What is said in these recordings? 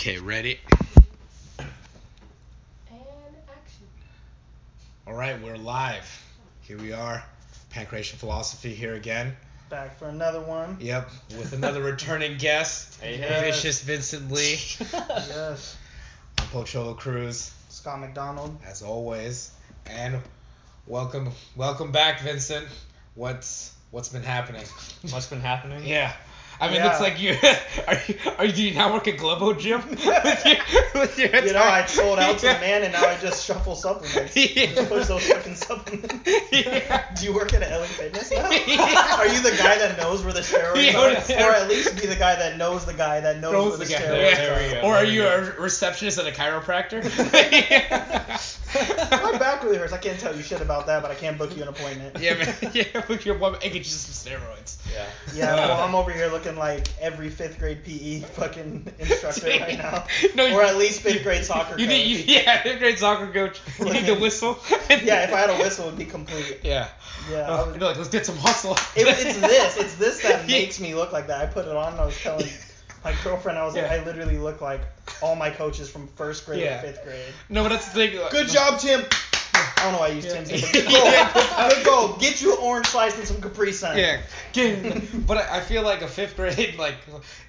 Okay, ready? And action. All right, we're live. Here we are. Pankration Philosophy here again. Back for another one. Yep, with another returning guest, Hey, hey. Vicious Vincent Lee. yes. I'm Pocholo Cruz, Scott McDonald. as always, and welcome, welcome back, Vincent. What's what's been happening? What's been happening? Yeah. I mean, it Yeah. looks like you are you are you do you now work at Globo Gym with your with your You know, I entire- sold out to the man and now I just shuffle supplements. Yeah. Just push those fucking supplements. Yeah. Do you work at LA Fitness now? Yeah. Are you the guy that knows where the steroids Yeah, are? yeah. Or at least be the guy that knows the guy that knows, Knows where the, the guy. steroids Yeah. Are? Or are you a receptionist at a chiropractor? My back really hurts. I can't tell you shit about that, but I can't book you an appointment. yeah, man. Yeah, book your one and get you some steroids. Yeah. Yeah, well, I'm over here looking like every fifth grade PE fucking instructor right now. No, or at least fifth grade soccer You coach. need, you, yeah, fifth grade soccer coach. You need to whistle. yeah, if I had a whistle, it would be complete. Yeah. Yeah, I Uh, was- you'd be like, let's get some hustle. It, it's this. It's this that makes me look like that. I put it on and I was telling my girlfriend, I was like, I literally look like all my coaches from first grade Yeah. to fifth grade. No, but that's the thing. Good job, Tim. I don't know why I use Yeah. Tim's name, but good goal. Good goal. Get you an orange slice and some Capri Sun. Yeah, but I feel like a fifth grade, like,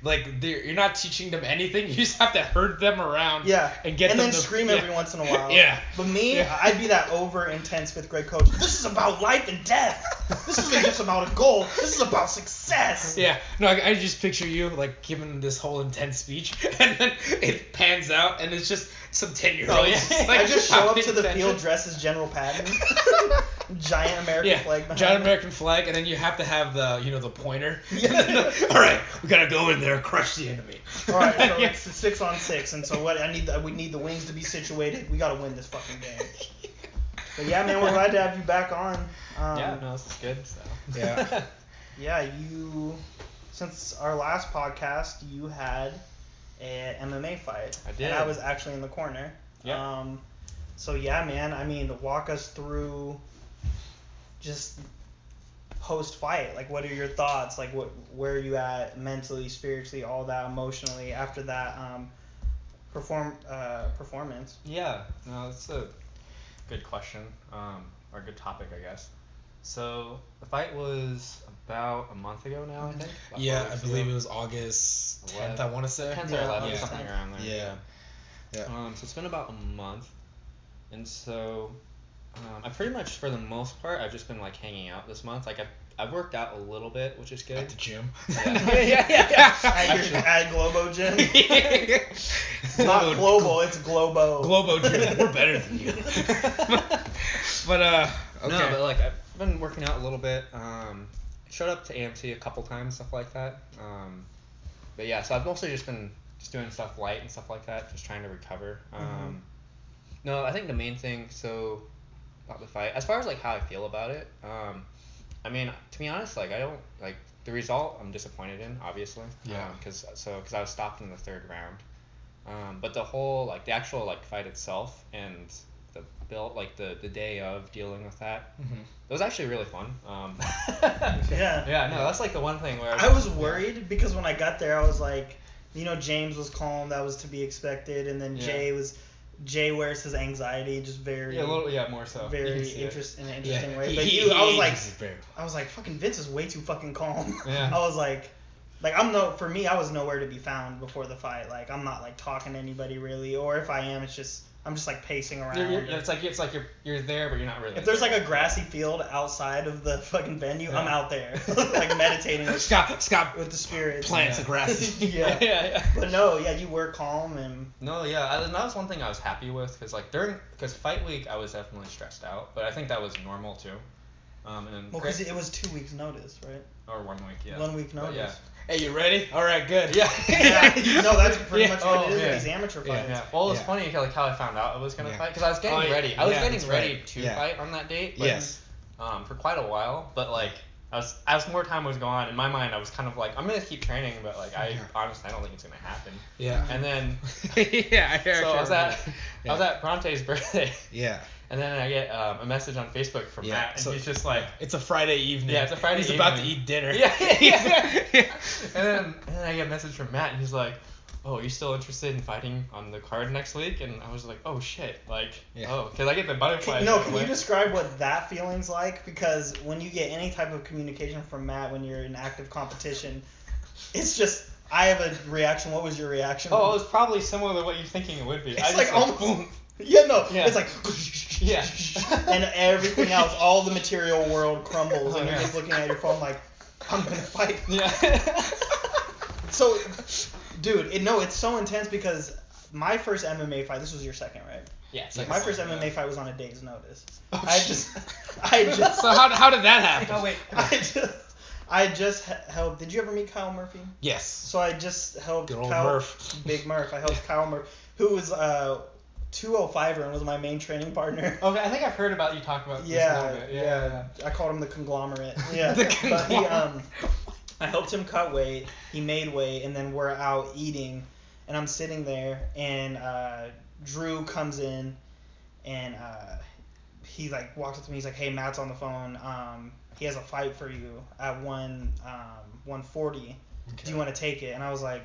like you're not teaching them anything. You just have to herd them around. Yeah. And get and them then to, scream yeah. every once in a while. Yeah. But me, Yeah. I'd be that over intense fifth grade coach. This is about life and death. This isn't just about a goal. This is about success. Yeah, no, I, I just picture you like giving this whole intense speech, and then it pans out, and it's just some ten year old. I just show up to the field dressed as General Patton. Giant American Yeah, flag behind giant me. American flag, and then you have to have the, you know, the pointer. Yeah. All right, we gotta go in there, crush the enemy. All right, so Yeah. it's six on six, and so what? I need the, we need the wings to be situated. We gotta win this fucking game. But yeah, man, we're glad to have you back on. Um, yeah, no, this is good. So. Yeah. Yeah, you. Since our last podcast, you had a MMA fight. I did. And I was actually in the corner. Yeah. Um, so yeah, man. I mean, walk us through just post fight. Like, what are your thoughts? Like, what where are you at mentally, spiritually, all that, emotionally after that um, perform uh, performance? Yeah, no, that's a good question, um, or a good topic, I guess. So the fight was about a month ago now, I think. about Yeah, I believe ago. it was August 10th, I want to say. 10th Yeah, or 11th, yeah. something around there. Yeah. Yeah. Um, so it's been about a month, and so um, I pretty much, for the most part, I've just been like hanging out this month. Like I've, I've worked out a little bit, which is good. At the gym. Yeah. yeah, yeah, yeah. At, at Globo Gym. Not global, it's Globo. Globo Gym. We're better than you. but uh, okay. No, but like I've been working out a little bit. Um, showed up to AMC a couple times, stuff like that. Um, but yeah, so I've mostly just been just doing stuff light and stuff like that, just trying to recover. Um, no, I think the main thing so about the fight, as far as like how I feel about it, um, I mean, to be honest, like I don't like the result. I'm disappointed in, obviously. Yeah. Because so because I was stopped in the third round. Um, but the whole like the actual like fight itself and the build like the the day of dealing with that Mhm. it was actually really fun. Um, Yeah. yeah, no, that's like the one thing where I was worried because when I got there, I was like, you know, James was calm, that was to be expected, and then Yeah. Jay was, Jay wears his anxiety just very, Yeah, a little, yeah, more so. Very can see it. interest in an Yeah. interesting way. But he- you, I was like, I was like, fucking Vince is way too fucking calm. Yeah. I was like, like I'm no, for me, I was nowhere to be found before the fight. Like I'm not like talking to anybody really, or if I am, it's just I'm just like pacing around. You're, you're, it's like it's like you're you're there, but you're not really. if there's there. like a grassy field outside of the fucking venue, I'm out there, like meditating with, Scott, Scott with the spirits. plants Yeah. the grass. yeah. yeah, yeah. But no, yeah, you were calm and No, yeah, I, and that was one thing I was happy with because like during because fight week I was definitely stressed out, but I think that was normal too. Um, and well, because it was two weeks notice, right? or one week, yeah. One week But notice. yeah. Hey, you ready? All right, good. Yeah. yeah, no, that's pretty Yeah. much what Oh, it is yeah. with these amateur fights. Yeah. Well, it was Yeah. funny like how I found out I was gonna Yeah. fight because I was getting Oh, yeah. ready. I was Yeah, getting ready right. to Yeah. fight on that date. But, Yes. Um, for quite a while, but like I was as more time was going on in my mind, I was kind of like I'm gonna keep training, but like I Yeah. honestly I don't think it's gonna happen. Yeah. And then yeah, I so I was at I was at Bronte's birthday, Yeah. And then I get um, a message on Facebook from Yeah, Matt, and so- he's just like. It's a Friday evening. Yeah, it's a Friday evening He's about to eat dinner. Yeah, yeah, yeah. and then and then I get a message from Matt, and he's like, "Oh, are you still interested in fighting on the card next week?" And I was like, "Oh shit!" Like, Yeah. oh, because I get the butterflies. Can, no, right can you describe what that feeling's like? Because when you get any type of communication from Matt when you're in active competition, it's just I have a reaction. What was your reaction? Oh, it was probably similar to what you're thinking it would be. It's I just, like almost- boom. Yeah, no, Yeah. it's like Yeah. and everything else, all the material world crumbles, Oh, and you're yeah. just looking at your phone like, I'm gonna fight. Yeah. So, dude, it, no, it's so intense because my first MMA fight. This was your second, right? yeah. Yes. My first Yeah. MMA fight was on a day's notice. Oh, I shit. just, I just. So how, how did that happen? Oh wait. I just, I just helped. Did you ever meet Kyle Murphy? Yes. So I just helped Good old Kyle, Murph. Big Murph. I helped Kyle Murphy, who was uh 205er and was my main training partner. Okay, I think I've heard about you talk about this a Yeah, little bit. yeah, Yeah. I called him the conglomerate. Yeah, The but he um, I helped him cut weight. He made weight, and then we're out eating, and I'm sitting there, and uh, Drew comes in, and uh, he like walks up to me. He's like, "Hey, Matt's on the phone. Um, he has a fight for you at one um 140. Do you want to take it?" And I was like.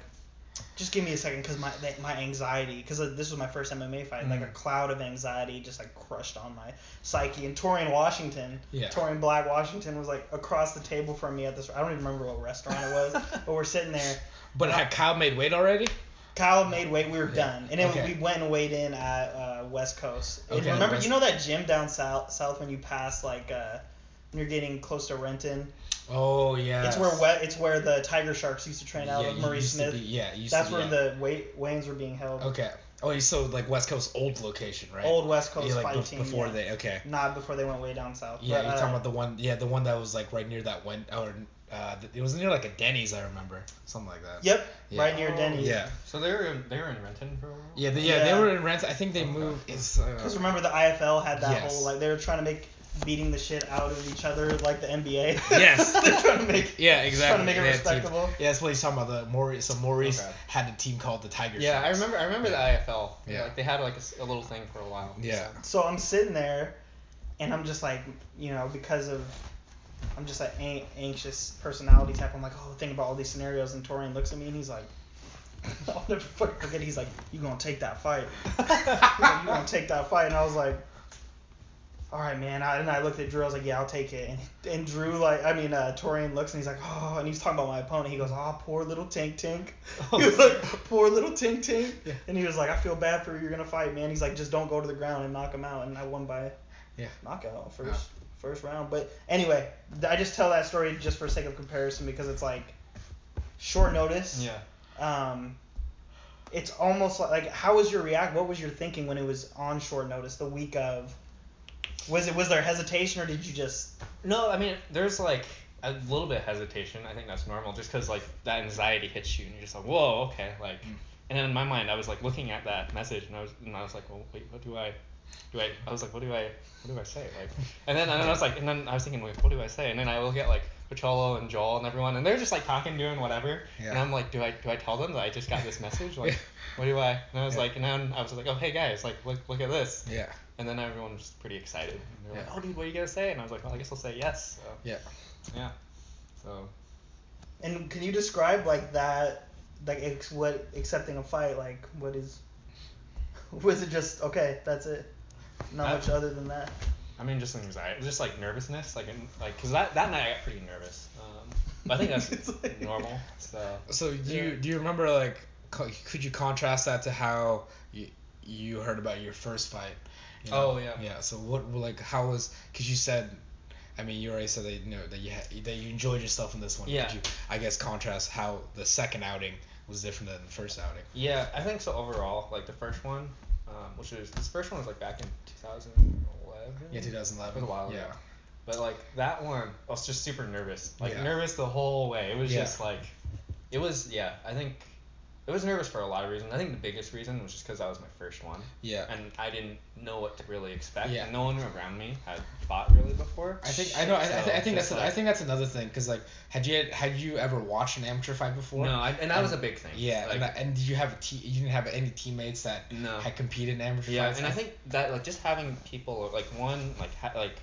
Just give me a second, cause my my anxiety, cause uh, this was my first MMA fight, like a Mhm. cloud of anxiety just like crushed on my psyche. And Torian Washington, Yeah. Torian Black Washington was like across the table from me at this. I don't even remember what restaurant it was, but we're sitting there. But had Kyle made weight already? Kyle made weight. We were Yeah. done, and then Okay. we went and weighed in at uh, West Coast. And Okay, remember, West- you know that gym down south, south when you pass like uh, when you're getting close to Renton. Oh yeah. It's where we- it's where the Tiger Sharks used to train out yeah, of you Murray used to Smith. be- yeah, used That's to where be, the weight weightings were being held. Okay. Oh, so like West Coast old location, right? Old West Coast yeah, like fight bef- team. before yeah. they. Okay. Not before they went way down south. Yeah, but, you're uh, talking about the one. Yeah, the one that was like right near that one. Or uh, it was near like a Denny's, I remember, something like that. Yep, Yeah. right near Oh, Denny's. Yeah. So they were in, they were in Renton for a while. Yeah, the, yeah, Yeah. they were in Renton. I think they Okay. moved. Is uh, Because remember the IFL had that Yes. whole like they were trying to make beating the shit out of each other like the NBA. Yes. They're trying to make Yeah, exactly. trying to make it They had respectable. Yeah, that's what he's talking about. The Maurice. So Maurice Okay. had a team called the Tigers. Yeah, I remember. I remember the IFL. Yeah. Like they had like a little thing for a while. Yeah. So I'm sitting there, and I'm just like, you know, because of, I'm just like an- anxious personality type. I'm like, oh, think about all these scenarios, and Torian looks at me and he's like, I'll never forget. He's like, you gonna take that fight? He's like, you gonna take that fight? And I was like, all right, man. I, and I looked at Drew. I was like, yeah, I'll take it. And, and Drew, like, I mean, uh, Torian looks and he's like, oh, and he's talking about my opponent. He goes, oh, poor little Tink Tink. Oh, he was like, poor little Tink Tink. Yeah. And he was like, I feel bad for you. You're gonna fight, man. He's like, just don't go to the ground and knock him out. And I won by Yeah. knockout first first round. But anyway, I just tell that story just for sake of comparison because it's like short notice. Yeah. Um, it's almost like, like how was your react? What was your thinking when it was on short notice the week of? Was it was there hesitation or did you just? No, I mean, there's like a little bit of hesitation. I think that's normal, just because like that anxiety hits you, and you're just like, whoa, okay, like. Mm. And then in my mind, I was like looking at that message, and I was, and I was like, well, wait, what do I, do I? I was like, what do I, what do I say? Like, and then and then I was like, and then I was thinking, wait, what do I say? And then I look at like Pocholo and Joel and everyone, and they're just like talking, doing whatever. And I'm like, do I, do I tell them that I just got this message? Like, what do I? And I was Yeah. like, and then I was like, oh, hey guys, like, look, look at this. Yeah. And then everyone was pretty excited. And they were Yeah. like, "Oh, dude, what are you gonna say?" And I was like, "Well, I guess I'll say yes." So, Yeah. yeah. So And can you describe like that, like ex- what accepting a fight like? What is? Was it just okay? That's it. Not Uh, much other than that. I mean, just anxiety, just like nervousness, like in, like because that that night I got pretty nervous. Um, but I think that's like- normal. So So do you do you remember like co- could you contrast that to how you you heard about your first fight? You know? Oh, yeah. Yeah. So what like how was because you said. I mean, you already said that you know that you had, that you enjoyed yourself in this one. Yeah. Could you, I guess, contrast how the second outing was different than the first outing? yeah, I think so overall. Like the first one, um, which was this first one was like back in 2011. Yeah, 2011. It was a while ago. Yeah. But like that one, I was just super nervous. Like Yeah. nervous the whole way. It was Yeah. just like, it was yeah. I think it was nervous for a lot of reasons. I think the biggest reason was just because that was my first one, Yeah. and I didn't know what to really expect. Yeah. And no one around me had fought really before. I think I know. I, I, th- I think that's I like- think that's another thing because like had you had you ever watched an amateur fight before? No, I, and that was a big thing. Yeah, Like, and, that, and did you have a te- you didn't have any teammates that No. had competed in amateur Yeah, fights? and I think that like just having people like one like ha- like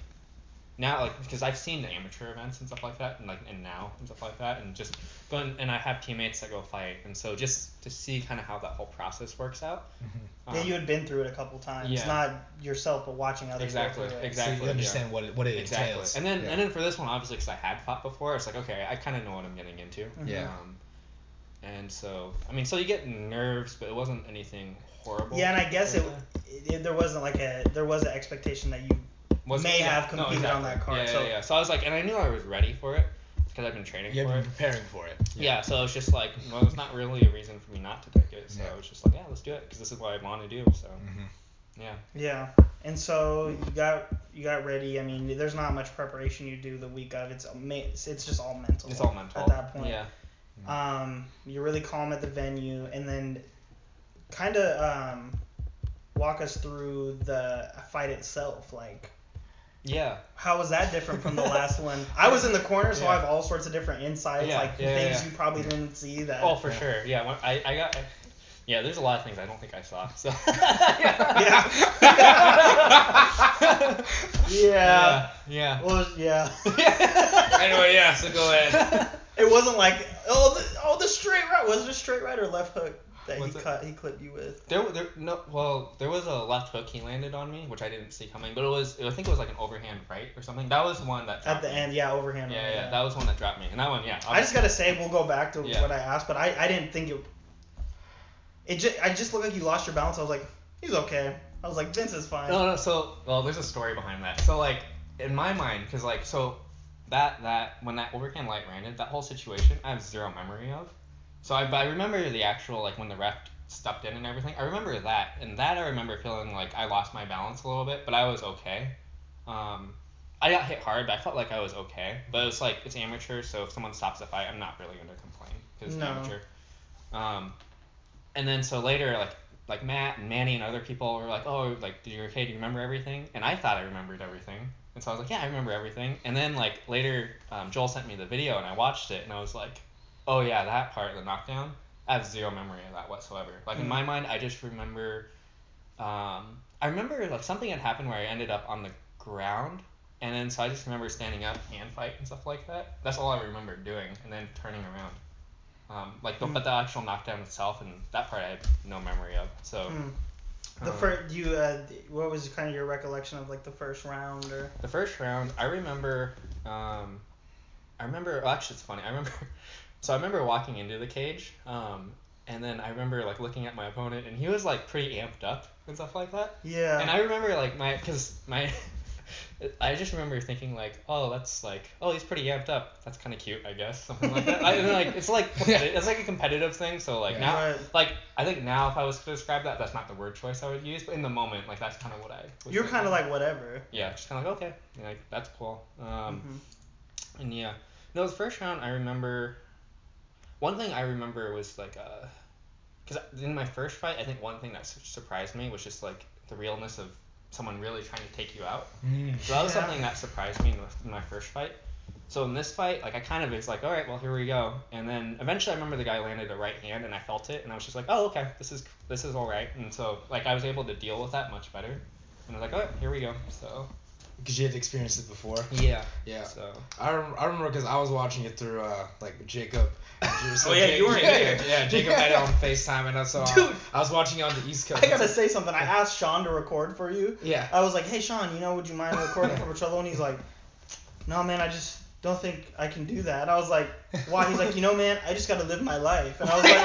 now like because I've seen the amateur events and stuff like that and like and now and stuff like that and just going and I have teammates that go fight and so just to see kind of how that whole process works out. yeah, um, you had been through it a couple times, yeah. not yourself, but watching others Exactly, through it. exactly. So you understand what it, what it exactly. entails. And then yeah. and then for this one obviously because I had fought before it's like okay I kind of know what I'm getting into. Mhm. Yeah. Um, and so I mean so you get nerves but it wasn't anything horrible. Yeah, and I guess it, like it, there wasn't like a there was an expectation that you Was- may yeah, have no, competed on that card. Yeah, so yeah, yeah. So I was like, and I knew I was ready for it because I've been training You've for been it. preparing for it. Yeah. so it's just like, well, it's not really a reason for me not to take it. So Yeah. I was just like, yeah, let's do it because this is what I want to do. So hmm yeah, Yeah, and so you got you got ready. I mean, there's not much preparation you do the week of. It's it's it's just all mental. it's all mental at that point. Yeah, Um, you're really calm at the venue, and then kind of um, walk us through the fight itself. Like, yeah, how was that different from the last one? I was in the corner, so I have all sorts of different insights, Yeah, like yeah, yeah, things yeah. you probably didn't see. That. Oh, for Yeah. sure. Yeah, when I I got. Yeah, there's a lot of things I don't think I saw. So. Yeah. yeah. Yeah. Well, yeah. Anyway, yeah. So go ahead. It wasn't like oh the oh the straight right was it a straight right or left hook that he it? cut he clipped you with. There, there, no, well, there was a left hook he landed on me, which I didn't see coming, but it was, I think it was like an overhand right or something. That was the one that At the me. end, yeah, overhand. Yeah, right, yeah, yeah that was one that dropped me, and that one, yeah. I just gotta say, we'll go back to Yeah. what I asked, but I, I didn't think it. It just I just looked like you lost your balance. I was like, he's okay. I was like, Vince is fine. No, no. So, well, there's a story behind that. So, like, in my mind, because like, so that that when that overhand light landed, that whole situation, I have zero memory of. So I, but I remember the actual like when the ref stepped in and everything. I remember that, and that I remember feeling like I lost my balance a little bit, but I was okay. Um, I got hit hard, but I felt like I was okay. But it's like it's amateur, so if someone stops the fight, I'm not really gonna complain because it's No. amateur. Um, and then so later, like like Matt and Manny and other people were like, oh, like, did you okay? Do you remember everything? And I thought I remembered everything. And so I was like, yeah, I remember everything. And then like later, um, Joel sent me the video and I watched it and I was like, oh yeah, that part, the knockdown. I have zero memory of that whatsoever. Like in Mm. my mind, I just remember. Um, I remember like something had happened where I ended up on the ground, and then so I just remember standing up, hand fight and stuff like that. That's all I remember doing, and then turning around. Um, like the, Mm. but the actual knockdown itself and that part I have no memory of. So Hmm. The um, first you uh, what was kind of your recollection of like the first round or? The first round, I remember. Um, I remember. Well, actually, it's funny. I remember. So I remember walking into the cage, um, and then I remember like looking at my opponent, and he was like pretty amped up and stuff like that. Yeah. And I remember like my, cause my, I just remember thinking like, oh, that's like, oh, he's pretty amped up. That's kind of cute, I guess, something like that. I, and, like it's like it's like a competitive thing. So like Yeah. now, Right. like I think now if I was to describe that, that's not the word choice I would use, but in the moment, like that's kind of what I. You're kind of like whatever. Yeah, just kind of like okay, like that's cool. Um, Mhm. and yeah, no, the first round I remember. One thing I remember was like, uh, because in my first fight, I think one thing that surprised me was just like the realness of someone really trying to take you out. Mm. So that was Yeah. something that surprised me in, the, in my first fight. So in this fight, like I kind of was like, all right, well here we go. And then eventually I remember the guy landed a right hand and I felt it and I was just like, oh okay, this is this is all right. And so like I was able to deal with that much better. And I was like, oh here we go. So Because you had experienced it before. yeah. Yeah. So I, rem- I remember because I was watching it through uh like Jacob. So Oh, yeah, Jake- you were in yeah, there. Yeah, Jacob had it on Facetime, and I saw. Dude. I was watching it on the East Coast. I gotta say something. I asked Sean to record for you. Yeah. I was like, hey Sean, you know, would you mind recording for Pocholo? And he's like, no man, I just don't think I can do that. I was like, why? He's like, you know, man, I just gotta live my life. And I was like,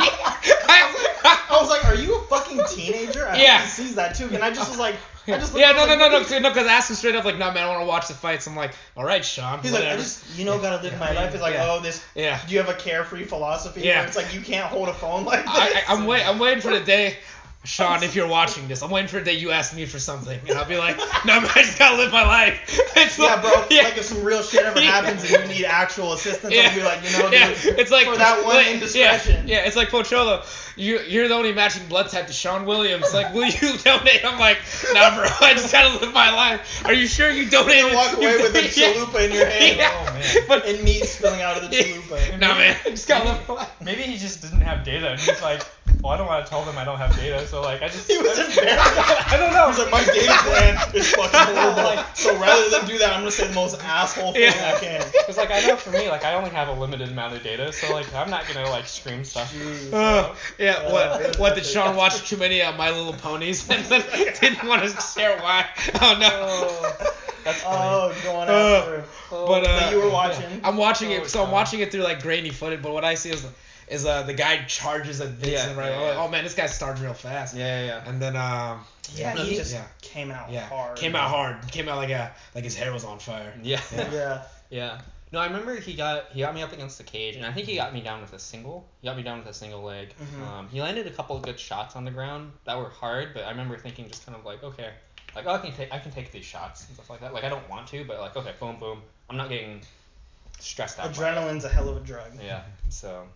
I was like, are you a fucking teenager? I Yeah. hope he sees that too. And I just was like, I yeah, no, no, no, no, no, because I asked him straight up, like, no, man, I want to watch the fights. I'm like, all right, Sean. He's like. I just, you know, gotta live my Yeah. life. He's like, Yeah. oh, this. Yeah. Do you have a carefree philosophy Yeah. it's like you can't hold a phone like this? I, I'm wait, I'm waiting for the day, Sean. If you're watching this, I'm waiting for the day you ask me for something, and I'll be like, no, man, I just gotta live my life. It's yeah, like- bro. Yeah. Like if some real shit ever happens and you need actual assistance, Yeah. I'll be like, you know, yeah, dude, it's like for that one like, indiscretion. Yeah, yeah, it's like Pocholo. You you're the only matching blood type to Sean Williams. Like, will you donate? I'm like, nah, bro. I just gotta live my life. Are you sure you donated? You walk away with a Yeah. chalupa in your hand. Yeah. Oh, man. But And meat spilling out of the chalupa. nah, man. I just gotta live my life. Maybe he just didn't have data, and he's like, well, I don't want to tell them I don't have data, so like I just. He was embarrassed. I don't know. He's like, my data plan is fucking horrible. So rather than do that, I'm gonna say the most asshole thing Yeah. I can. It's like I know for me, like I only have a limited amount of data, so like I'm not gonna like scream stuff. Jeez. Uh, yeah, Uh, what what did Sean watch too many of My Little Ponies and then didn't want to share why? Oh no. Oh, That's funny. oh, going Uh, after him. but uh, That you were watching. I'm watching Oh, it, so I'm watching it through like grainy footage. But what I see is is uh the guy charges at Dixon Yeah, right. yeah, yeah. oh man, this guy's starting real fast. yeah, yeah, yeah. And then um Yeah, he just yeah came out yeah hard. came out hard. Came out like a like his hair was on fire. Yeah. Yeah. Yeah. Yeah. No, I remember he got he got me up against the cage, and I think he got me down with a single. He got me down with a single leg. Mhm. Um, he landed a couple of good shots on the ground that were hard, but I remember thinking just kind of like, okay, like oh, I can take I can take these shots and stuff like that. Like I don't want to, but like okay, boom, boom. I'm not getting stressed out. Adrenaline's a hell of a drug. Yeah. So,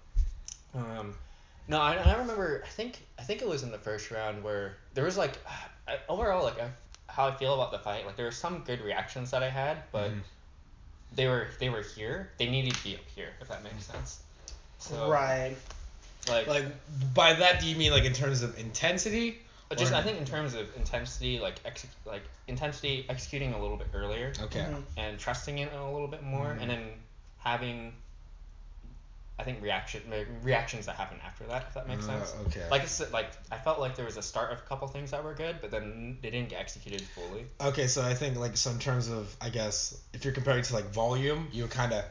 um, no, I, I remember. I think I think it was in the first round where there was like I, overall like I, how I feel about the fight. Like there were some good reactions that I had, but Mhm. They were they were here. They needed to be up here, if that makes sense. So, Right. Like, Like by that do you mean like in terms of intensity? but just or- I think in terms of intensity, like ex- like intensity, executing a little bit earlier Okay. Mhm. and trusting it a little bit more, Mhm. and then having. I think reaction reactions that happen after that, if that makes Uh, sense. okay. Like it's like I felt like there was a start of a couple things that were good, but then they didn't get executed fully. Okay, so I think like so in terms of I guess if you're comparing to like volume, you were kind of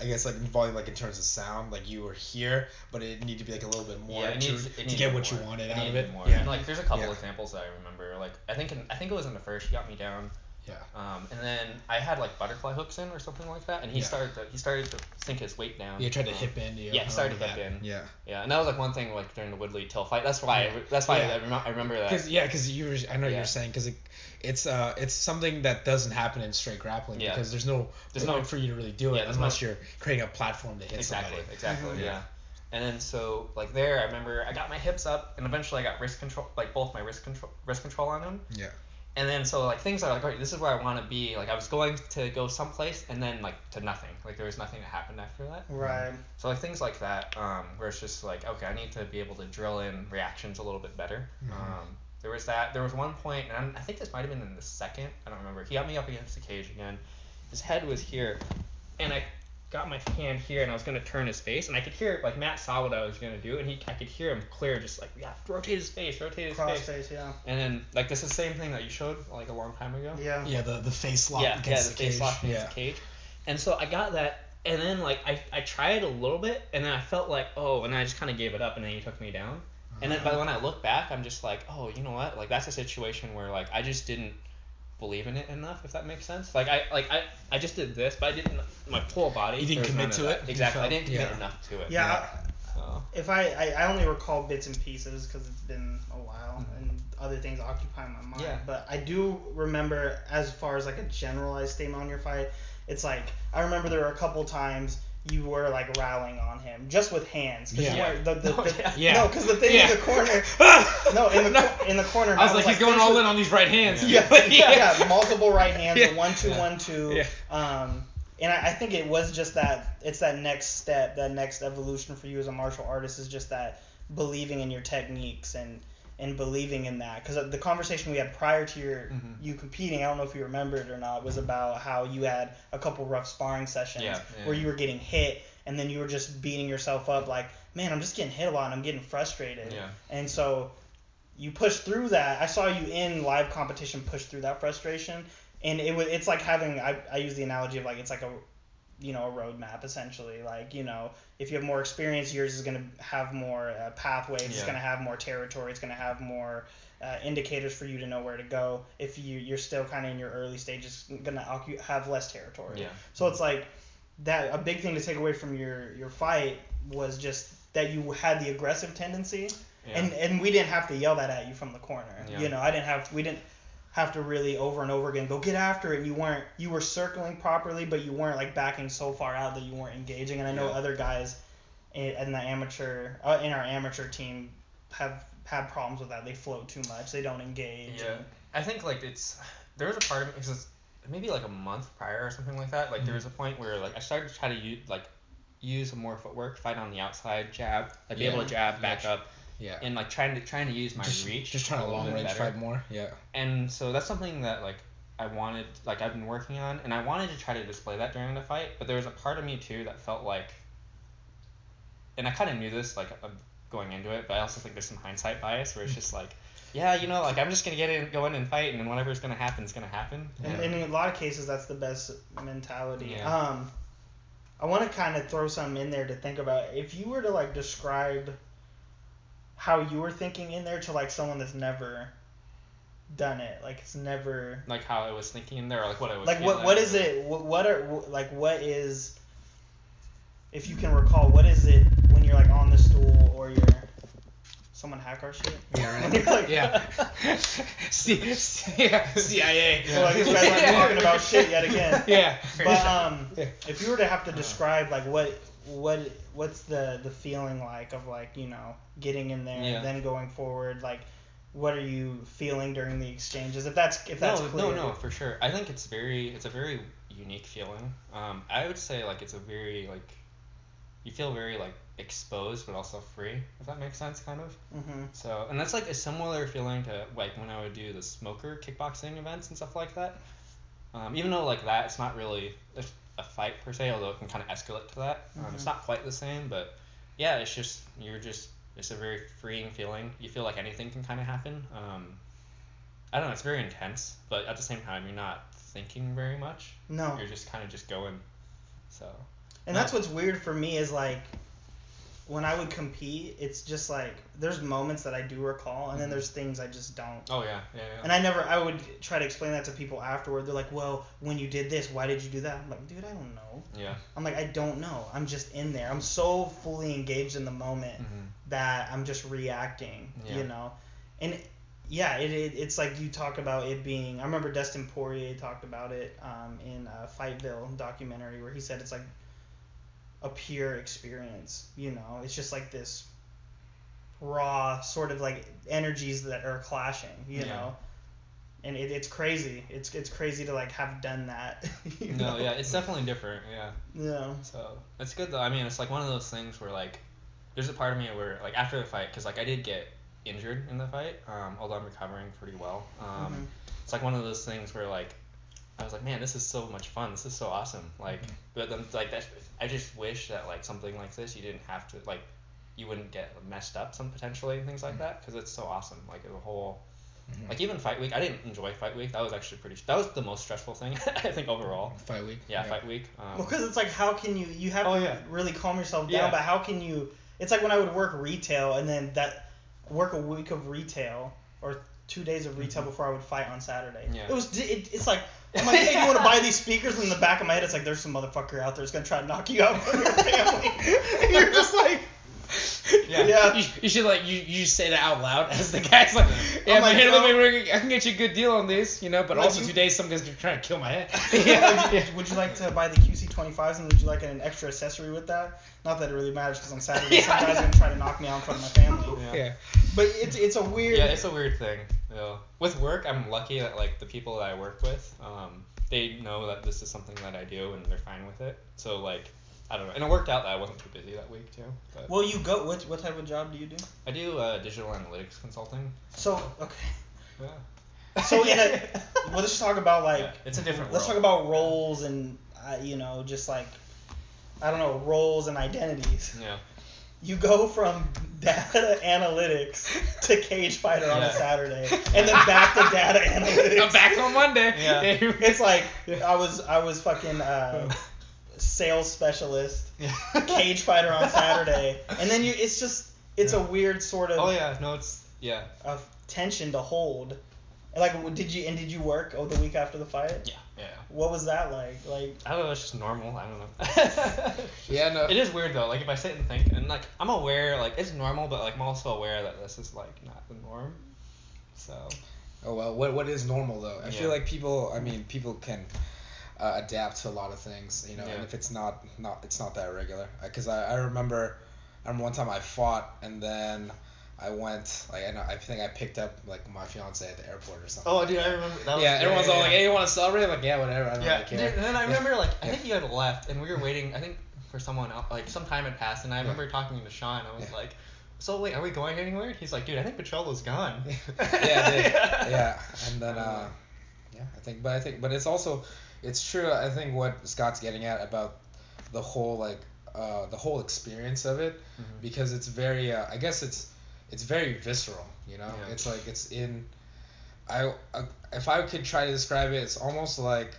I guess like volume like in terms of sound, like you were here, but it needed to be like a little bit more yeah, it to, to get what more. you wanted It out of it. More. Yeah. And like there's a couple Yeah. examples that I remember. Like I think in, I think it was in the first you got me down. Yeah. Um, and then I had like butterfly hooks in or something like that, and he Yeah. started to he started to sink his weight down. You tried to Um, hip in. You yeah, he started to hip in. Yeah. Yeah, and that was like one thing like during the Woodley Till fight. That's why Yeah. I, that's why Yeah. I, remem- I remember that. Cause yeah, cause you were, I know you're saying because it, it's uh it's something that doesn't happen in straight grappling Yeah. because there's no There's no- for you to really do it unless no- you're creating a platform to hit exactly, somebody. exactly, Mhm. yeah. Yeah. And then so like there, I remember I got my hips up, and eventually I got wrist control, like both my wrist control, wrist control on him. Yeah. And then so like things are like, alright, this is where I want to be. Like I was going to go someplace, and then like to nothing. Like there was nothing that happened after that. Right. So like things like that, um, where it's just like, okay, I need to be able to drill in reactions a little bit better. Mhm. Um, there was that. There was one point, and I'm, I think this might have been in the second. I don't remember. He got me up against the cage again. His head was here, and I got my hand here, and I was gonna turn his face, and I could hear like Matt saw what I was gonna do, and he I could hear him clear, just like yeah, rotate his face, rotate his Cross face. face. Yeah. And then like this is the same thing that you showed like a long time ago. Yeah. Yeah. The the face lock Yeah, yeah, the the, face cage. lock against yeah. the cage. And so I got that, and then like I, I tried a little bit, and then I felt like oh, and I just kind of gave it up, and then he took me down. And then, uh-huh. but when I look back, I'm just like, oh, you know what? Like that's a situation where like I just didn't believe in it enough, if that makes sense. Like I like I, I just did this, but I didn't my whole body. You didn't commit to it? You Exactly. I didn't commit yeah. enough to it. Yeah. So, If I, I I only recall bits and pieces because it's been a while mm-hmm. and other things occupy my mind. Yeah. But I do remember as far as like a generalized statement on your fight, it's like I remember there were a couple times you were like rallying on him just with hands. 'cause you Yeah. weren't- The, the, Oh, yeah. Yeah. No, because the thing Yeah. in the corner. No, in the No. in the corner. I Matt was like, he's going all with- in on these right hands. Yeah, yeah, yeah, multiple right hands, Yeah. a one two Yeah. one two. Yeah. Um, and I, I think it was just that it's that next step, that next evolution for you as a martial artist is just that believing in your techniques and and believing in that. Because the conversation we had prior to your Mhm. you competing, I don't know if you remember it or not, was about how you had a couple rough sparring sessions Yeah, yeah. where you were getting hit and then you were just beating yourself up like, man, I'm just getting hit a lot and I'm getting frustrated. Yeah. And so you push through that. I saw you in live competition push through that frustration, and it was it's like having I, I use the analogy of like it's like a you know a roadmap essentially. Like you know if you have more experience, yours is gonna have more uh, pathways. It's gonna have more territory. It's gonna have more uh, indicators for you to know where to go. If you you're still kind of in your early stages, gonna occu- have less territory. Yeah. So it's like that. A big thing to take away from your your fight was just that you had the aggressive tendency Yeah. and and we didn't have to yell that at you from the corner. Yeah. You know, I didn't have we didn't have to really over and over again go get after it. And you weren't you were circling properly, but you weren't like backing so far out that you weren't engaging. And I know Yeah. other guys in, in the amateur uh, in our amateur team have had problems with that. They float too much. They don't engage. Yeah, and- I think like it's there was a part of me because maybe like a month prior or something like that. Like there was a point where like I started to try to use like use more footwork, fight on the outside, jab, like be able to jab back Yeah. up, Yeah. and like trying to trying to use my just, reach. Just trying a to long range better. fight more. Yeah. And so that's something that like I wanted, like I've been working on, and I wanted to try to display that during the fight. But there was a part of me too that felt like, and I kind of knew this like uh, going into it, but I also think there's some hindsight bias where it's just like, yeah, you know, like I'm just gonna get in, go in and fight, and then whatever's gonna happen is gonna happen. And, and in a lot of cases, that's the best mentality. Yeah. Um, I want to kind of throw something in there to think about. If you were to like describe how you were thinking in there to like someone that's never done it, like it's never like how I was thinking in there, or like what I was. like what what is it? What, what are wh- like what is if you can recall what is it when you're like on the stool or you're someone hack our shit? Yeah, When you're like- yeah. C- C- yeah. CIA. So like these guys aren't talking about shit yet again. Yeah. But um, Yeah. if you were to have to describe like what what what's the the feeling like of like you know getting in there Yeah. then going forward like what are you feeling during the exchanges if that's if that's no, clear no, no, for sure. I think it's very, it's a very unique feeling. Um, I would say like it's a very like, you feel very like exposed but also free, if that makes sense, kind of. hmm So, and that's like a similar feeling to like when I would do the smoker kickboxing events and stuff like that. Um, even though like that, it's not really a, fight per se, although it can kind of escalate to that. Um, it's Mhm. not quite the same, but yeah, it's just you're just it's a very freeing feeling. You feel like anything can kind of happen. Um, I don't know, it's very intense, but at the same time, you're not thinking very much. no You're just kind of just going. So. and that's what's weird for me is like when I would compete it's just like there's moments that I do recall and then Mhm. there's things I just don't Oh yeah, yeah, yeah. and I never I would try to explain that to people afterward they're like well when you did this why did you do that I'm like dude I don't know yeah. I'm like, I don't know. I'm just in there. I'm so fully engaged in the moment hmm that I'm just reacting, Yeah. you know? And yeah, it, it it's like you talk about it being. I remember Dustin Poirier talked about it um, in a Fightville documentary where he said it's like a pure experience, you know? It's just like this raw sort of like energies that are clashing, you Yeah. know? And it, it's crazy. It's it's crazy to like have done that. you No, know? yeah, it's definitely different. Yeah. Yeah. So it's good though. I mean, it's like one of those things where like, there's a part of me where like after the fight, because like I did get injured in the fight, um, although I'm recovering pretty well. Um, Mhm. it's like one of those things where like, I was like, man, this is so much fun. This is so awesome. Like, but then like that, I just wish that like something like this, you didn't have to like, you wouldn't get messed up some potentially and things like that, because it's so awesome. Like the whole. Mhm. Like even fight week, I didn't enjoy fight week. That was actually pretty. That was the most stressful thing I think overall. Fight week. Yeah, fight week. Um, Well, because it's like, how can you? You have Oh, to yeah. really calm yourself down. Yeah. But how can you? It's like when I would work retail and then that work a week of retail or two days of retail before I would fight on Saturday. Mm-hmm. Yeah. It was. It, it's like. I'm like, hey, you want to buy these speakers? And in the back of my head, it's like, there's some motherfucker out there who's gonna try to knock you out from your family. and you're just like, Yeah. yeah. You, you should like you, you say that out loud as the guy's like, yeah, I'm but like, here, yo. let me, I can get you a good deal on these, you know. But Like also you- two days, some guy's are trying to kill my head. Yeah. yeah. Would you like to buy the QC25s and would you like an extra accessory with that? Not that it really matters because on Saturday some guy's gonna try to knock me out in front of my family. Yeah. Yeah. But it's it's a weird. Yeah, it's a weird thing. Yeah. With work, I'm lucky that like the people that I work with, um, they know that this is something that I do and they're fine with it. So like, I don't know. And it worked out that I wasn't too busy that week too. But Well, you go. What what type of job do you do? I do uh, digital analytics consulting. So okay. Yeah. So in a well, let's talk about like Yeah, it's a different let's world. talk about roles and uh, you know just like I don't know roles and identities. Yeah. You go from data analytics to cage fighter on a Saturday, and then back to data analytics. I'm back on Monday. Yeah. It's like I was I was fucking uh, sales specialist, cage fighter on Saturday, and then you it's just it's a weird sort of Oh yeah. No, it's yeah. of tension to hold. Like, did you and did you work oh the week after the fight? Yeah. Yeah. What was that like? Like, I don't know. It's just normal. I don't know. Yeah, no. It is weird though. Like if I sit and think, and like I'm aware, like it's normal, but like I'm also aware that this is like not the norm. So. Oh well, what what is normal though? I feel like people. I mean, people can uh, adapt to a lot of things, you know. Yeah. And if it's not not it's not that regular, because I I remember, I remember one time I fought and then I went like I know I think I picked up like my fiance at the airport or something. Oh, dude. I remember. That was, yeah, everyone's all yeah, like, yeah. "Hey, you want to celebrate?" I'm like, "Yeah, whatever. I don't Yeah, really care." dude, and then I remember like I think you had left and we were waiting. I think for someone else, like some time had passed, and I remember talking to Sean. I was Yeah. like, "So wait, are we going anywhere?" He's like, "Dude, I think Pocholo's gone." yeah, it did. yeah, and then uh, yeah, I think, but I think, but it's also, it's true. I think what Scott's getting at about the whole like uh, the whole experience of it, Mhm. because it's very, uh, I guess it's it's very visceral. You know, Yeah. it's like it's in. I, I if I could try to describe it, it's almost like.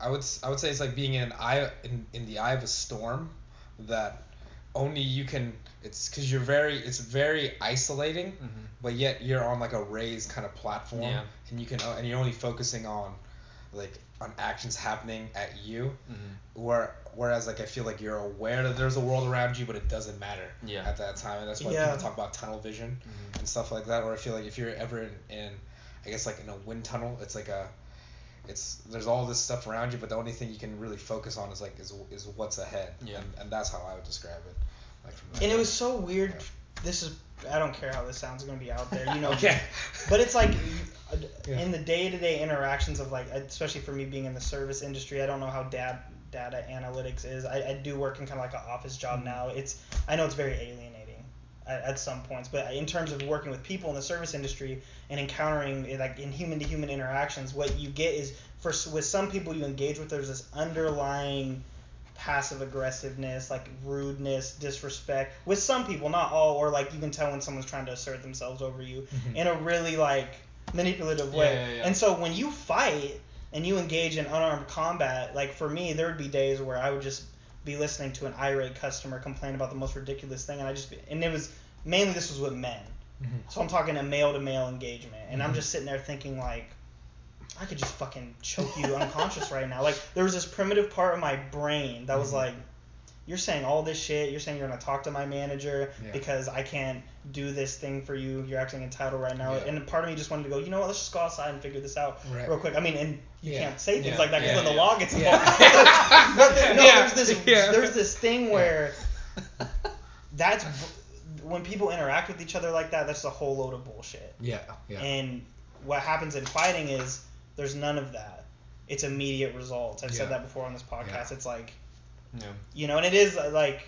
I would I would say it's like being in an eye in, in the eye of a storm, that only you can. It's because you're very. It's very isolating Mhm. but yet you're on like a raised kind of platform Yeah. and you can uh, and you're only focusing on like on actions happening at you Mhm. where whereas like I feel like you're aware that there's a world around you but it doesn't matter Yeah. at that time and that's why Yeah. people talk about tunnel vision Mhm. and stuff like that or I feel like if you're ever in, in I guess like in a wind tunnel it's like a it's there's all this stuff around you but the only thing you can really focus on is like is, is what's ahead Yeah. and, and that's how I would describe it like from And it was so weird. Yeah. This is I don't care how this sounds. It's gonna be out there, you know. okay But it's like Yeah. in the day-to-day interactions of like, especially for me being in the service industry, I don't know how data data analytics is. I, I do work in kind of like an office job Mm-hmm. now. It's I know it's very alienating at, at some points, but in terms of working with people in the service industry and encountering eh, like in human-to-human interactions, what you get is for with some people you engage with, there's this underlying passive aggressiveness, like rudeness, disrespect. With some people, not all, or like you can tell when someone's trying to assert themselves over you Mhm. in a really like manipulative way. Yeah, yeah, yeah. And so when you fight and you engage in unarmed combat, like for me, there would be days where I would just be listening to an irate customer complain about the most ridiculous thing, and I just be, and it was mainly this was with men. Mhm. So I'm talking a male to male engagement, and I'm Mhm. just sitting there thinking like, I could just fucking choke you unconscious right now. Like there was this primitive part of my brain that was Mhm. like, you're saying all this shit. You're saying you're gonna talk to my manager Yeah. because I can't do this thing for you. You're acting entitled right now. Yeah. And part of me just wanted to go, you know what? Let's just go outside and figure this out Right. real quick. I mean, and you Yeah. can't say things like that because then the law gets Yeah. involved. but there- no, Yeah. there's this there's this thing where that's when people interact with each other like that. That's a whole load of bullshit. yeah yeah And what happens in fighting is there's none of that. It's immediate results. I've said that before on this podcast. It's like, Yeah. you know, and it is uh, like,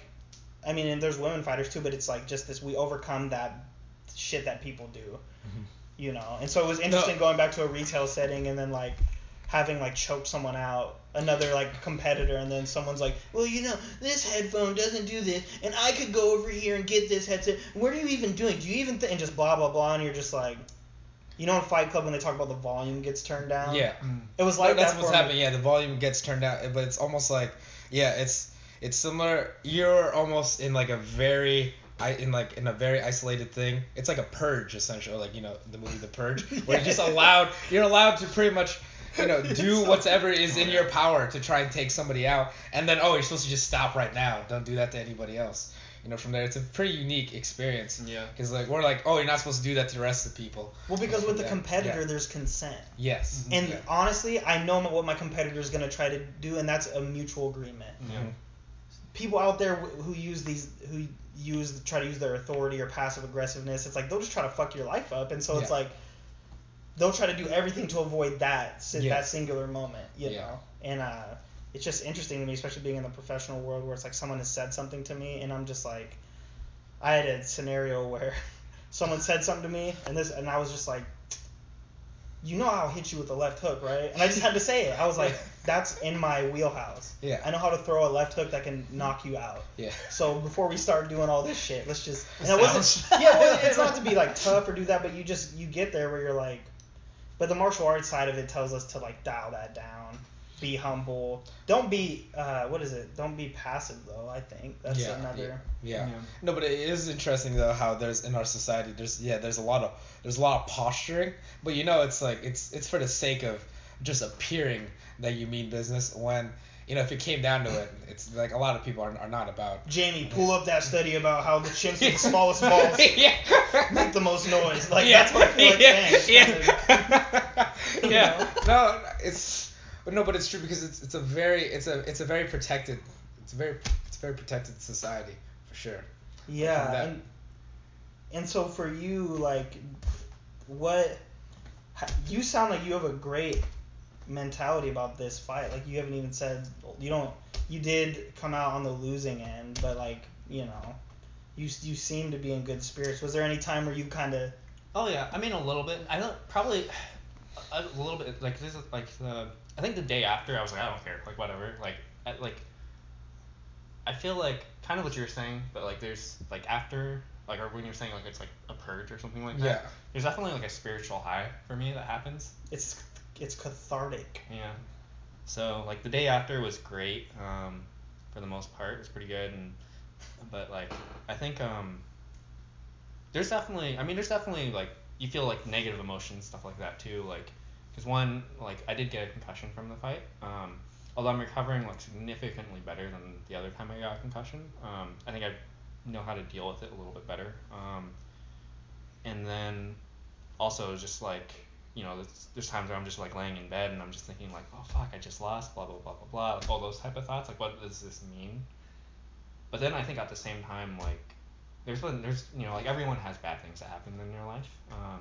I mean, and there's women fighters too, but it's like just this we overcome that shit that people do, Mhm. you know. And so it was interesting going back to a retail setting and then like having like choked someone out, another like competitor, and then someone's like, well, you know, this headphone doesn't do this, and I could go over here and get this headset. What are you even doing? Do you even think? And just blah blah blah, and you're just like. You know in Fight Club when they talk about the volume gets turned down? yeah It was like that's that what's happening. Yeah, the volume gets turned down, but it's almost like yeah, it's it's similar. You're almost in like a very I in like in a very isolated thing. It's like a purge essentially, like you know the movie The Purge, where you're just allowed. You're allowed to pretty much. You know, do whatever is in your power to try and take somebody out, and then oh, you're supposed to just stop right now. Don't do that to anybody else. You know, from there, it's a pretty unique experience. Yeah. Because like we're like, oh, you're not supposed to do that to the rest of the people. Well, because with the Yeah, competitor, yeah. there's consent. Yes. And Yeah. honestly, I know what my competitor is going to try to do, and that's a mutual agreement. Yeah. Mhm. People out there who use these, who use try to use their authority or passive aggressiveness, it's like they'll just try to fuck your life up, and so it's Yeah. like they'll try to do everything to avoid that Yeah. that singular moment, you Yeah. know. And uh, it's just interesting to me, especially being in the professional world where it's like someone has said something to me, and I'm just like, I had a scenario where someone said something to me, and this, and I was just like, you know I'll hit you with the left hook, right? And I just had to say it. I was like, that's in my wheelhouse. Yeah. I know how to throw a left hook that can knock you out. Yeah. So before we start doing all this shit, let's just. And it wasn't. Yeah, well, it's not to be like tough or do that, but you just you get there where you're like. But the martial arts side of it tells us to like dial that down, be humble. Don't be uh what is it? Don't be passive though. I think that's Yeah, another. Yeah. Yeah. No, but it is interesting though how there's in our society there's yeah there's a lot of there's a lot of posturing, but you know it's like it's it's for the sake of just appearing that you mean business when you know if it came down to it it's like a lot of people are, are not about Jamie, pull up that study about how the chimps with the smallest balls yeah make the most noise. Like yeah. that's what I feel like yeah. saying. Yeah. Yeah. No, it's but no, but it's true because it's it's a very it's a it's a very protected it's a very it's a very protected society for sure. Yeah, that- and And so for you, like, what? You sound like you have a great mentality about this fight. Like you haven't even said you don't. You did come out on the losing end, but like you know, you you seem to be in good spirits. Was there any time where you kind of Oh yeah, I mean a little bit. I don't probably a, a little bit like this is like the I think the day after I was like I don't care like whatever like I, like I feel like kind of what you're saying but like there's like after like or when you're saying like it's like a purge or something like that. Yeah. There's definitely like a spiritual high for me that happens. it's it's cathartic? Yeah. So like the day after was great. Um, for the most part, it was pretty good. And but like I think um, there's definitely I mean there's definitely like you feel like negative emotions stuff like that too. Like because one like I did get a concussion from the fight. Um, although I'm recovering like significantly better than the other time I got a concussion. Um, I think I know how to deal with it a little bit better. Um, and then also just like you know there's, there's times where I'm just like laying in bed and I'm just thinking like oh fuck I just lost blah blah blah blah blah like all those type of thoughts like what does this mean but then I think at the same time like there's there's you know like everyone has bad things that happen in your life um,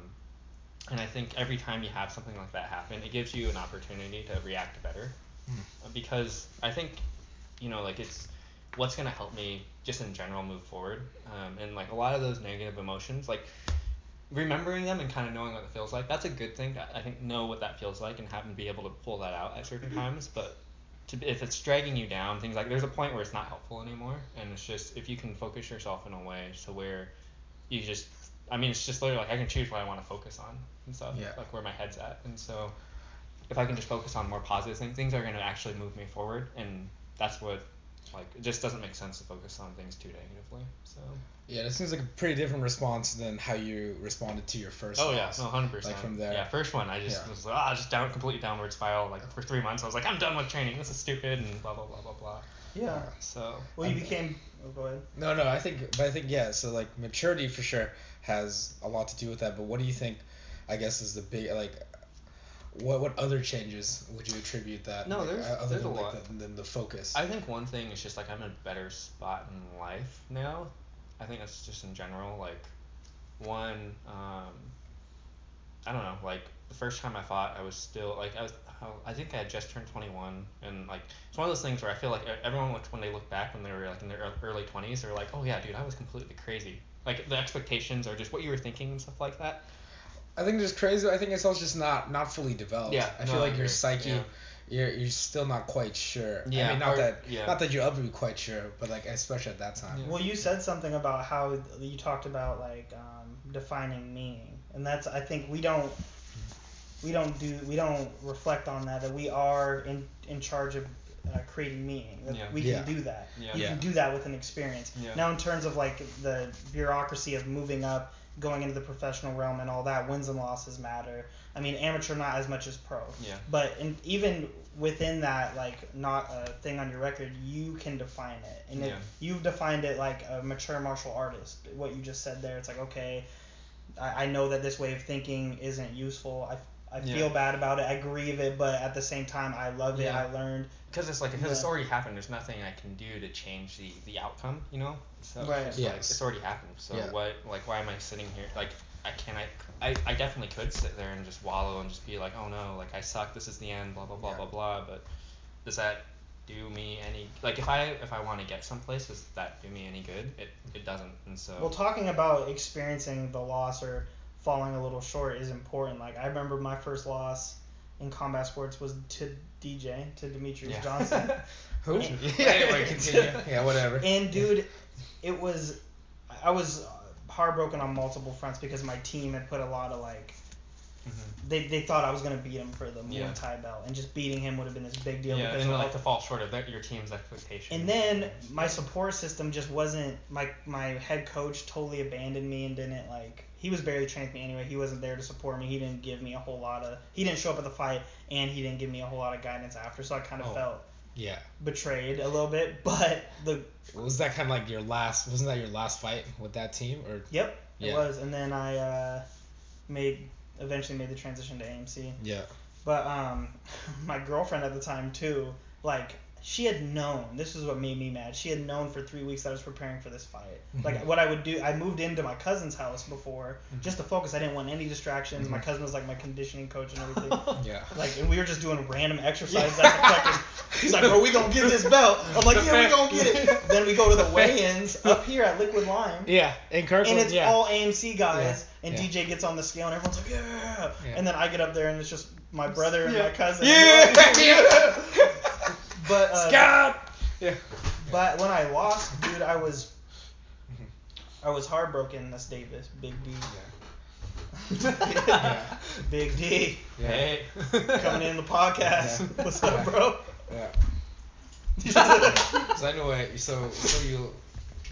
and I think every time you have something like that happen it gives you an opportunity to react better. Uh, because I think you know like it's what's gonna help me just in general move forward um, and like a lot of those negative emotions like remembering them and kind of knowing what it feels like that's a good thing. I think know what that feels like and having to be able to pull that out at certain times but to, if it's dragging you down things like there's a point where it's not helpful anymore and it's just if you can focus yourself in a way to where you just i mean it's just literally like i can choose what i want to focus on and stuff Yeah. like where my head's at and so if i can just focus on more positive things things are going to actually move me forward and that's what like it just doesn't make sense to focus on things too negatively so Yeah, that seems like a pretty different response than how you responded to your first Oh yeah, loss. no, hundred percent. Like from there. Yeah, first one, I just Yeah. was like, ah, just down, completely downward spiral. Like for three months, I was like, I'm done with training. This is stupid, and blah blah blah blah blah. Yeah. So. Well, you became. Oh, go ahead. No, no, I think, but I think yeah. So like maturity for sure has a lot to do with that. But what do you think? I guess is the big like. What what other changes would you attribute that? No, like, there's- uh, other there's than a like lot. The, than the focus. I think one thing is just like I'm in a better spot in life now. I think that's just in general. Like, one, um, I don't know. Like the first time I fought, I was still like I was. I think I had just turned 21, and like it's one of those things where I feel like everyone looks when they look back when they were like in their early 20s, they're like, oh yeah, dude, I was completely crazy. Like the expectations are just what you were thinking and stuff like that. I think it's crazy. I think it's also just not not fully developed. Yeah, I no, feel I like your agree. psyche, Yeah. you're you're still not quite sure. Yeah, I mean, not or- that yeah. not that you'll ever be quite sure, but like especially at that time. Yeah. Well, you said something about how you talked about like um, defining meaning, and that's I think we don't we don't do we don't reflect on that that we are in in charge of uh, creating meaning. That Yeah. We can Yeah. do that. Yeah. You Yeah. can do that with an experience. Yeah. Now, in terms of like the bureaucracy of moving up, going into the professional realm, and all that, wins and losses matter. I mean, amateur not as much as pro. Yeah. But in, even within that, like not a thing on your record, you can define it, and Yeah. you've defined it like a mature martial artist. What you just said there, it's like okay, I, I know that this way of thinking isn't useful. I, I Yeah. feel bad about it. I grieve it, but at the same time, I love it. Yeah. I learned. Because it's like because it's already happened. There's nothing I can do to change the the outcome. You know. So Right. it's like Yes. it's already happened. So Yeah. what like why am I sitting here like I can I, I I definitely could sit there and just wallow and just be like oh no like I suck this is the end blah blah blah Yeah. blah blah but does that do me any like if I if I want to get someplace does that do me any good it it doesn't and so Well, talking about experiencing the loss or falling a little short is important. Like I remember my first loss in combat sports was to DJ to Demetrius Yeah. Johnson. Who? And- anyway, continue. yeah, whatever. And dude, it was I was heartbroken on multiple fronts because my team had put a lot of like Mhm. they, they thought I was gonna beat him for the Muay Yeah. Thai belt and just beating him would have been this big deal yeah because and of like to fall short of that, your team's expectations and then my support system just wasn't my my head coach totally abandoned me and didn't like he was barely training me anyway. He wasn't there to support me. He didn't give me a whole lot of he didn't show up at the fight and he didn't give me a whole lot of guidance after. So I kind of Oh. felt Yeah. betrayed a little bit. But the Was that kind of like your last? Wasn't that your last fight with that team? Or yep it was. And then I uh, made eventually made the transition to AMC. yeah. But um, my girlfriend at the time too, like she had known. This is what made me mad. She had known for three weeks that I was preparing for this fight. Mhm. Like what I would do, I moved into my cousin's house before just to focus. I didn't want any distractions. My Mhm. cousin was like my conditioning coach and everything. Yeah. Like, and we were just doing random exercises at the fucking. He's like, bro, we gonna get this belt. I'm like, yeah, we gonna get it. then we go to the weigh-ins up here at Liquid Lime, Yeah, in and it's yeah. all AMC guys. Yeah, And yeah. DJ gets on the scale, and everyone's like, yeah. Yeah. And then I get up there, and it's just my brother and Yeah. my cousin. Yeah. yeah. But uh, Scott. Yeah. but when I lost, dude, I was. I was heartbroken. That's Davis, Big D. Yeah. Big D Yeah. Hey. coming in the podcast. Yeah. What's up, Yeah. bro? Yeah. So anyway, so so you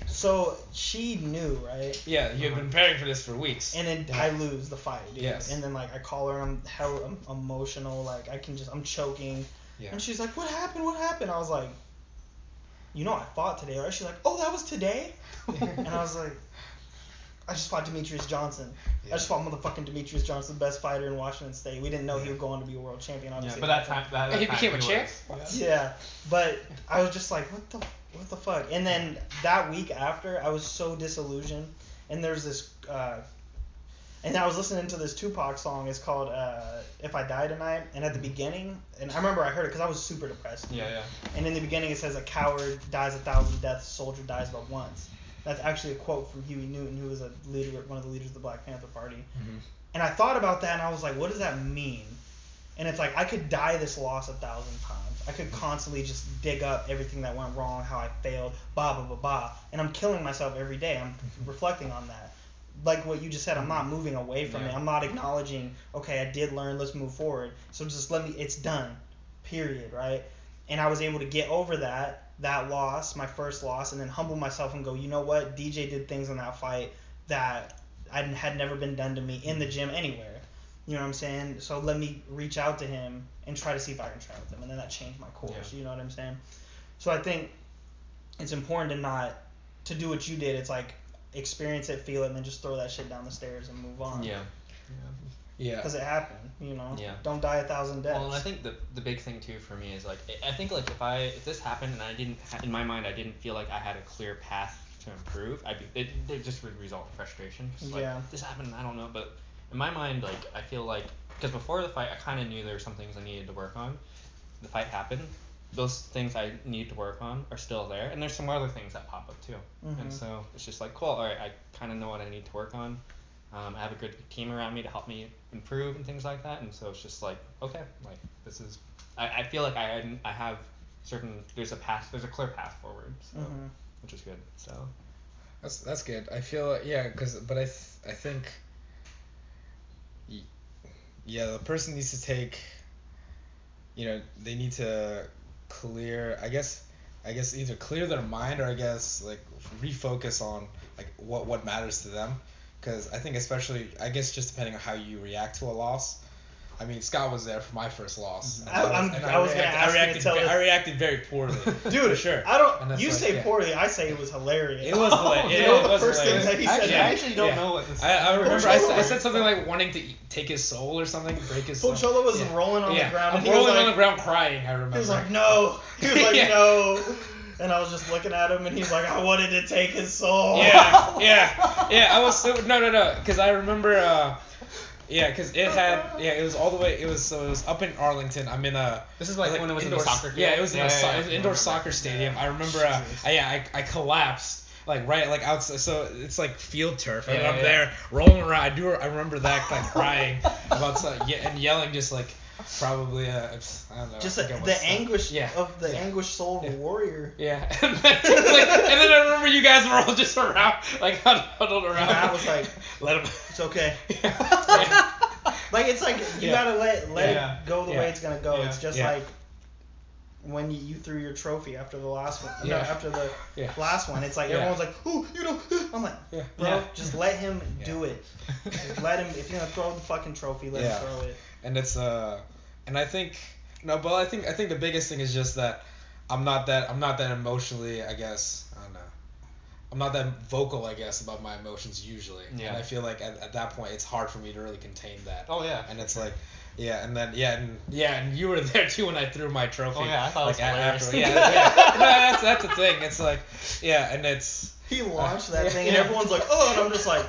so she knew, right? yeah you have been preparing for this for weeks. And then Yeah. I lose the fight, dude. Yes. And then like I call her, I'm hell I'm emotional, like I can just I'm choking. Yeah. And she's like, "What happened? What happened?" I was like, "You know I fought today, right?" She's like, "Oh, that was today." and I was like, "I just fought Demetrius Johnson. I just fought motherfucking Demetrius Johnson, the best fighter in Washington State. We didn't know he would go on to be a world champion, yeah, obviously. but that time, that, that He time became a was- champ? Yeah, but I was just like, what the, what the fuck? And then that week after, I was so disillusioned. And there's this, uh, and I was listening to this Tupac song. It's called uh, "If I Die Tonight." And at the beginning, and I remember I heard it because I was super depressed. Yeah, yeah. And in the beginning, it says, "A coward dies a thousand deaths, a soldier dies but once." That's actually a quote from Huey Newton, who was a leader, one of the leaders of the Black Panther Party. Mhm. And I thought about that, and I was like, what does that mean? And it's like I could die this loss a thousand times. I could constantly just dig up everything that went wrong, how I failed, blah blah blah blah. And I'm killing myself every day. I'm reflecting on that. Like what you just said, I'm not mm-hmm. moving away from it. I'm not acknowledging, okay, I did learn, let's move forward. So just let me it's done. Period, right? And I was able to get over that, that loss, my first loss, and then humble myself and go, you know what? DJ did things in that fight that I had never been done to me in the gym anywhere. You know what I'm saying? So let me reach out to him and try to see if I can train with him, and then that changed my course. Yeah. You know what I'm saying? So I think it's important to not to do what you did. It's like experience it, feel it, and then just throw that shit down the stairs and move on. Yeah. Yeah. Because it happened. You know. Yeah. Don't die a thousand deaths. Well, and I think the the big thing too for me is like I- I think like if I if this happened and I didn't in my mind I didn't feel like I had a clear path to improve, I'd be it, it just would result in frustration. 'cause, like, Yeah. This happened, I don't know, but in my mind like I feel like because before the fight I kind of knew there were some things I needed to work on. The fight happened. Those things I need to work on are still there, and there's some other things that pop up too. Mhm. And so it's just like cool. All right, I kind of know what I need to work on. Um, I have a good team around me to help me improve and things like that. And so it's just like, okay, like this is. I, I feel like I I have certain there's a path there's a clear path forward, so Mhm. which is good. So That's that's good. I feel yeah, cause but I th- I think yeah, the person needs to take you know, they need to clear I guess I guess either clear their mind or I guess like refocus on like what what matters to them cuz I think especially I guess just depending on how you react to a loss. I mean, Scott was there for my first loss. I- I'm- and I was gonna reacted, ask you to I reacted, tell this. I reacted very poorly. Dude, for sure. I don't. You like, say yeah. poorly. I say it was hilarious. It was hilarious. You Yeah, know it the was first thing that he I said. actually, yeah. I actually don't Yeah. know what this. I, I remember I, said- I said something like wanting to eat, take his soul or something, break his soul. Pocholo was yeah. rolling on yeah. the ground. I'm and he was rolling like, on the ground crying. I remember. He was like, no. He was like, no. And I was just looking at him, and he's like, I wanted to take his soul. Yeah, yeah, yeah. I was so, no, no, no, because I remember. Uh, yeah, because it had yeah, it was all the way. It was so it was up in Arlington. I'm in a. This is like when it was in the soccer field? Yeah, it was in Yeah, a yeah, so- yeah. it was an indoor soccer stadium. I remember. Uh, I, yeah, I, I collapsed like right like outside. So it's like field turf, I'm yeah. there rolling around. I do. I remember that like crying about some, yeah, and yelling just like probably uh, I don't know. Just the, forget the what stuff. anguish Yeah. of the yeah. anguish soul of Yeah. a warrior. Yeah, and then, like, and then I remember you guys were all just around, like huddled around. I was like, "Let him." It's okay. Yeah. Like it's like you gotta let let it go the way it's gonna go. It's just like when you, you threw your trophy after the last one. No, Yeah. after the Yeah. last one. It's like Yeah. everyone's like, oh, you know. I'm like, bro, just let him do it. Let him. If you're gonna throw the fucking trophy, let him throw it. And it's uh and I think no, but I think I think the biggest thing is just that I'm not that I'm not that emotionally I guess I don't know I'm not that vocal, I guess, about my emotions usually. Yeah. And I feel like at, at that point, it's hard for me to really contain that. Oh yeah. And it's like, yeah, and then yeah, and yeah, and you were there too when I threw my trophy. Oh, yeah, I thought it was hilarious. after- yeah, yeah. no, that's that's the thing. It's like, yeah, and it's He launched that Yeah. thing, and everyone's like, "Oh," and I'm just like,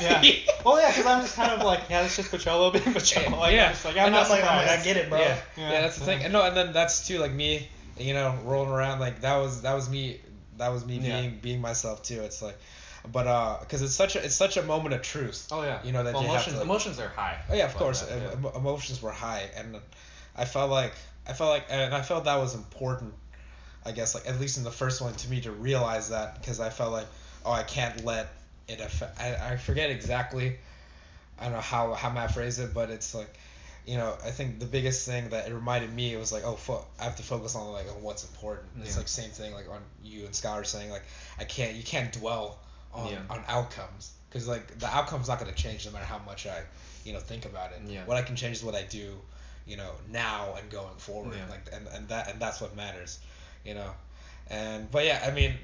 Yeah. Well, yeah, because I'm just kind of like, yeah, it's just Pocholo being Pocholo. Like, Yeah. I'm just like, I'm not like, I get it, bro. Yeah, Yeah. yeah, that's the thing. And no, and then that's too like me, you know, rolling around like that was that was me, that was me Yeah. being being myself too. It's like, but uh, because it's such a it's such a moment of truth. Oh yeah. You know, that well, you have emotions to, like- emotions are high. Oh yeah, of course, that, yeah. emotions were high, and I felt like I felt like and I felt that was important. I guess like at least in the first one to me to realize that because I felt like oh I can't let it affect. I, I forget exactly. I don't know how how Matt phrased it, but it's like, you know, I think the biggest thing that it reminded me was like, oh, fo- I have to focus on like on what's important. It's like same thing like on you and Scott are saying like I can't you can't dwell on Yeah. on outcomes because like the outcome's not gonna change no matter how much I you know think about it. Yeah. What I can change is what I do, you know, now and going forward. Yeah. Like and, and that and that's what matters, you know. And but yeah, I mean,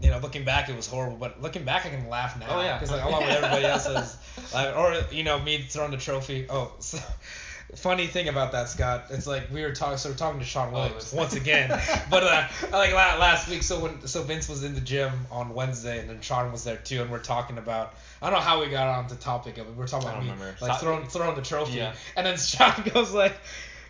you know, looking back it was horrible, but looking back I can laugh now. Oh, yeah. Because like along with everybody else is, like, or you know me throwing the trophy. Oh, so, funny thing about that, Scott. It's like we were talking, so we're talking to Sean Oh, Williams this- once again. but uh, like last week, so when so Vince was in the gym on Wednesday, and then Sean was there too, and we're talking about. I don't know how we got on the topic of it. We were talking about me, remember. like throwing throwing the trophy, Yeah. and then Sean goes like,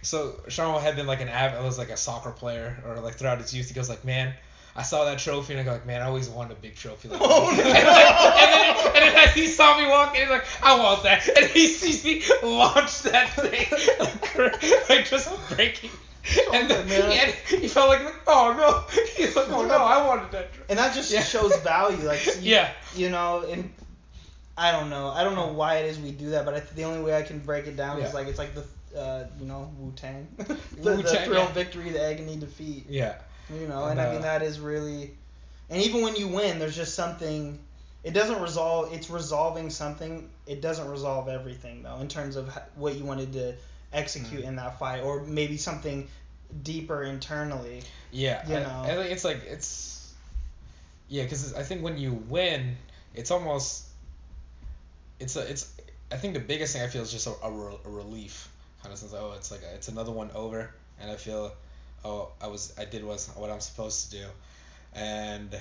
so Sean had been like an av- was like a soccer player or like throughout his youth. He goes like, man. I saw that trophy and I go like, man, I always wanted a big trophy like that. Oh, and, no. like, and, then, and then he saw me walking, and he's like, I want that. And he sees me launch that thing, like, like just breaking. And then man. he, had, he felt like, oh no. He's like, oh no, I wanted that trophy. and that just Yeah. shows value. Like, you, Yeah. you know, and I don't know, I don't know why it is we do that, but I, th- the only way I can break it down Yeah. is like it's like the, uh, you know, Wu Tang, the, the thrill, yeah. victory, the agony, defeat. Yeah. You know, And, and I uh, mean that is really, and even when you win, there's just something. It doesn't resolve. It's resolving something. It doesn't resolve everything though, in terms of what you wanted to execute Mm. in that fight, or maybe something deeper internally. Yeah, You I, know. I think it's like it's yeah, because I think when you win, it's almost it's a it's I think the biggest thing I feel is just a, a, re- a relief kind of sense. Oh, it's like a, it's another one over, and I feel oh I was I did was what I'm supposed to do, and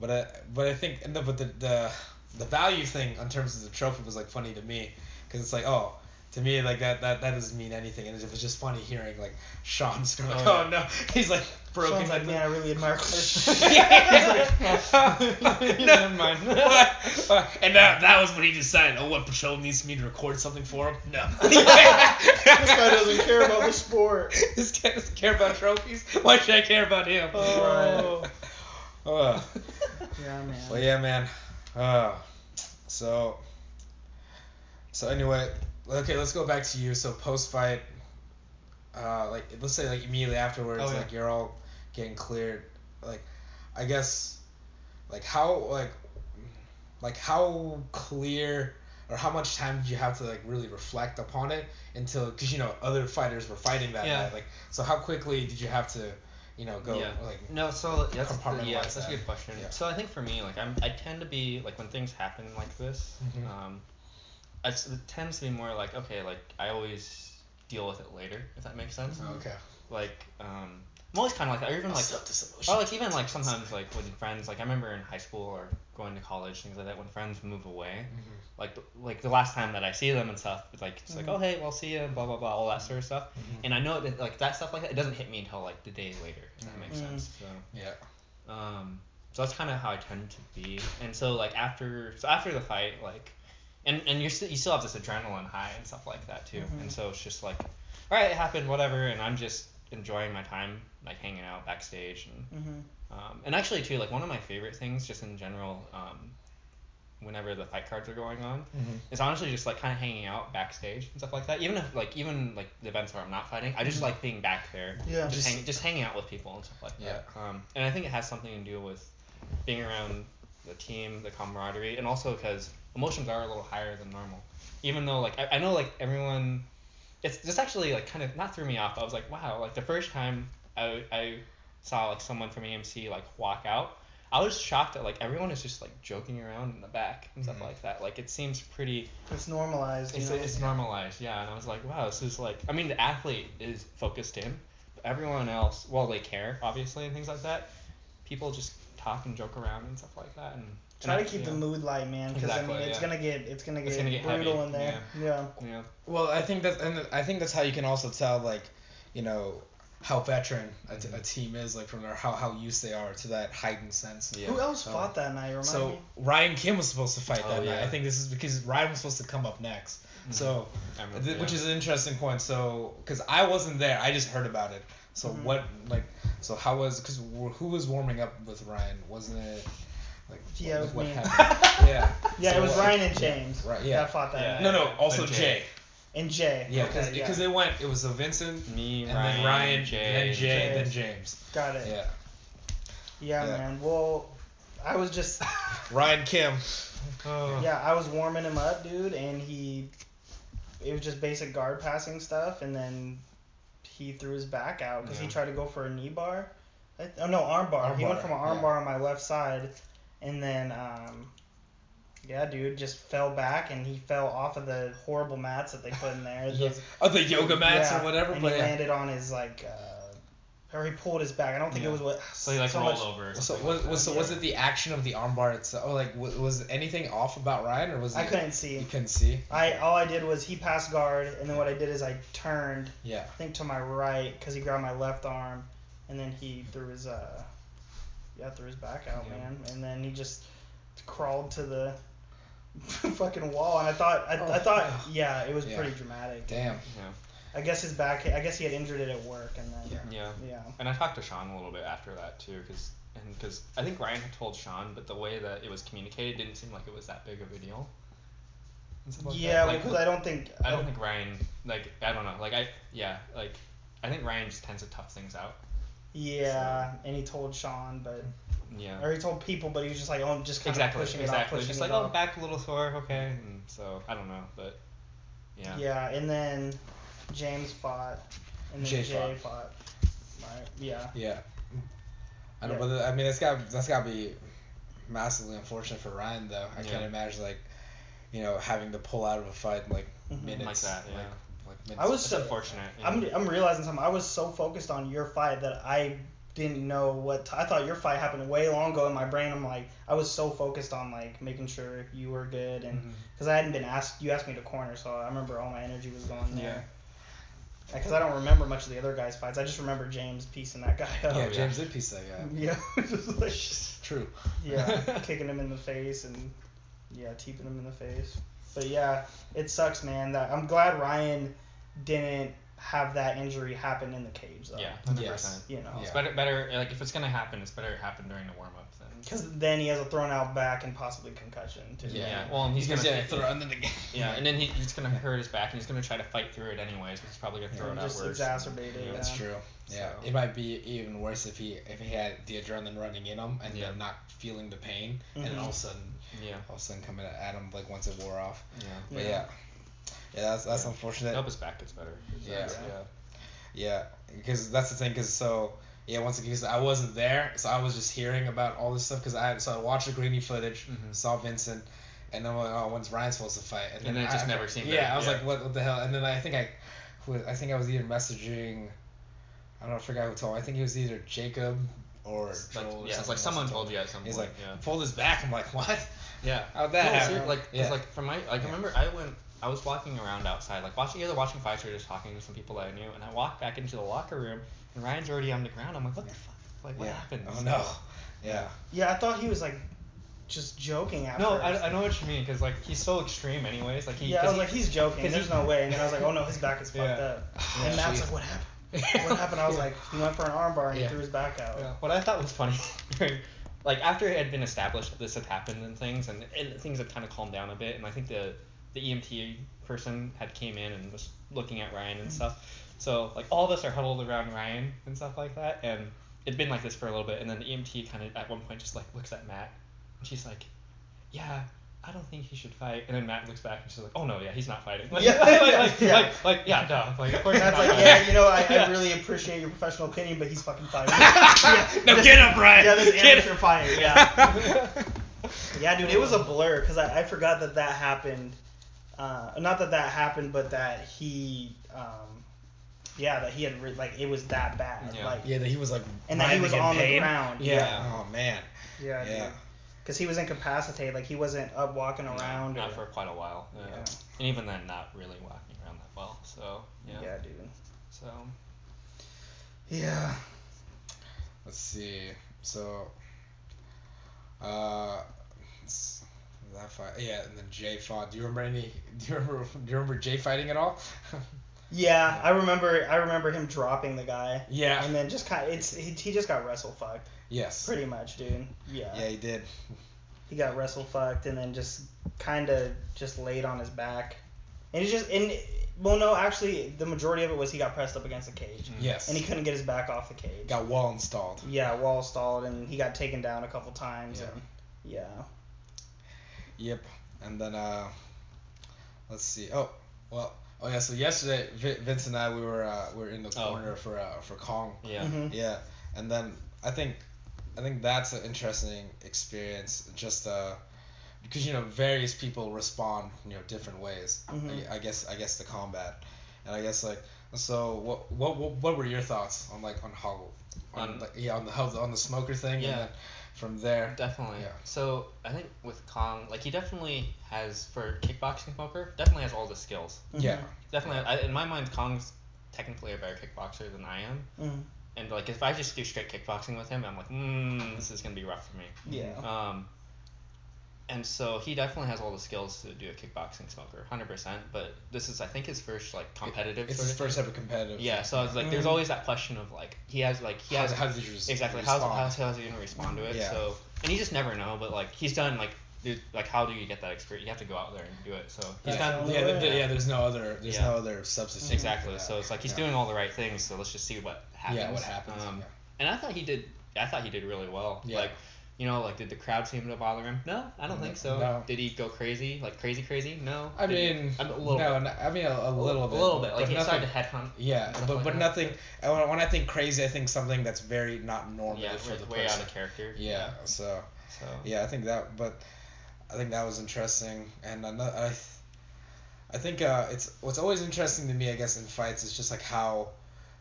but I but I think and the, but the the the value thing in terms of the trophy was like funny to me because it's like oh. To me, like that, that, that doesn't mean anything, and it was just funny hearing like Sean just go like, Oh, "Oh, no," he's like broken. Sean's like, into- man, I really admire Chris. Never mind. and that, that was when he decided, oh, what Patrol needs me to record something for him? No. this guy doesn't care about the sport. this guy doesn't care about trophies. Why should I care about him? Oh. Uh, Yeah, man. well, yeah, man. Uh, so, so anyway, okay, let's go back to you. So post fight, uh, like let's say like immediately afterwards, Oh, yeah. like you're all getting cleared. Like, I guess, like how like, like how clear or how much time did you have to like really reflect upon it until because you know other fighters were fighting that Yeah. night. Like, so how quickly did you have to, you know, go yeah. like no, so that's the, compartmentalize yeah, that's a good question. Yeah. So I think for me, like I'm, I tend to be like when things happen like this, Mhm. um, it's, it tends to be more like okay, like I always deal with it later, if that makes sense. Oh, okay. Like, um, I'm always kind of like, or even like, or like even like sometimes like when friends, like I remember in high school or going to college, things like that, when friends move away, Mhm. like like the last time that I see them and stuff, it's like it's like Mhm. oh hey, well see you, blah blah blah, all that sort of stuff. Mhm. And I know that like that stuff like that, it doesn't hit me until like the day later, if that makes Mhm. sense. So. Yeah. Um, so that's kind of how I tend to be. And so like after so after the fight, like, and and you're st- you still have this adrenaline high and stuff like that too. Mhm. And so it's just like, all right, it happened, whatever. And I'm just enjoying my time, like hanging out backstage and hmm um, and actually too, like one of my favorite things just in general, um, whenever the fight cards are going on, Mm-hmm. is honestly just like kind of hanging out backstage and stuff like that. Even if like even like the events where I'm not fighting, I just Mhm. like being back there, Yeah. just Just- hang, just hanging out with people and stuff like that. Um, and I think it has something to do with being around the team, the camaraderie, and also because emotions are a little higher than normal. Even though like I, I know like everyone, it's this actually like kind of not threw me off. I was like wow, like the first time I I saw like someone from AMC like walk out. I was shocked that like everyone is just like joking around in the back and stuff Mhm. like that. Like it seems pretty. It's normalized. You It's, know? it's normalized, yeah. And I was like, wow, this is like. I mean, the athlete is focused in, but everyone else, well, they care obviously and things like that. People just talk and joke around and stuff like that, and Try and to keep yeah. the mood light, man, because I mean it's yeah. gonna get it's gonna get, It's gonna get brutal heavy, in there. Yeah. Yeah. Well, I think that's and I think that's how you can also tell like, you know, how veteran a, t- a team is like from their how how used they are to that heightened sense. Yeah. Who else So- fought that night? Remind So me. Ryan Kim was supposed to fight Oh, that night. I think this is because Ryan was supposed to come up next. So, remember, th- which is an interesting point. So, because I wasn't there, I just heard about it. So Mhm. what like so how was because who was warming up with Ryan? Wasn't it like Yeah, it was what me. happened? yeah. Yeah, So it was what- Ryan and yeah, James right. Yeah. that fought that Yeah. night. No, no. And Also Jay. Jay. And Jay. Yeah, because okay, yeah. they went. It was a Vincent, Me, and Ryan, then Ryan, Jay, then and Jay, James. then James. Got it. Yeah. Yeah, Yeah. man. Well, I was just Ryan Kim. Oh. yeah, I was warming him up, dude, and he it was just basic guard passing stuff, and then he threw his back out because he tried to go for a knee bar. Oh no, arm bar. Arm he went bar, from an arm yeah. bar on my left side, and then um, yeah, dude, just fell back and he fell off of the horrible mats that they put in there. Yeah. Oh, the yoga mats yeah, or whatever. And but he yeah. landed on his like, uh, or he pulled his back. I don't think Yeah. it was what. So he like so rolled much- over. So was, like was that. so was it the action of the armbar itself? Oh, like was, was anything off about Ryan or was I it, couldn't see. You couldn't see. I all I did was he passed guard, and then what I did is I turned, Yeah. I think to my right, because he grabbed my left arm, and then he threw his uh, yeah, threw his back out, Yeah. man, and then he just crawled to the fucking wall, and I thought, I, I Oh. thought, yeah, it was Yeah. pretty dramatic. Damn. Yeah. I guess his back, I guess he had injured it at work, and then Yeah. Yeah. yeah, And I talked to Sean a little bit after that too, because and because I think Ryan had told Sean, but the way that it was communicated didn't seem like it was that big of a deal. And like that. yeah, Like, because I don't think I don't oh. think Ryan like I don't know like I yeah like I think Ryan just tends to tough things out. Yeah, and he told Sean, but Yeah. or he told people, but he was just like, oh, just kind Exactly. of pushing Exactly. it off, pushing just like oh back a little sore okay and so I don't know but yeah. Yeah, and then James fought, and then Jay Jay, fought. fought. Right. Yeah. Yeah. I know, Yeah. but I mean, that's got that's got to be massively unfortunate for Ryan though. I Yeah. can't imagine like, you know, having to pull out of a fight in, like Mhm. minutes. Like that, yeah. Like, like minutes. I was It's so- unfortunate. yeah. I'm I'm realizing something. I was so focused on your fight that I didn't know what t- I thought your fight happened way long ago in my brain. I'm like I was so focused on like making sure you were good and mm-hmm. because I hadn't been asked you asked me to corner so I remember all my energy was going there. Yeah. there. Because I don't remember much of the other guys' fights. I just remember James piecing that guy up. yeah, yeah. James did piece that guy. Yeah. just like True. yeah, kicking him in the face and yeah, teeping him in the face. But yeah, it sucks, man. That I'm glad Ryan didn't have that injury happen in the cage though. Yeah. Hundred Yes. You know, It's better better like if it's gonna happen it's better it happen during the warm up then. because then he has a thrown out back and possibly concussion too. Yeah. Yeah. Well, and he's, He's gonna yeah, throw and then again. Yeah, and then he, he's gonna hurt his back, and he's gonna try to fight through it anyways, but he's probably gonna throw And it out just worse. exacerbate it. Yeah. That's true. Yeah, So- it might be even worse if he if he had the adrenaline running in him and Yeah. then not feeling the pain, and Mhm. all of a sudden Yeah. all of a sudden coming at him like once it wore off. Yeah. But Yeah. Yeah, yeah, that's that's Yeah. I unfortunate. hope his back gets better. 'cause Yeah. Yeah. Yeah, because that's the thing. Because so yeah, once again, 'cause I wasn't there, so I was just hearing about all this stuff. Because I so I watched the grainy footage, Mhm. saw Vincent, and then I'm like, oh, when's Ryan supposed to fight? And then it just I, never seemed Yeah, to- I was yeah. like, what, what the hell? And then I think I, was- I think I was either messaging, I don't know, I forgot who told. me. I think it was either Jacob or Like, Joel. yeah, it's like someone told you at some He's point. like, yeah. pulled his back. I'm like, what? Yeah. How'd that no, happen? ser- like, 'cause, Yeah. like from my, like, Yeah. I remember I went, I was walking around outside, like watching, either watching fights or just talking to some people that I knew, and I walked back into the locker room, and Ryan's already on the ground. I'm like, what the fuck? Like, what yeah. happened? Oh no. Yeah. Yeah, I thought he was like just joking at No. I, I know what you mean, cause like he's so extreme, anyways. Like he. yeah, I 'cause was he- like, he's joking. 'cause There's no way. And then I was like, oh no, his back is fucked Yeah. up. Yeah. and Matt's Jeez. like, what happened? What happened? I was like, he went for an armbar and Yeah. he threw his back out. Yeah. What I thought was funny like after it had been established that this had happened and things, and, and things had kind of calmed down a bit, and I think the the EMT person had came in and was looking at Ryan and mm-hmm. stuff. So like all of us are huddled around Ryan and stuff like that, and it'd been like this for a little bit, and then the EMT kind of at one point just like looks at Matt, and she's like, "Yeah, I don't think he should fight. And then Matt looks back and she's like, oh no, yeah, he's not fighting. Like, Yeah, like, yeah, like, yeah. like, like, yeah, duh. Like, of course he's That's not like, fighting. yeah, you know, I, I really appreciate your professional opinion, but he's fucking fighting. yeah, No, this- get up, Ryan. Yeah, this Get amateur up. fight. Yeah. Yeah, dude, it was a blur because I, I forgot that that happened. Uh, not that that happened, but that he, um, yeah, that he had re- like it was that bad, Yeah. like, Yeah, that he was like. and that he was writhing in on the ground. Yeah. Yeah, Oh man. yeah, Yeah. Because he was incapacitated, like he wasn't up walking No, around. not or, for quite a while. Yeah. Yeah. And even then, not really walking around that well. So, yeah. yeah, dude. So, Yeah. Let's see. So. Uh. S- That fight. Yeah, and then Jay fought. Do you remember any? Do you remember? Do you remember Jay fighting at all? Yeah, I remember. I remember him dropping the guy, yeah. and then just kind of it's he, he just got wrestle fucked, yes. pretty much, dude. Yeah. Yeah, he did. He got wrestle fucked, and then just kind of just laid on his back, and he just and well, no, actually, the majority of it was he got pressed up against the cage, mm-hmm. Yes. and he couldn't get his back off the cage. got wall installed. Yeah, wall installed, and he got taken down a couple times, Yeah. and yeah. Yep. And then uh, let's see. Oh, well. Oh yeah. So yesterday, Vi- Vince and I we were uh, we were in the Oh. corner for uh, for Kong. yeah. Mhm. Yeah. And then I think I think that's an interesting experience. Just uh, because you know various people respond you know different ways. Mhm. I, I guess I guess the combat, and I guess like so what what what, what were your thoughts on like on how on, On- like yeah on the on the smoker thing Yeah. and then from there. Definitely. Yeah. So I think with Kong, like he definitely has for kickboxing smoker, definitely has all the skills. Yeah. Definitely, I, in my mind, Kong's technically a better kickboxer than I am. Mhm. And like if I just do straight kickboxing with him, I'm like, mm, this is gonna be rough for me. Yeah. Um, and so he definitely has all the skills to do a kickboxing smoker, hundred percent. But this is, I think, his first like competitive. It's his first ever competitive. Yeah. So I was like, there's Mm. always that question of like he has like he how, has how did you res- exactly how's, respond? how's how's he gonna respond to it? Yeah. So and you just never know. But like he's done like dude, like how do you get that experience? You have to go out there and do it. So he's That's done. yeah, only th- way. th- yeah. There's no other. There's Yeah. no other substitute. Exactly. So it's like he's Yeah. doing all the right things. So let's just see what happens. Yeah, what happens? Um, yeah. And I thought he did. I thought he did really well. Yeah. Like, you know, like did the crowd seem to bother him? No, I don't think so. No. Did he go crazy? Like crazy, crazy? No. I Did he- mean, a little no, bit. no, I mean a, a little bit. A little bit. Like he nothing, started to headhunt. Yeah, but like but that. nothing. When, when I think crazy, I think something that's very not normal Yeah, for the way person. out of character. Yeah. So So. yeah, I think that. But I think that was interesting, and another, I. I think uh, it's what's always interesting to me, I guess, in fights is just like how,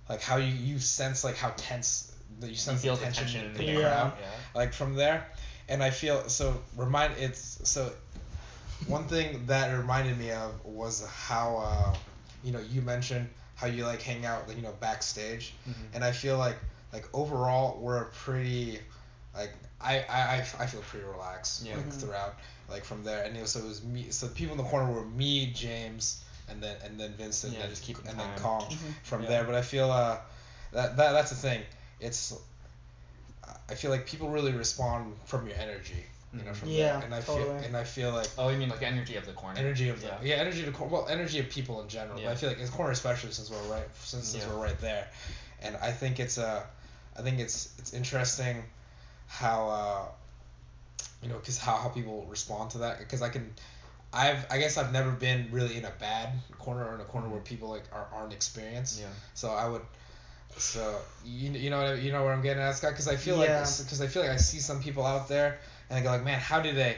like how you, you sense like how tense that you You sense feel the the tension, tension in in the the the air. crowd, Yeah. like from there, and I feel so remind it's so. One thing that it reminded me of was how, uh, you know, you mentioned how you like hang out, you know, backstage, Mhm. and I feel like like overall we're a pretty like I, I, I I feel pretty relaxed Yeah. like Mhm. throughout like from there and it was, so it was me so the people in the corner were me James and then and then Vincent Yeah, and, just keeping and time. then Kong Mhm. from Yeah. there but I feel uh that, that that's the thing it's I feel like people really respond from your energy you know Mhm. from Yeah, there and I totally. feel and I feel like Oh, you mean like energy of the corner? energy of the Yeah. yeah, energy of the corner well energy of people in general but Yeah. I feel like it's corner especially since we're right since, since Yeah. we're right there and I think it's uh I think it's it's interesting how uh you know because how, how people respond to that because I can I've I guess I've never been really in a bad corner or in a corner where people like are, aren't experienced Yeah. so I would so you, you know what you know where I'm getting at Scott because I feel Yeah. like because I feel like I see some people out there and I go like man how do they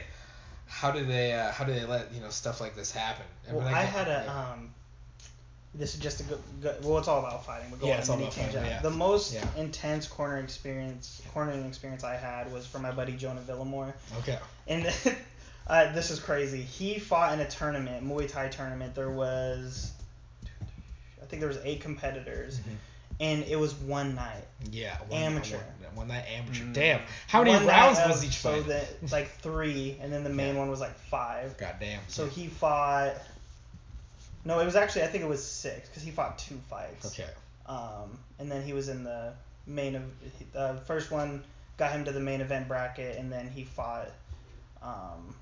how do they uh, how do they let you know stuff like this happen And Well, when I had a yeah. um. This is just a good, good. Well, it's all about fighting. But go Yeah, on, it's all about fighting, yeah. The most Yeah. intense corner experience, cornering experience I had was from my buddy Jonah Villamore, okay and uh, this is crazy. He fought in a tournament, Muay Thai tournament. There was, I think there was eight competitors, Mhm. And it was one night. yeah Amateur. one, one night amateur Mm. damn how many One rounds was of- each so fight like three, and then the main Yeah. one was like five. god damn So he fought. No, it was actually I think it was six because he fought two fights. okay Um, and then he was in the main of uh, first one got him to the main event bracket, and then he fought um,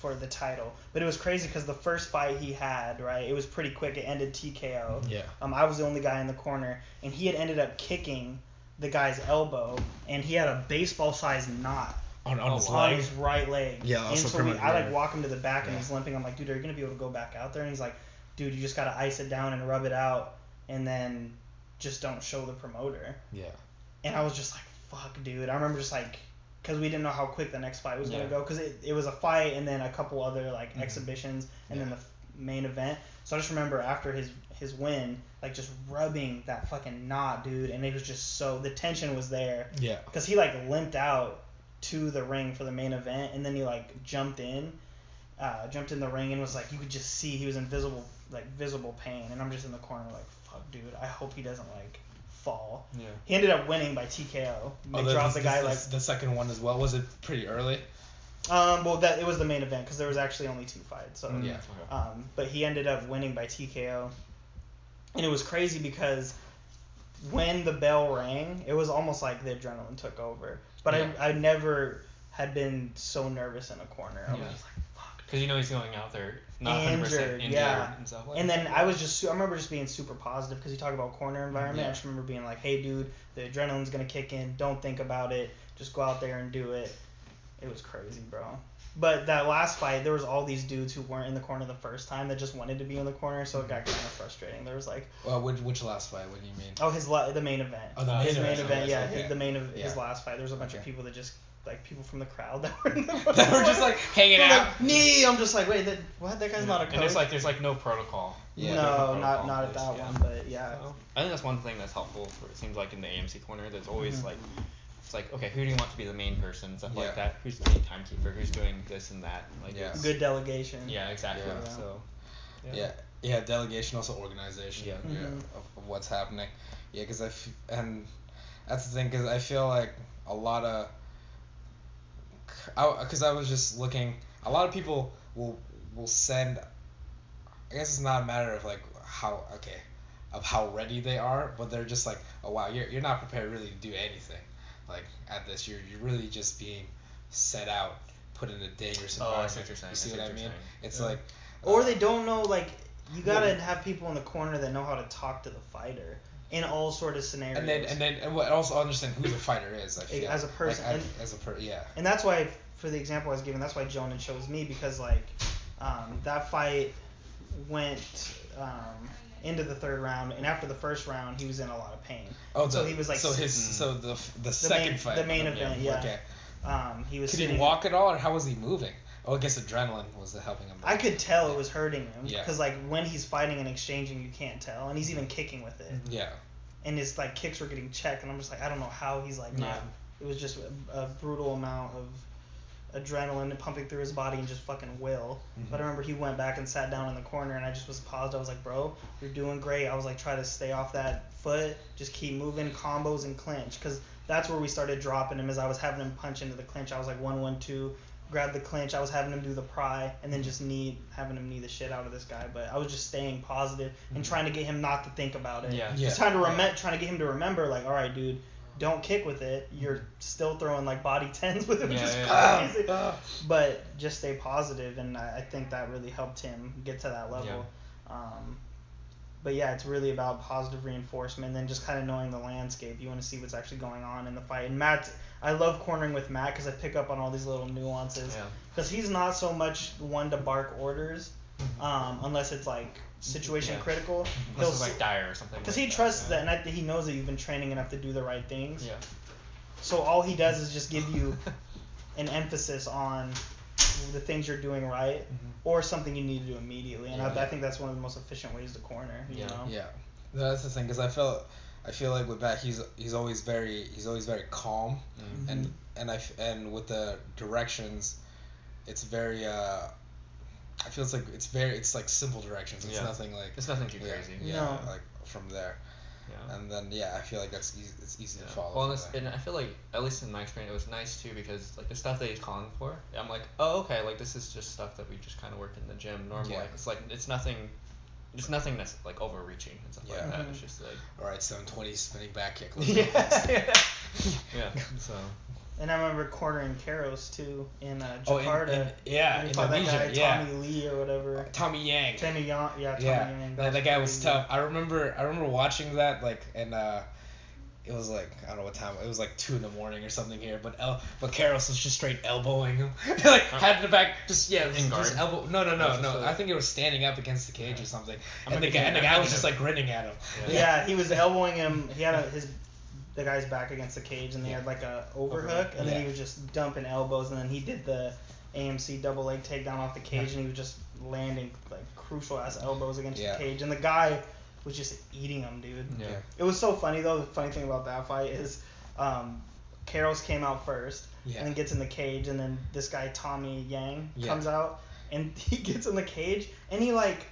for the title. But it was crazy because the first fight he had, right, it was pretty quick. It ended TKO. yeah Um, I was the only guy in the corner, and he had ended up kicking the guy's elbow, and he had a baseball sized knot On, on Oh, his on his right leg. Yeah, also And so we, I like walk him to the back and he's limping. I'm like, dude, are you gonna be able to go back out there? And he's like, dude, you just gotta ice it down and rub it out, and then just don't show the promoter. Yeah. And I was just like, fuck, dude. I remember just like, because we didn't know how quick the next fight was Yeah. gonna go, because it, it was a fight and then a couple other like Mhm. exhibitions and then the f- main event. So I just remember after his his win, like just rubbing that fucking knot, dude, and it was just so the tension was there Yeah. because he like limped out to the ring for the main event and then he like jumped in uh, jumped in the ring and was like you could just see he was invisible like visible pain and i'm just in the corner like fuck dude i hope he doesn't like fall Yeah. he ended up winning by tko they Oh, dropped the guy the, like the second one as well. Was it pretty early? um well that it was the main event because there was actually only two fights so Yeah. okay. um, but he ended up winning by TKO. And it was crazy because when the bell rang, it was almost like the adrenaline took over. But Yeah. I, I never had been so nervous in a corner. I was Yeah. just like, fuck. Because you know he's going out there not 100% Injured, injured, yeah. and stuff like And then. I was just, I remember just being super positive because you talk about corner environment. Yeah. I just remember being like, hey, dude, the adrenaline's going to kick in. Don't think about it. Just go out there and do it. It was crazy, bro. But that last fight, there was all these dudes who weren't in the corner the first time that just wanted to be in the corner, so it got mm-hmm. kind of frustrating. There was like, Well, which which last fight? What do you mean? oh, his la- the main event. Oh, the his main main event, event, yeah, okay. his, the main of his last fight. There was a bunch of people that just like people from the crowd that were in the That were just like hanging They're out. like, knee. I'm just like, wait, that, what? That guy's not a coach. And there's like there's like no protocol. Yeah. Different no, protocol not not at place, that yeah. one, but yeah. So, I think that's one thing that's helpful. For, it seems like in the AMC corner, there's always Mhm. like, it's like okay, who do you want to be the main person, stuff Yeah. like that. Who's the main timekeeper? Who's doing this and that? Like Yeah. Good delegation. Yeah, exactly. Yeah. So. Yeah. yeah, delegation, also organization Yeah. yeah, Mhm. of, of what's happening. Yeah, because I f- and that's the thing because I feel like a lot of because I, was just looking. A lot of people will will send. I guess it's not a matter of like how okay, of how ready they are, but they're just like, oh wow, you're you're not prepared really to do anything, like at this. You're you're really just being set out, put in a dangerous Oh, I environment. see what you're saying. You I see see what I mean? saying. It's Yeah. like. Or uh, they don't know like you gotta Well- have people in the corner that know how to talk to the fighter in all sort of scenarios. and then and then and what also understand who the fighter is. I feel as a person, like, I- and- as a per yeah. And that's why, for the example I was given, that's why Jonan chose me because like um, that fight went um, into the third round, and after the first round, he was in a lot of pain. Oh, the, so he was like so his so the the the second main, fight. the main event, yeah. Okay. Um, he was Could sitting. he walk at all, or how was he moving? Oh, I guess adrenaline was helping him. I could tell it was hurting him Yeah. because like when he's fighting and exchanging, you can't tell, and he's even kicking with it, Yeah. and his like kicks were getting checked, and I'm just like I don't know how he's like not. It was just a, a brutal amount of adrenaline pumping through his body and just fucking will. Mm-hmm. But I remember he went back and sat down in the corner, and I just was paused. I was like, bro, you're doing great. I was like, try to stay off that foot, just keep moving, combos and clinch, because that's where we started dropping him. As I was having him punch into the clinch, I was like one one two, grab the clinch. I was having him do the pry, and then just knee, having him knee the shit out of this guy. But I was just staying positive and trying to get him not to think about it. Yeah. Mm-hmm. Yeah. Just trying to rem- trying to get him to remember, like, all right, dude. Don't kick with it. You're still throwing like body tens with it, which Yeah, is yeah, crazy Ah, but just stay positive, and I, I think that really helped him get to that level. Um, but yeah, it's really about positive reinforcement, and then just kind of knowing the landscape. You want to see what's actually going on in the fight. And Matt, I love cornering with Matt because I pick up on all these little nuances. Yeah. Because he's not so much one to bark orders, um, unless it's like situation Yeah. critical. Unless it's like dire or something. because like he trusts yeah. that, and I, he knows that you've been training enough to do the right things. Yeah. So all he does is just give you an emphasis on the things you're doing right or something you need to do immediately. And I, Yeah. I think that's one of the most efficient ways to corner. You Yeah. know. Yeah. No, that's the thing, because I felt, I feel like with that he's he's always very he's always very calm, Mhm. and and I f- and with the directions, it's very uh. I feel it's like it's very it's like simple directions. It's Yeah. nothing like It's nothing too yeah, crazy. Yeah, No. like from there, Yeah. and then yeah, I feel like that's easy. It's easy Yeah. to follow. Well, and, and I feel like at least in my experience, it was nice too because like the stuff that he's calling for, I'm like, oh okay, like this is just stuff that we just kind of work in the gym normally. Yeah. It's like it's nothing, It's nothing that's like overreaching and stuff Yeah. like that. Mhm. It's just like All right, 720 spinning back kick. let's yeah, yeah. So And I remember cornering Karos too in uh, Oh, in- Jakarta. in- yeah, in that Indonesia, guy, yeah. Tommy Lee or whatever. Tommy Yang. Tommy Yang, yeah, Tommy yeah, Yang. that, that guy was tough. I remember I remember watching that like and uh, it was like I don't know what time it was like two in the morning or something here, but El but Karros was just straight elbowing him, like head in the back, just yeah, In just guard? elbow. No, no, no, no. like- I think it was standing up against the cage or something, I'm and the guy and the guy was just like grinning at him. Yeah. Yeah, he was elbowing him. He had a, his the guy's back against the cage, and they had like a overhook, and then he was just dumping elbows, and then he did the AMC double leg takedown off the cage, and he was just landing like crucial ass elbows against Yeah. the cage, and the guy was just eating him, dude. Yeah. Yeah. It was so funny though. The funny thing about that fight is, um, Carol's came out first, Yeah. and then gets in the cage, and then this guy Tommy Yang Yeah. comes out, and he gets in the cage, and he like,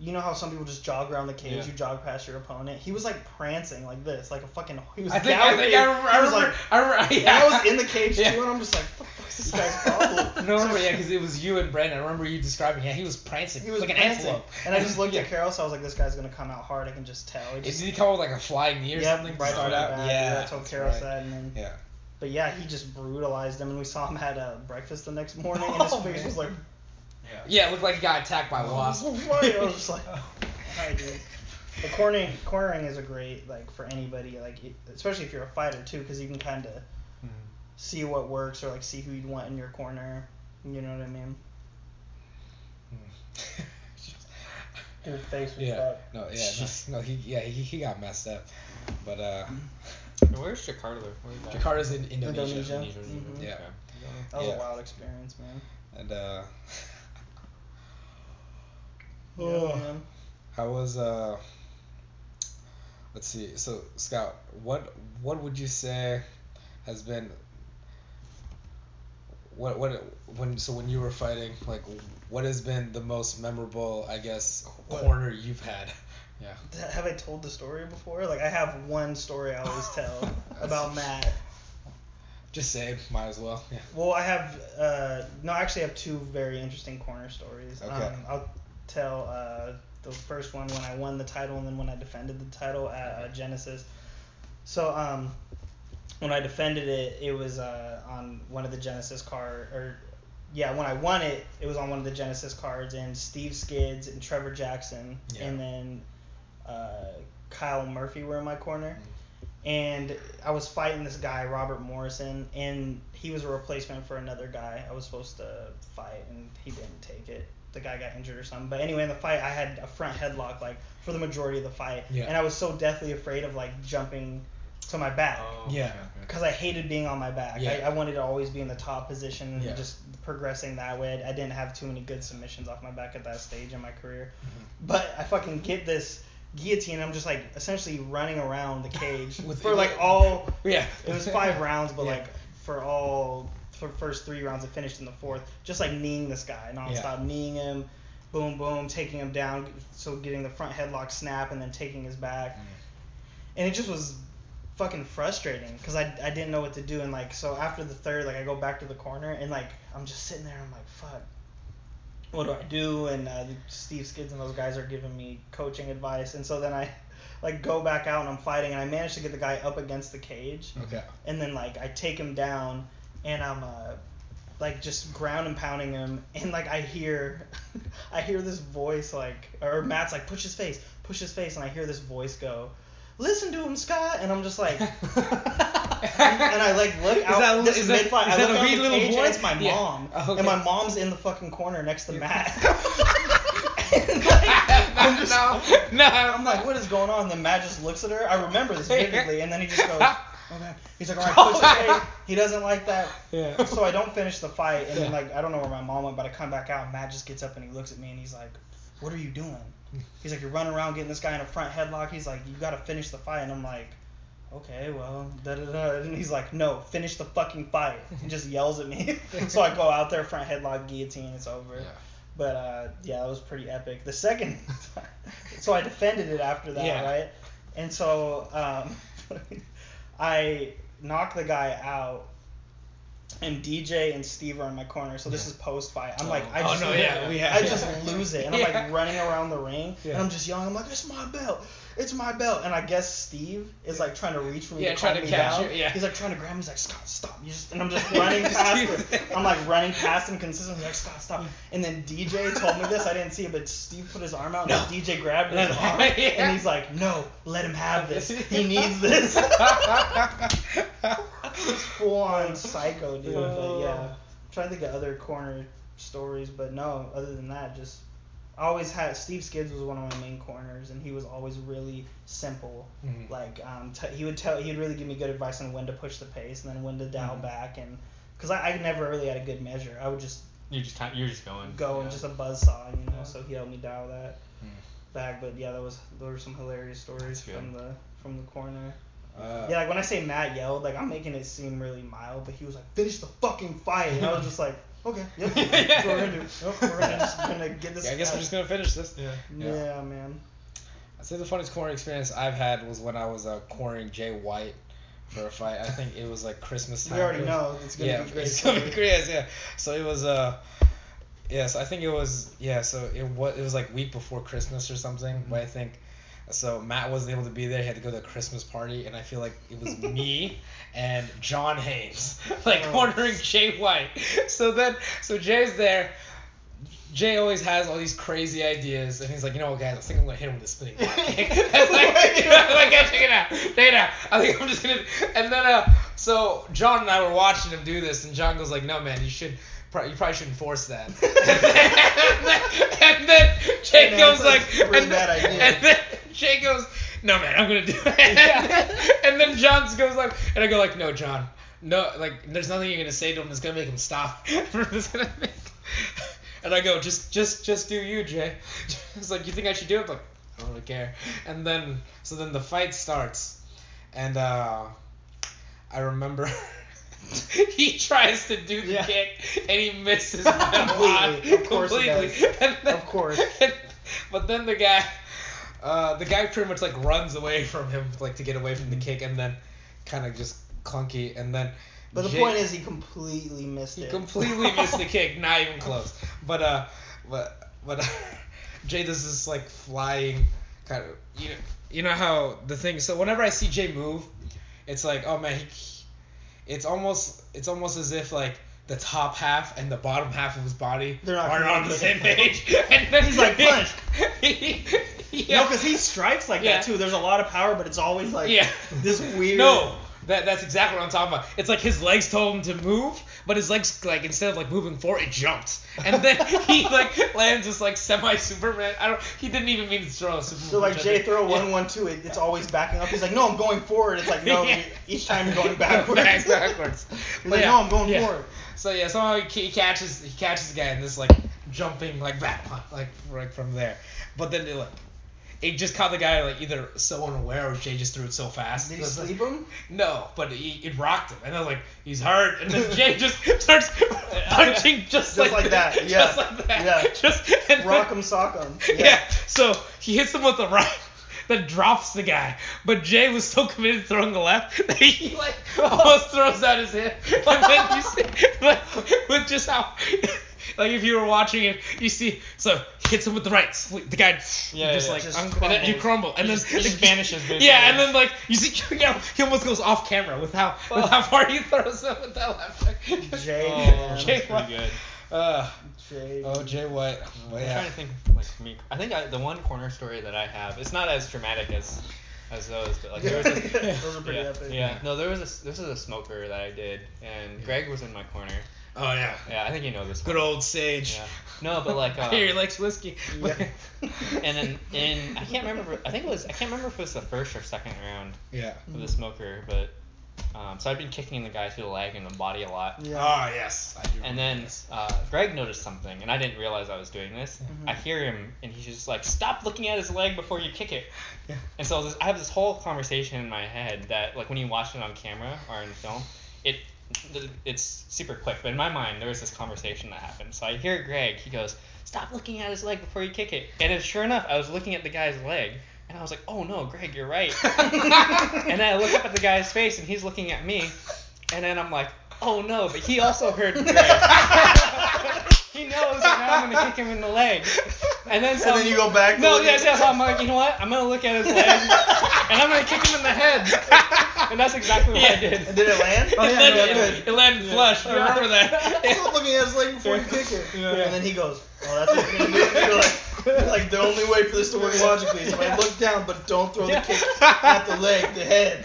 you know how some people just jog around the cage, Yeah. you jog past your opponent. He was like prancing like this, like a fucking. He was I think I think I remember. I He was like, I remember. Yeah. I was in the cage Yeah. too, and I'm just like, what the fuck's this guy's problem? No, I remember, yeah, because it was you and Brandon. I remember you describing. Yeah, he was prancing. He was like an prancing, antelope. and I just looked yeah. at Carol, so I was like, this guy's gonna come out hard. I can just tell. He Did just, he come with like a flying knee or Yep, something right start out? Yeah, that's what that's Carol right. said, and then. Yeah. But yeah, he just brutalized him, and we saw him had a breakfast the next morning, and his Oh, face man. was like, Yeah, it looked like he got attacked by wasps. Right, I was just like, "Alright, dude." The cornering, cornering is a great like for anybody, like especially if you're a fighter too, because you can kind of Mhm. see what works or like see who you want in your corner. You know what I mean? Dude, face was yeah. fucked. No, yeah, no, no, he yeah he, he got messed up, but uh, Where's Jakarta? Where is that? Jakarta's in Indonesia. Indonesia. Indonesia. Mhm. Yeah. That was Yeah. a wild experience, man. And uh, Yeah, Oh. man. how was uh? Let's see. So Scout, what what would you say has been what what when so when you were fighting like what has been the most memorable I guess What? corner you've had? Yeah. Have I told the story before? Like I have one story I always tell about Matt. Just say it, might as well. Yeah. Well, I have uh, no, I actually have two very interesting corner stories. Okay. Um, I'll tell uh, the first one when I won the title, and then when I defended the title at uh, Genesis. So um, when I defended it, it was uh, on one of the Genesis card or yeah, when I won it, it was on one of the Genesis cards, and Steve Skids and Trevor Jackson, Yeah. and then uh, Kyle Murphy were in my corner. And I was fighting this guy, Robert Morrison, and he was a replacement for another guy I was supposed to fight, and he didn't take it. The guy got injured or something. But anyway, in the fight, I had a front headlock like for the majority of the fight, Yeah. and I was so deathly afraid of like jumping to my back Oh, Yeah. okay, okay. because I hated being on my back. Yeah. I, I wanted to always be in the top position and Yeah. just progressing that way. I didn't have too many good submissions off my back at that stage in my career. Mm-hmm. But I fucking get this guillotine. I'm just like essentially running around the cage With- for like all. Yeah. It was five rounds, but Yeah. like for all for first three rounds, it finished in the fourth. Just like kneeing this guy nonstop, kneeing him, boom boom, taking him down. So getting the front headlock snap and then taking his back, and it just was fucking frustrating because I, I didn't know what to do. And like so after the third like I go back to the corner and like I'm just sitting there. I'm like fuck. What do I do? And uh, Steve Skids and those guys are giving me coaching advice. And so then I like go back out and I'm fighting. And I managed to get the guy up against the cage. Okay. and then like I take him down and I'm uh like just ground and pounding him and like I hear I hear this voice like or Matt's like push his face push his face and I hear this voice go listen to him Scott and I'm just like and I like look out that- this is that- mid-fight is I that look a out the little cage boy? and it's my Yeah. mom Oh, okay. and my mom's in the fucking corner next to Matt And, like, I'm just- no, no. I'm like, what is going on? And then Matt just looks at her. I remember this vividly, and then he just goes, okay. He's like, all right, push face. He doesn't like that. Yeah. So I don't finish the fight, and then like I don't know where my mom went, but I come back out, and Matt just gets up and he looks at me, and he's like, what are you doing? He's like, you're running around getting this guy in a front headlock. He's like, you got to finish the fight, and I'm like. Okay, well, da da da. And he's like, no, finish the fucking fight. He just yells at me. so I go out there, front headlock, guillotine, it's over. Yeah. But uh, yeah, that was pretty epic. The second, so I defended it after that, Yeah. right? And so um, I knocked the guy out, and DJ and Steve are in my corner. So this is post fight. I'm oh. like, I Oh, just, no, yeah, I yeah. just lose it, and I'm like running around the ring, Yeah. and I'm just yelling. I'm like, it's my belt, it's my belt, and I guess Steve is like trying to reach for me Yeah, to trying calm to me catch down. you, yeah. He's like trying to grab me. He's like, Scott, stop. You just, and I'm just running past him. I'm like running past him consistently. Like, Scott, stop. And then DJ told me this. I didn't see it, but Steve put his arm out, and No. DJ grabbed his arm, Yeah. and he's like, no, let him have this. He needs this. full on psycho, dude. But oh. yeah, I'm trying to think of other corner stories, but no. Other than that, just I always had Steve Skids was one of my main corners, and he was always really simple. Mhm. Like um, t- he would tell, he'd really give me good advice on when to push the pace and then when to dial Mhm. back, and because I, I never really had a good measure, I would just You just kind you're just going. go yeah. and just a buzz saw, you know. Yeah. So he helped me dial that Hmm. back. But yeah, that was those were some hilarious stories from the from the corner. Uh, Yeah, like when I say Matt yelled, like I'm making it seem really mild, but he was like, "Finish the fucking fight," and I was just like, "Okay, yep, that's what we're gonna do. Yep, we're gonna, just gonna get this." yeah, I guess guy." we're just gonna finish this. Yeah. Yeah, yeah. man. I'd say the funniest corner experience I've had was when I was uh, cornering Jay White for a fight. I think it was like Christmas time. We already It was- know it's gonna yeah, be great. It's gonna be great. Yes, yeah. So it was uh, yes, I think it was yeah. So it was it was like week before Christmas or something. Mm-hmm. But I think so Matt wasn't able to be there. He had to go to a Christmas party, and I feel like it was me and John Haynes like Oh. cornering Jay White. So then so Jay's there. Jay always has all these crazy ideas, and he's like, you know what, guys, I think I'm gonna hit him with a spinning kick. That's like, yeah, check it out, check it out. I think I'm just gonna. And then, uh, so John and I were watching him do this, and John goes like, no, man, you should. You probably shouldn't force that. and, then, and then Jay Hey, man, goes like, like a really and bad idea. and then Jay goes, no man, I'm gonna do it. and then John goes like, and I go like, no, John, no, like, there's nothing you're gonna say to him that's gonna make him stop. Make- and I go, just, just, just do you, Jay. He's like, you think I should do it? I'm like, I don't really care. And then, so then the fight starts, and uh, I remember. he tries to do the Yeah. kick and he misses by a lot. Completely. Of course he completely. does. Then- Of course. but then the guy, uh, the guy pretty much like runs away from him, like to get away from the kick, and then kind of just clunky, and then. But the Jay- point is, he completely missed he it. completely missed the kick, not even close. But uh, but but Jay does this like flying kind of you know you know how the thing. So whenever I see Jay move, it's like oh man, he, it's almost it's almost as if like the top half and the bottom half of his body They're not aren't on the same page. And then He's like, punch. yeah. No, because he strikes like Yeah. that too. There's a lot of power, but it's always like Yeah. this weird. No, that that's exactly what I'm talking about. It's like his legs told him to move, but his legs like instead of like moving forward, it jumps, and then he like lands this like semi Superman. I don't. He didn't even mean to throw a Superman. So like punch, I Jay think. throw one one two, it, it's always backing up. He's like, no, I'm going forward. It's like no, Yeah. you- each time you're going backwards. Back- backwards. He's like, yeah, no, I'm going yeah. forward. So yeah, somehow he, he catches he catches the guy in this like jumping like back punt like right from there. But then it like it just caught the guy like either so unaware or Jay just threw it so fast. Did he was like- sleep him? No, but he, it rocked him, and I was like, he's hurt, and then Jay just starts punching just, Just like, like that, just yeah, like that, yeah. just and Rock then- him, sock him. Yeah. Yeah. so he hits him with the right. That drops the guy, but Jay was so committed to throwing the left that he like almost throws out his hip, and then you see like with just how like if you were watching it, you see so he hits him with the right, the guy Yeah, just yeah. like Just and then you crumble, and He then just- he just vanishes, basically. Yeah, and then like you see, yeah, he almost goes off camera with how with how far he throws it with that left. Jay, Oh, man. Jay that's pretty good. Uh, Jay. oh, Jay White. Well, I'm yeah. trying to think like me. I think I, the one corner story that I have, it's not as dramatic as as those, but like there was a, Those are pretty yeah, epic. yeah. No, there was a this is a smoker that I did, and Greg was in my corner. Oh yeah. Yeah, I think you know this. Good one. old Sage. Yeah. No, but like. I Um, hear he likes whiskey. Yeah. and then in I can't remember. I think it was I can't remember if it was the first or second round yeah. of the smoker, but um, so I'd been kicking the guy through the leg and the body a lot. Yeah. Ah yes. I do And then uh, Greg noticed something, and I didn't realize I was doing this. Mhm. I hear him, and he's just like, "Stop looking at his leg before you kick it." Yeah. And so this, I have this whole conversation in my head that, like, when you watch it on camera or in film, it it's super quick. But in my mind, there was this conversation that happened. So I hear Greg. He goes, "Stop looking at his leg before you kick it." And then, sure enough, I was looking at the guy's leg, and I was like, "Oh no, Greg, you're right." and then I look up at the guy's face, and he's looking at me, and then I'm like, oh no, but he also heard Greg. he knows that now I'm gonna kick him in the leg. And then so And then you go back to No, look yeah, yeah, so I'm like, you know what? I'm gonna look at his leg and I'm gonna kick him in the head. And that's exactly what I And did. did it land? Oh, it, yeah, landed, no, it, it landed flush. I uh-huh. remember that. Still looking at his leg before you kick it. Yeah. And then he goes, Oh, that's what you're gonna do? You're like, the only way for this to work logically is if I look down, but don't throw the kick at the leg, the head.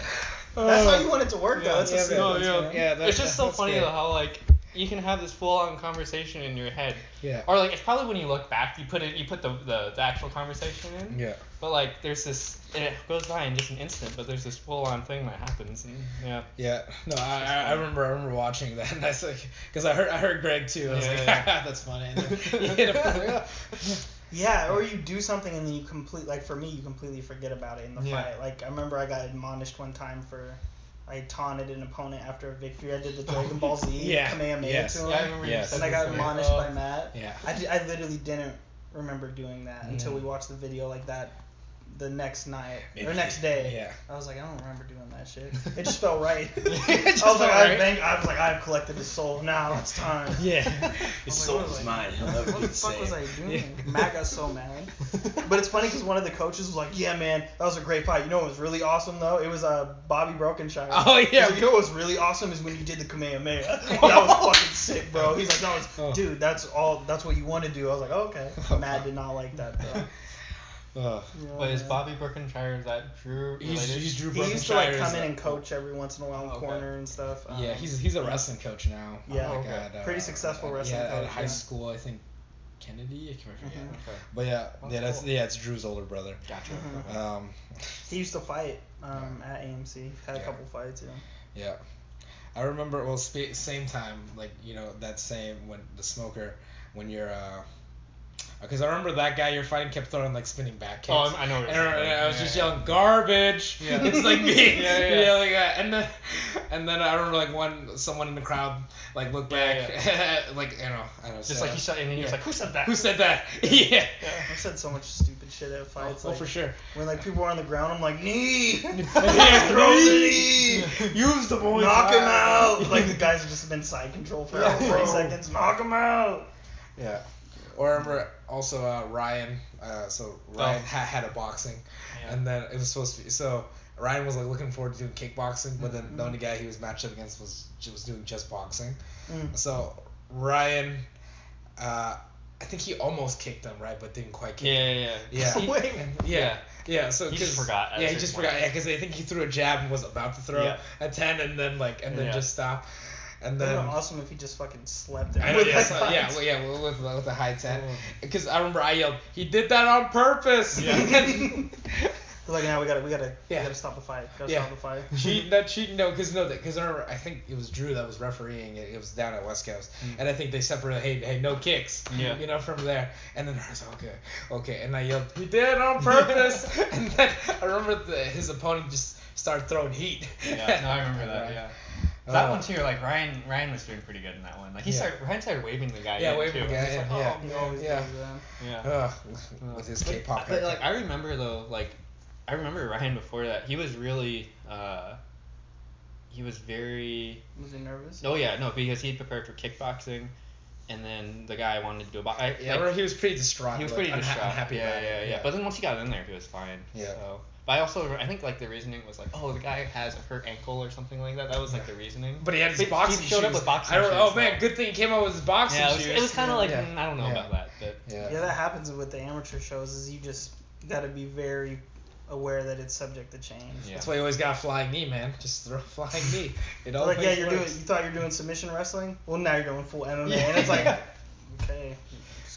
That's how you want it to work, though. That's Yeah, a man. No, oh, man. Yeah, that, It's just so that's funny great. though how like you can have this full on conversation in your head. Yeah. Or like it's probably when you look back you put it you put the, the, the actual conversation in. Yeah. But like there's this and it goes by in just an instant, but there's this full on thing that happens and yeah. Yeah, no, I, I, I remember I remember watching that, and I was like, because I heard I heard Greg too. I was Yeah, like, yeah. that's funny. And then he hit him. I was like. Yeah, or you do something and then you complete like for me you completely forget about it in the Yeah. fight. Like I remember I got admonished one time for I taunted an opponent after a victory. I did the Dragon Ball Z Yeah, Kamehameha yes. to him. Yeah, I remember Yes. you and I got admonished by Matt. Yeah. I, di- I literally didn't remember doing that until we watched the video like that the next night or next day. yeah. I was like, I don't remember doing that shit. It just felt right. It I was like, felt I've I was like, I've collected his soul. Now it's time. Yeah. His soul soul is mine. What the fuck was I doing? Matt got so mad. But it's funny because one of the coaches was like, "Yeah, man, that was a great fight. You know what was really awesome though? It was uh, Bobby Brokenshire. Oh, yeah. like, you know what was really awesome is when you did the Kamehameha. that was fucking sick, bro. He's like, that was, Oh. dude, that's all. That's what you want to do. I was like, oh, okay. Oh, Matt fuck. did not like that though. Ugh. You But is. Bobby Brokenshire is that Drew He's, related? he's Drew He used to like come in and coach every once in a while in Oh, okay. corner and stuff. Yeah, Um, he's he's a wrestling coach now. Yeah. like Okay. at, uh, Pretty successful at- wrestling yeah, coach, at high yeah. school, I think Kennedy. I can't forget. Mhm. Okay. But yeah, That's yeah, that's cool. yeah, it's Drew's older brother. Gotcha. Mhm. Um, He used to fight um, at AMC. Had a couple fights. Yeah. Yeah. I remember well spa- same time like you know that same when the smoker when you're uh because I remember that guy you're fighting kept throwing like spinning back kicks. Oh, I know what And, you're I- I was Yeah, just yelling garbage. Yeah. It's like me Yeah, yeah, yelling at, and then and then I remember like one someone in the crowd like looked back like you know I don't know Just like uh, he shot and he was like, Who said that? who said that yeah. I've said so much stupid shit at Oh, fights. oh, like, for sure. When like people are on the ground, I'm like knee, Yeah, throw the knee. knee, Use the boy. knock him out. Like the guys have just been side control for like three seconds. Knock him out. Yeah. Or I remember also uh, Ryan. Uh, so Ryan Oh. ha- had a boxing, Yeah. and then it was supposed to be so. Ryan was like looking forward to doing kickboxing, but then Mhm. the only guy he was matched up against was was doing just boxing. Mm. So Ryan, uh, I think he almost kicked him right, but didn't quite kick Yeah, him. yeah, yeah. Yeah. Wait. Yeah, yeah. So He just forgot Yeah, he just point. forgot. Yeah, because I think he threw a jab and was about to throw Yeah. a ten, and then like, and then Yeah. just stop, and then. awesome if he just fucking slept. I know, with yeah, so, yeah, well, yeah, with, with, with the high ten, Oh. because I remember I yelled, "He did that on purpose." Yeah. Like, now we gotta, we gotta, Yeah. we gotta stop the fight. Gotta Yeah. stop the fight. cheating, not cheating, no, because no, because I remember I think it was Drew that was refereeing it. It was down at West Coast, Mm. and I think they separated. Hey, hey, no kicks. Yeah. You know, from there, and then I was like, okay, okay, and I yelled, "He did it on purpose," and then I remember the, his opponent just started throwing heat. Yeah, no, I remember that. Yeah. That one too, like Ryan, Ryan was doing pretty good in that one. Like he Yeah. started, Ryan started waving the guy Yeah, in waving too. the guy I in, like, yeah. oh, He man. always Yeah. Yeah. Ugh, with his But- K-pop But like I remember though, like I remember Ryan before that. He was really, uh, he was very. Was he nervous? Oh yeah, no, because he prepared for kickboxing, and then the guy wanted to do a box. I, yeah, like, remember he was pretty distraught. he was like, pretty unha- distraught. unhappy yeah, about yeah, it. yeah, But then once he got in there, he was fine. Yeah. So, but I also I think like the reasoning was like, oh, the guy has a hurt ankle or something like that. That was like the reasoning. But he had his But he boxing showed up with boxing I don't, shoes, Oh man, so- good thing he came out with his boxing yeah, it was, shoes. it was kind of like Yeah. mm, I don't know Yeah. about that, but Yeah. Yeah, that happens with the amateur shows. Is you just gotta be very aware that it's subject to change. Yeah. That's why you always got a flying knee, man. Just throw a flying knee. It They're always like, yeah, you're doing. works. You thought you're doing submission wrestling. Well, now you're doing full MMA, Yeah. and it's like, okay.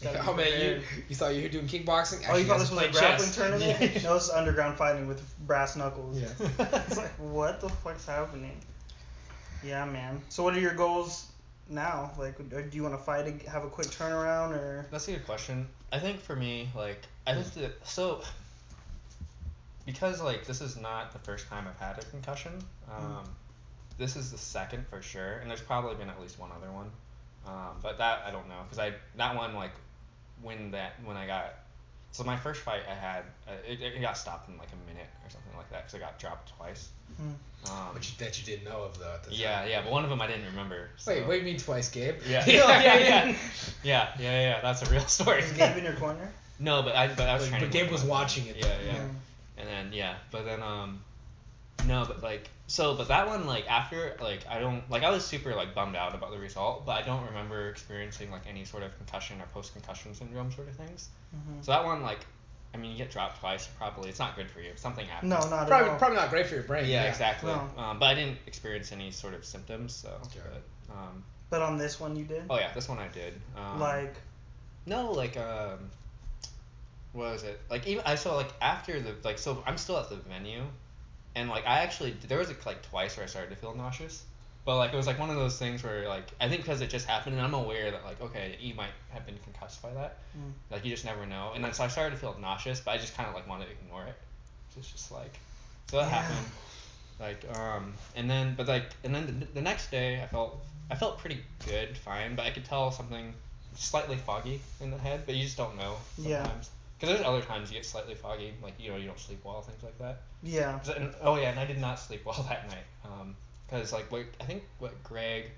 Just gotta be Oh man, you prepared. you thought you were doing kickboxing? Oh, you Actually, thought this was a played grappling chess. tournament? Yeah. No, this is underground fighting with brass knuckles. Yeah. it's like, what the fuck's happening? Yeah, man. So, what are your goals now? Like, or do you want to fight, and have a quick turnaround, or? That's a good question. I think for me, like, I think that so because like this is not the first time I've had a concussion. Um, this is the second for sure, and there's probably been at least one other one. Um, but that I don't know because I that one like when that when I got so my first fight I had, uh, it, it got stopped in like a minute or something like that because I got dropped twice. Hmm. Um, But you, that you didn't know of though at the time. yeah, yeah, but one of them I didn't remember. So. Wait, what do you mean twice, Gabe? Yeah, yeah, yeah, yeah, yeah, yeah, yeah, yeah. That's a real story. Is Gabe in your corner? no, but I, but I was But- trying. but to Gabe was watching it, Yeah, though. yeah. Mm. And then yeah, but then um, no, but like so, but that one like after like I don't like I was super like bummed out about the result, but I don't remember experiencing like any sort of concussion or post concussion syndrome sort of things. Mhm. So that one like, I mean you get dropped twice, probably it's not good for you. Something happens. No, not at Probably all. probably not great for your brain. Yeah, exactly. No. Um, but I didn't experience any sort of symptoms, so. Okay. But, um, But on this one you did. oh yeah, this one I did. Um, like. No, like um, what was it? Like even I saw like after the like so I'm still at the venue, and like I actually there was like twice where I started to feel nauseous, but like it was like one of those things where like I think because it just happened and I'm aware that like okay you might have been concussed by that, Mm. like you just never know, and then so I started to feel nauseous, but I just kind of like wanted to ignore it, so it's just like so that Yeah. happened, like um and then but like and then the, the next day I felt I felt pretty good fine, but I could tell something slightly foggy in the head, but you just don't know Yeah. Because there's other times you get slightly foggy, like you know you don't sleep well, things like that. Yeah. And- oh yeah, and I did not sleep well that night. Um, because like what I think what Greg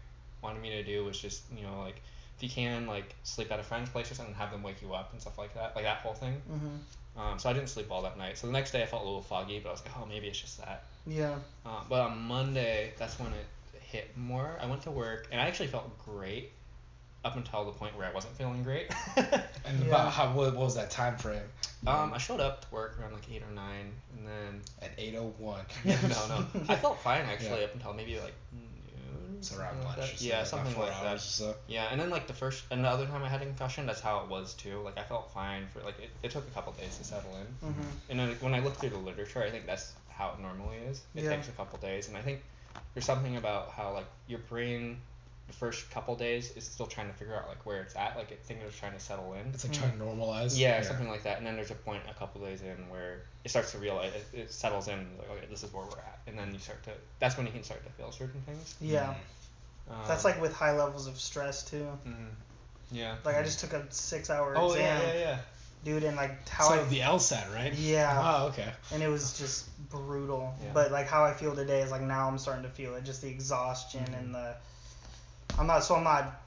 wanted me to do was just you know like if you can like sleep at a friend's place or something, have them wake you up and stuff like that, like that whole thing. Mm-hmm. Um, so I didn't sleep well that night. So the next day I felt a little foggy, but I was like, oh maybe it's just that. Yeah. Uh, but on Monday, that's when it hit more. I went to work and I actually felt great up until the point where I wasn't feeling great. And Yeah. about how what, what was that time frame? um, I showed up to work around like eight or nine, and then At eight oh one. no, no, I felt fine actually Yeah. up until maybe like noon. It's around something like lunch. that. or so, Yeah, something like that. so. Yeah, and then like the first and the other time I had a concussion, that's how it was too. Like I felt fine for like it, it took a couple days to settle in. Mhm. And then when I look through the literature, I think that's how it normally is. It Yeah. takes a couple days, and I think there's something about how like your brain, the first couple days is still trying to figure out like where it's at. Like it, things are trying to settle in. It's like Mm. trying to normalize. Yeah, something like that. And then there's a point a couple days in where it starts to realize it, it settles in. Like okay, this is where we're at, and then you start to. That's when you can start to feel certain things. Yeah. Um, That's like with high levels of stress too. mhm. Yeah. Like I just took a six-hour Oh exam, yeah, yeah, yeah. dude, and like how so I the LSAT, right? Yeah. Oh, okay. and it was just brutal. Yeah. But like how I feel today is like now I'm starting to feel it, just the exhaustion Mhm. and the. I'm not so I'm not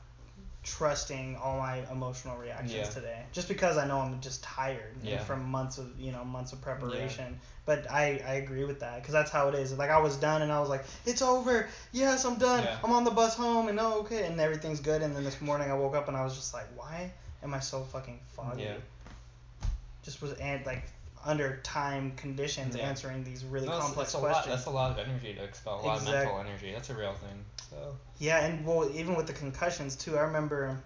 trusting all my emotional reactions Yeah. today, just because I know I'm just tired Yeah. from months of you know months of preparation. But I I agree with that because that's how it is. Like I was done and I was like it's over. Yes, I'm done. Yeah. I'm on the bus home and oh okay and everything's good. And then this morning I woke up and I was just like why am I so fucking foggy? Yeah. Just was and like under time conditions Yeah. answering these really No, complex it's a lot. questions. That's a lot of energy to expel. A lot Exact- of mental energy. That's a real thing. So. Yeah, and well, even with the concussions too. I remember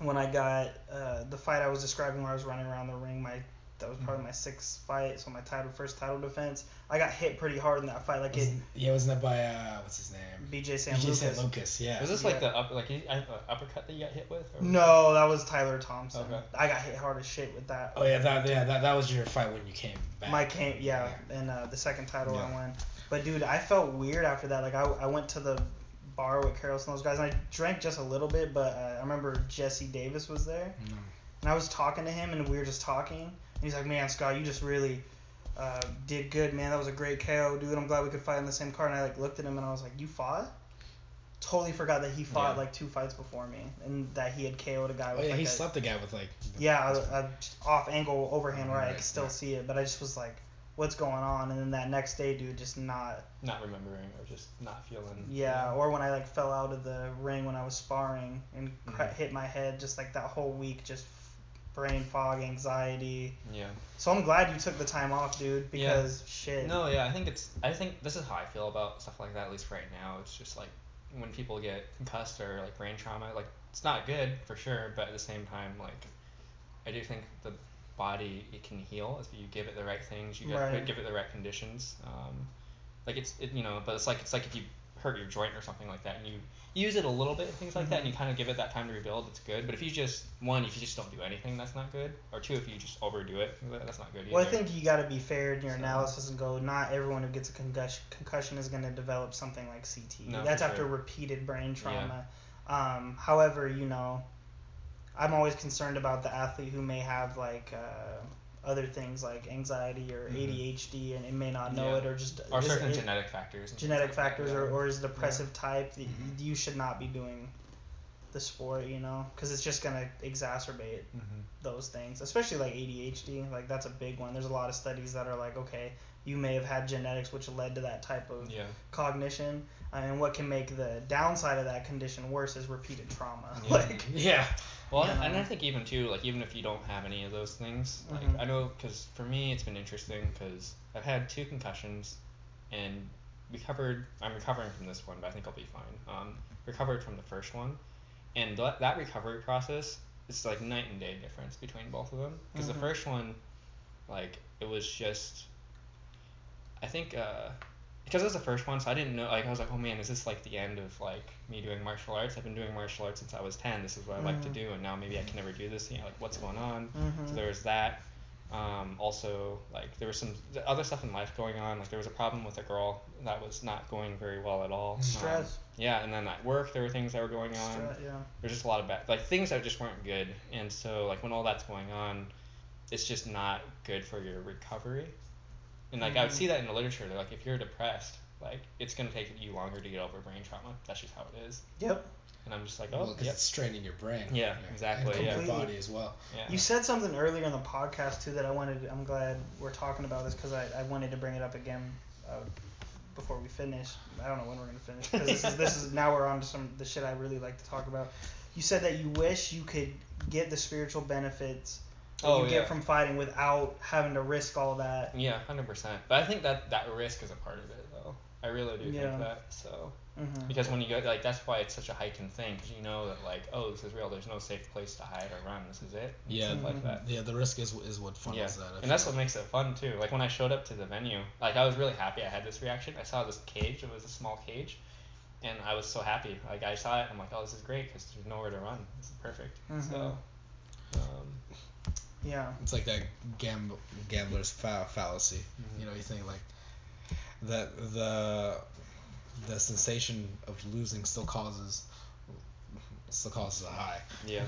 when I got uh, the fight I was describing where I was running around the ring. My that was probably my sixth fight, so my title first title defense. I got hit pretty hard in that fight. Like it, Wasn't, yeah, wasn't that by uh, what's his name? BJ San BJ Lucas. San Lucas. Yeah. Was this Yeah. like the up, like you, uh, uppercut that you got hit with? Or No, that was Tyler Thompson. Okay. I got hit hard as shit with that. Oh yeah, that yeah that, that was your fight when you came back. My came yeah, and uh, the second title I won. But dude, I felt weird after that. Like I, I went to the bar with Carlos and those guys, and I drank just a little bit. But uh, I remember Jesse Davis was there, Mm. and I was talking to him, and we were just talking. And he's like, "Man, Scott, you just really uh, did good, man. That was a great KO, dude. I'm glad we could fight in the same card." And I like looked at him, and I was like, "You fought?" Totally forgot that he fought Yeah. like two fights before me, and that he had KO'd a guy Oh yeah, like he a, slept a guy with like. yeah, a, a off angle overhand where I Right, could still yeah. see it, but I just was like, "What's going on?" And then that next day, dude, just not Not remembering or just not feeling. yeah. Or when I like fell out of the ring when I was sparring and Mhm. hit my head, just like that whole week, just brain fog, anxiety. Yeah. So I'm glad you took the time off, dude, Yeah. because shit. No, yeah, I think it's. I think this is how I feel about stuff like that. At least right now, it's just like when people get concussed or like brain trauma. Like it's not good for sure, but at the same time, like I do think the body it can heal if you give it the right things. You Right. give, it the right conditions. Um, like it's it, you know, but it's like it's like if you hurt your joint or something like that and you use it a little bit things like that and you kind of give it that time to rebuild it's good but if you just one if you just don't do anything that's not good or two if you just overdo it that's not good either Well, I think you got to be fair in your So- analysis and go. Not everyone who gets a concussion concussion is going to develop something like CTE. No, That's after sure. repeated brain trauma. Um, however, you know, I'm always concerned about the athlete who may have like uh, other things like anxiety or Mhm. ADHD and, and may not know Yeah. it or just Or certain it- genetic factors. genetic like factors yeah. or, or is depressive type that Mhm. you should not be doing the sport you know because it's just gonna exacerbate Mhm. those things especially like ADHD like that's a big one there's a lot of studies that are like okay you may have had genetics which led to that type of Yeah. cognition and what can make the downside of that condition worse is repeated trauma Yeah. like Yeah. Well, You and-? I think even too, like even if you don't have any of those things, like Mhm. I know, because for me it's been interesting because I've had two concussions, and recovered. I'm recovering from this one, but I think I'll be fine. Um, recovered from the first one, and that that recovery process is like night and day difference between both of them. Because Mhm. the first one, like it was just, I think, uh, because it was the first one, so I didn't know. Like I was like, oh man, is this like the end of like me doing martial arts? I've been doing martial arts since I was ten. This is what I like to Mhm. do, and now maybe I can never do this. You know, like what's going on? Mhm. So there was that. Um, also, like there was some th- other stuff in life going on. Like there was a problem with a girl that was not going very well at all. Um, Stress. yeah, and then at work there were things that were going on. Stre- yeah There's just a lot of bad, like things that just weren't good. And so like when all that's going on, it's just not good for your recovery. And like I would see that in the literature. They're like if you're depressed, like it's gonna take you longer to get over brain trauma. That's just how it is. yep And I'm just like, Well, oh, 'cause yep. it's straining your brain. Yeah, exactly, And yeah. your Completely. body as well. yeah. You said something earlier in the podcast too that I wanted. I'm glad we're talking about this because I, I wanted to bring it up again uh, before we finish. I don't know when we're gonna finish because this is this is now we're on to some the shit I really like to talk about. You said that you wish you could get the spiritual benefits that Oh, you yeah. get from fighting without having to risk all that. Yeah, hundred percent. But I think that that risk is a part of it, though. I really do Yeah. think that. So Mm-hmm. because when you go like that's why it's such a hiking thing because you know that like oh this is real. There's no safe place to hide or run. This is it. and Yeah, stuff like Mhm. that. Yeah, the risk is is what funnels Yeah, that. I and that's feel. what makes it fun too. Like when I showed up to the venue, like I was really happy I had this reaction. I saw this cage. It was a small cage, and I was so happy. Like I saw it, I'm like, oh, this is great because there's nowhere to run. This is perfect. Mhm. So, um, Yeah. It's like that gam- gambler's fa- fallacy. Mhm. You know, you think like that the the sensation of losing still causes still causes a high. yeah,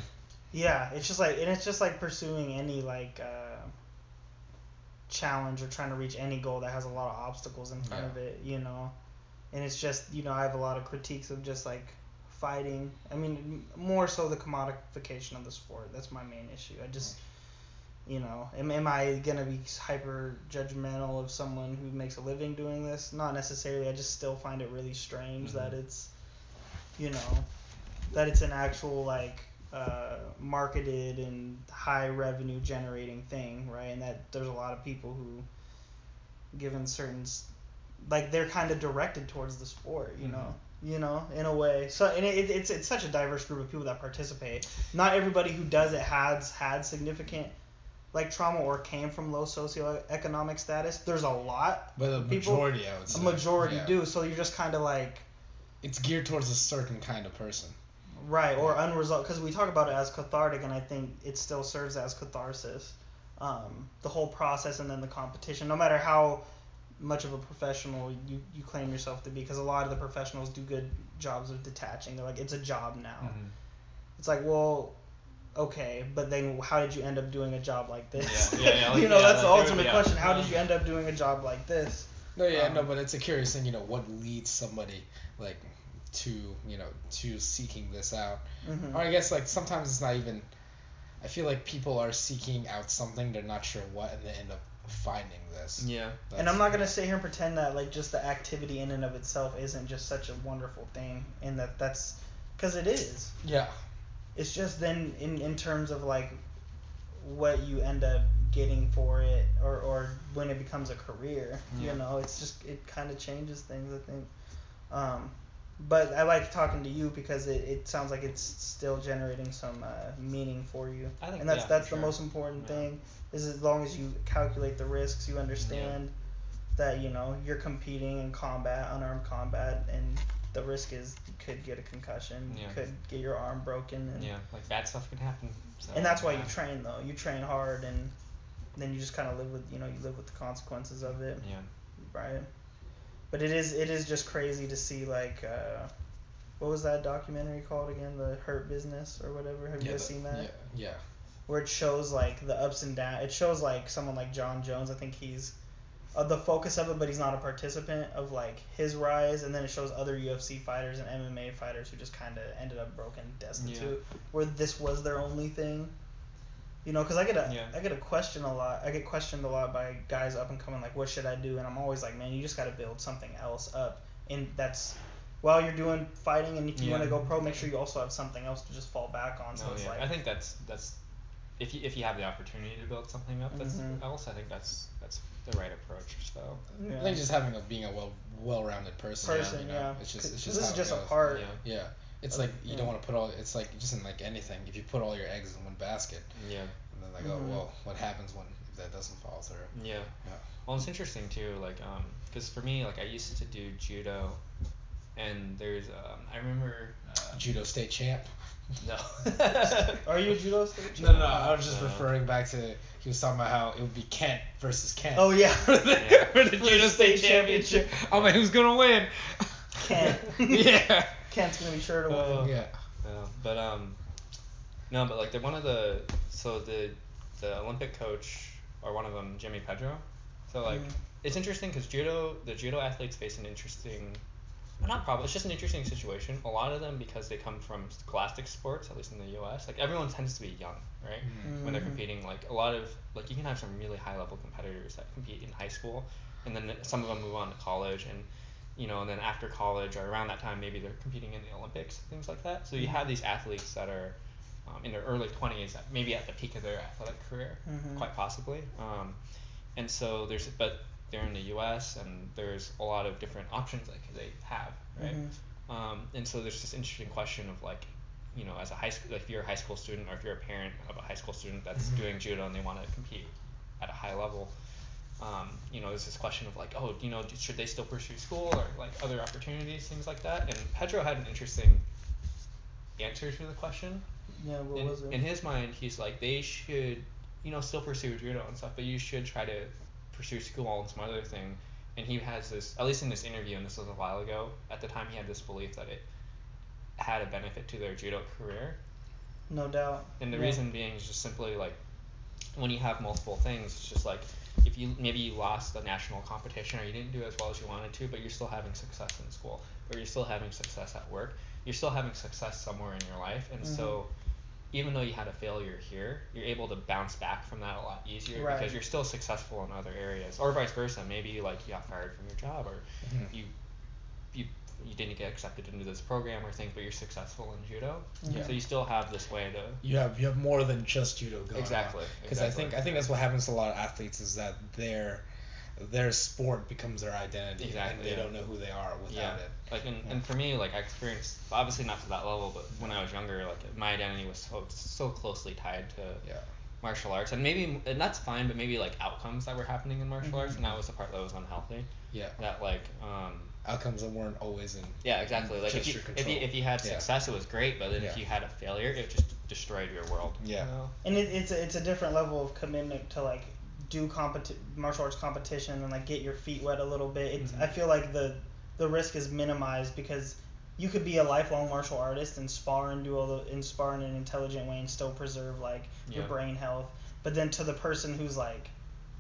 Yeah, it's just like and it's just like pursuing any like uh, challenge or trying to reach any goal that has a lot of obstacles in front Yeah. of it, you know. And it's just you know I have a lot of critiques of just like fighting. I mean m- more so the commodification of the sport. That's my main issue. I just you know am, am I gonna be hyper judgmental of someone who makes a living doing this? Not necessarily. I just still find it really strange that Mhm. it's you know that it's an actual like uh, marketed and high revenue generating thing, right? And that there's a lot of people who, given certain, like they're kind of directed towards the sport, you know, you know, in a way. So and it, it's it's such a diverse group of people that participate. Not everybody who does it has had significant. Like trauma or came from low socioeconomic status. There's a lot. But a People- majority, I would A say. majority yeah. do. So you're just kind of like It's geared towards a certain kind of person. Right, or Yeah. unresolved, because we talk about it as cathartic, and I think it still serves as catharsis. Um, the whole process and then the competition, no matter how much of a professional you, you claim yourself to be, because a lot of the professionals do good jobs of detaching. They're like, it's a job now. Mhm. It's like, well, okay, but then how did you end up doing a job like this? Yeah, yeah, yeah, like- you know, yeah, that's the like, there- ultimate yeah. question. How did you end up doing a job like this? No, yeah, Um, no, but it's a curious thing, you know, what leads somebody like to, you know, to seeking this out. hmm Or I guess like sometimes it's not even. I feel like people are seeking out something they're not sure what, and they end up finding this. yeah, And I'm not gonna sit here and pretend that like just the activity in and of itself isn't just such a wonderful thing, and that that's because it is. Yeah. It's just then in in terms of like what you end up getting for it, or or when it becomes a career. Yeah. You know, it's just it kind of changes things. I think. Um, but I like talking to you because it, it sounds like it's still generating some uh, meaning for you, I think- and that's yeah, that's the sure. most important Yeah. thing. Is as long as you calculate the risks, you understand that you know you're competing in combat, unarmed combat, and the risk is you could get a concussion, you could get your arm broken, and, yeah. Like bad stuff can happen. So, and that's why yeah. you train though. You train hard, and then you just kind of live with you know you live with the consequences of it, Yeah. right? But it is it is just crazy to see like uh, what was that documentary called again? The Hurt Business or whatever. Have you Yeah, guys the- seen that? Yeah, yeah. Where it shows like the ups and downs. It shows like someone like Jon Jones. I think he's uh, the focus of it, but he's not a participant of like his rise. And then it shows other UFC fighters and MMA fighters who just kind of ended up broken, destitute, where this was their only thing. You know, because I get a I Yeah. get a question a lot. I get questioned a lot by guys up and coming like, "What should I do?" And I'm always like, "Man, you just got to build something else up." And that's while you're doing fighting, and if you want to go pro, make sure you also have something else to just fall back on. So No, it's yeah. like, I think that's that's if you if you have the opportunity to build something up, that's Mhm. else. I think that's that's the right approach. So yeah. I think just having a being a well well-rounded person. person, you know, yeah. It's just 'Cause it's this just is how just it a goes. part. yeah, Yeah. It's like you yeah. don't want to put all. It's like just in like anything. If you put all your eggs in one basket, yeah, and then like, Mhm. oh well, what happens when if that doesn't fall through? yeah. Yeah. Well, it's interesting too, like um, because for me, like I used to do judo, and there's um, I remember uh, Judo state champ. No. Are you a judo state? No, no, no. I was just No. referring back to he was talking about how it would be Kent versus Kent. Oh yeah. for the, Yeah. for the judo state state championship. I'm like, who's gonna win? Kent. yeah. Kent's gonna be sure to win. Uh, Yeah. Yeah, but um, no, but like the one of the so the the Olympic coach or one of them, Jimmy Pedro. So like Mhm. it's interesting because judo the judo athletes face an interesting, well, not problem. It's just an interesting situation. A lot of them because they come from scholastic sports, at least in the U.S. Like everyone tends to be young, right? When they're competing, like a lot of like you can have some really high level competitors that compete in high school, and then some of them move on to college and you know, and then after college or around that time, maybe they're competing in the Olympics, things like that. So you have these athletes that are um, in their early 20s, that maybe at the peak of their athletic career, Mhm. quite possibly. Um, and so there's, but they're in the U.S. and there's a lot of different options like they have, right? Mhm. Um, and so there's this interesting question of like, you know, as a high school, if you're a high school student or if you're a parent of a high school student that's Mhm. doing judo and they want to compete at a high level, um, you know, there's this question of like, oh, you know, should they still pursue school or like other opportunities, things like that. And Pedro had an interesting answer to the question. Yeah, what in, was it? in his mind, he's like, they should, you know, still pursue judo and stuff, but you should try to pursue school and some other thing. And he has this, at least in this interview, and this was a while ago. At the time, he had this belief that it had a benefit to their judo career. no doubt. And the Yeah. reason being is just simply like when you have multiple things, it's just like if you maybe you lost a national competition or you didn't do as well as you wanted to, but you're still having success in school, or you're still having success at work, you're still having success somewhere in your life, and Mm-hmm. so even though you had a failure here, you're able to bounce back from that a lot easier Right. because you're still successful in other areas, or vice versa. Maybe like you got fired from your job, or Mhm. you you you didn't get accepted into this program or things, but you're successful in judo. Yeah. So you still have this way to You have you have more than just judo going Exactly, Because I think. I think that's what happens to a lot of athletes is that their their sport becomes their identity and they yeah. don't know who they are without yeah. it. Like and, Yeah. and for me, like I experienced obviously not to that level, but when I was younger, like my identity was so so closely tied to Yeah. martial arts, and maybe and that's fine, but maybe like outcomes that were happening in martial arts, Mhm. and that was the part that was unhealthy. Yeah. That like um Outcomes that weren't always in yeah exactly like if you, your if you if you had Yeah. success, it was great, but then if you had a failure, it just destroyed your world. Yeah. You know? And it, it's a, it's a different level of commitment to like do competi- martial arts competition and like get your feet wet a little bit. It's, Mhm. I feel like the the risk is minimized because you could be a lifelong martial artist and spar and do all the and spar in an intelligent way and still preserve like your brain health. But then to the person who's like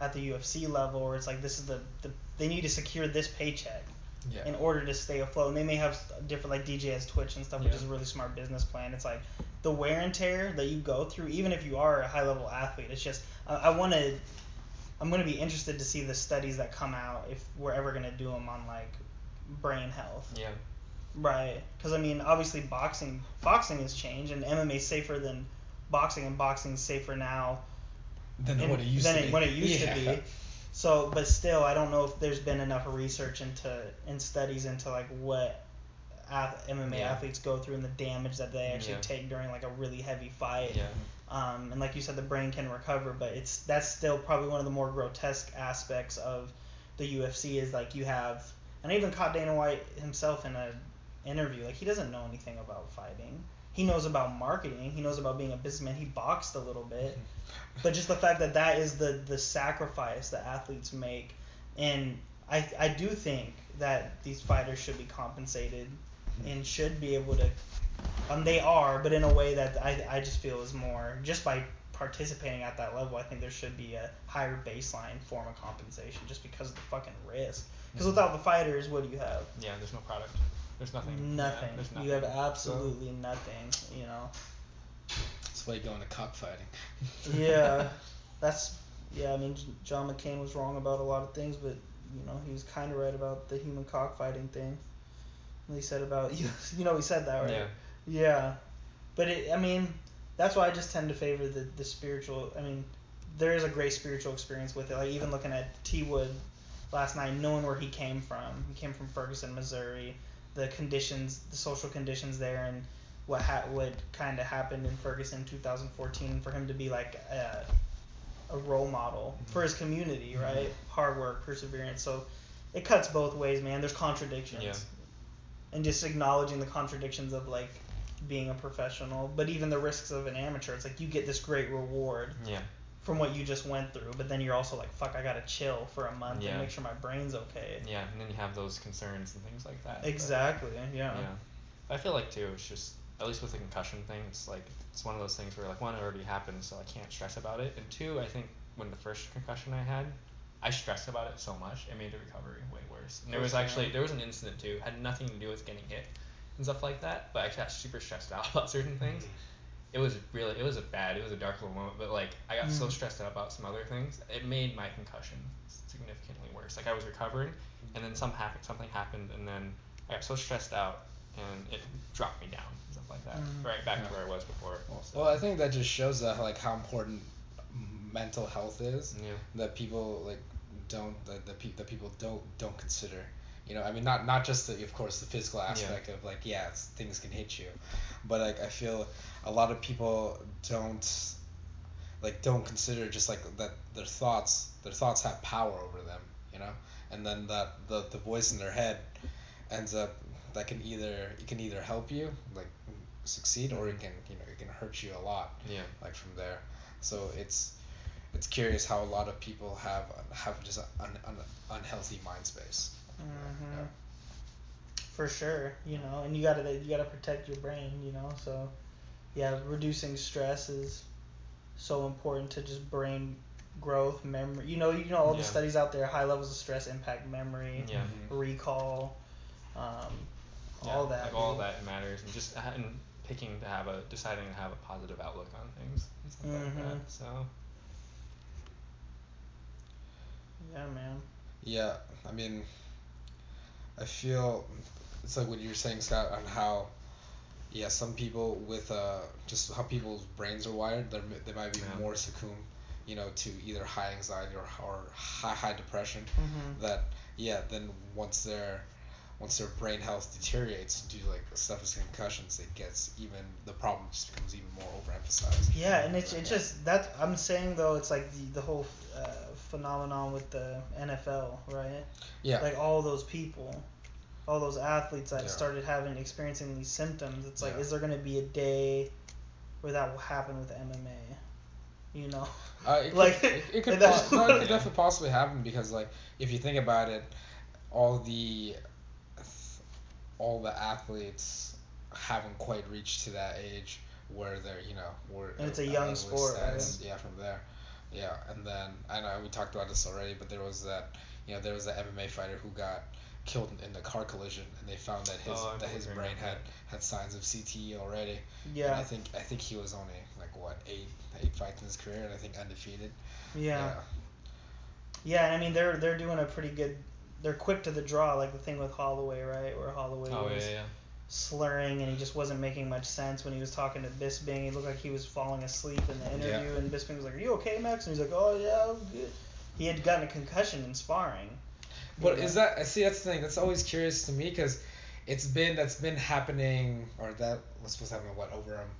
at the UFC level where it's like this is the, the they need to secure this paycheck Yeah. in order to stay afloat. And they may have different like DJ has Twitch and stuff, which is a really smart business plan. It's like the wear and tear that you go through, even if you are a high level athlete. It's just I, I want to. I'm going to be interested to see the studies that come out if we're ever going to do them on like brain health. Yeah. Right. Because I mean, obviously boxing boxing has changed and MMA is safer than boxing, and boxing is safer now Than and- what it used than to it, be. when it used Yeah. to be. So, but still, I don't know if there's been enough research into and studies into like what ath- MMA Yeah. athletes go through and the damage that they actually Yeah. take during like a really heavy fight. Yeah. Um, and like you said, the brain can recover, but it's that's still probably one of the more grotesque aspects of the UFC is like you have, and I even caught Dana White himself in an interview. Like he doesn't know anything about fighting. He knows about marketing. He knows about being a businessman. He boxed a little bit, but just the fact that that is the the sacrifice that athletes make, and I I do think that these fighters should be compensated and should be able to. Um, they are, but in a way that I I just feel is more just by participating at that level. I think there should be a higher baseline form of compensation just because of the fucking risk. Because Mhm. without the fighters, what do you have? Yeah, there's no product. There's nothing. yeah, Nothing. there's nothing. You have absolutely nothing. You know. That's why you go into cockfighting. Yeah, that's yeah. I mean, John McCain was wrong about a lot of things, but you know he was kind of right about the human cockfighting thing. And he said about you. You know he said that right. Yeah. Yeah, but it, I mean, that's why I just tend to favor the the spiritual. I mean, there is a great spiritual experience with it. Like even looking at T Wood last night, knowing where he came from. He came from Ferguson, Missouri. The conditions, the social conditions there, and what ha- what kind of happened in Ferguson 2014 for him to be like a, a role model mm-hmm. for his community, mm-hmm. right? Hard work, perseverance. So it cuts both ways, man. There's contradictions. Yeah. And just acknowledging the contradictions of like being a professional, but even the risks of an amateur. It's like you get this great reward Yeah. from what you just went through, but then you're also like, fuck, I gotta chill for a month Yeah. and make sure my brain's okay. Yeah, and then you have those concerns and things like that. but- Exactly. Yeah. Yeah. I feel like too, it's just at least with the concussion thing, it's like it's one of those things where like one it already happened, so I can't stress about it, and two, I think when the first concussion I had, I stressed about it so much, it made the recovery way worse. And there was actually there was an incident too, had nothing to do with getting hit and stuff like that, but I got super stressed out about certain things. It was really it was a bad, it was a dark little moment, but like I got so Mm. stressed out about some other things, it made my concussion significantly worse. Like I was recovering, and then some happen, something happened, and then I got so stressed out, and it dropped me down and stuff like that, Mhm. right back Yeah. to where I was before. Well, well, I think that just shows that like how important mental health is yeah, that people like don't that the, pe- that people don't don't consider. You know, I mean, not not just the, of course the physical aspect of like yeah, it's, things can hit you, but like I feel a lot of people don't like don't consider just like that their thoughts their thoughts have power over them. You know, and then that the the voice in their head ends up that can either it can either help you like succeed or it can you know it can hurt you a lot yeah, like from there. So it's it's curious how a lot of people have have just an un, unhealthy mind space. Hmm For sure, you know, and you gotta you gotta protect your brain, you know. So, yeah, reducing stress is so important to just brain growth, memory. You know, you know all the studies out there. High levels of stress impact memory, yeah. Mhm. recall, um, yeah, all that. like all that matters, and just ha- and picking to have a deciding to have a positive outlook on things and stuff like Mhm. that. So Yeah, man. Yeah, I mean, I feel it's like what you were saying, Scott, on how yeah, some people with uh just how people's brains are wired, they they might be Yeah. more succumb, you know, to either high anxiety or or high high depression. hmm That yeah, then once their once their brain health deteriorates due to like stuff as concussions, it gets even the problem just becomes even more overemphasized. Yeah, and it's, it's just that I'm saying though it's like the the whole uh, phenomenon with the NFL, right? Yeah. Like all those people, all those athletes that Yeah. started having experiencing these symptoms. It's like, Yeah. is there gonna be a day where that will happen with MMA? You know? Uh, it could, Like, it, it could, po- no, it could definitely possibly happen because like if you think about it, all the all the athletes haven't quite reached to that age where they're you know where And it's a young with sport, status, Yeah, from there. Yeah, and then I know we talked about this already, but there was that you know there was that MMA fighter who got killed in the car collision, and they found that his Oh, that his brain had had signs of CTE already. And Yeah. I think I think he was only like what eight eight fights in his career, and I think undefeated. Yeah. Yeah, and I mean they're they're doing a pretty good. They're quick to the draw, like the thing with Holloway, right? Where Holloway oh was yeah, yeah. slurring and he just wasn't making much sense when he was talking to Bisping. He looked like he was falling asleep in the interview, and Bisping was like, "Are you okay, Max?" And he's like, "Oh yeah, I'm good." He had gotten a concussion in sparring. But you is that I see that's the thing that's always curious to me because it's been that's been happening or that was supposed to happen what over um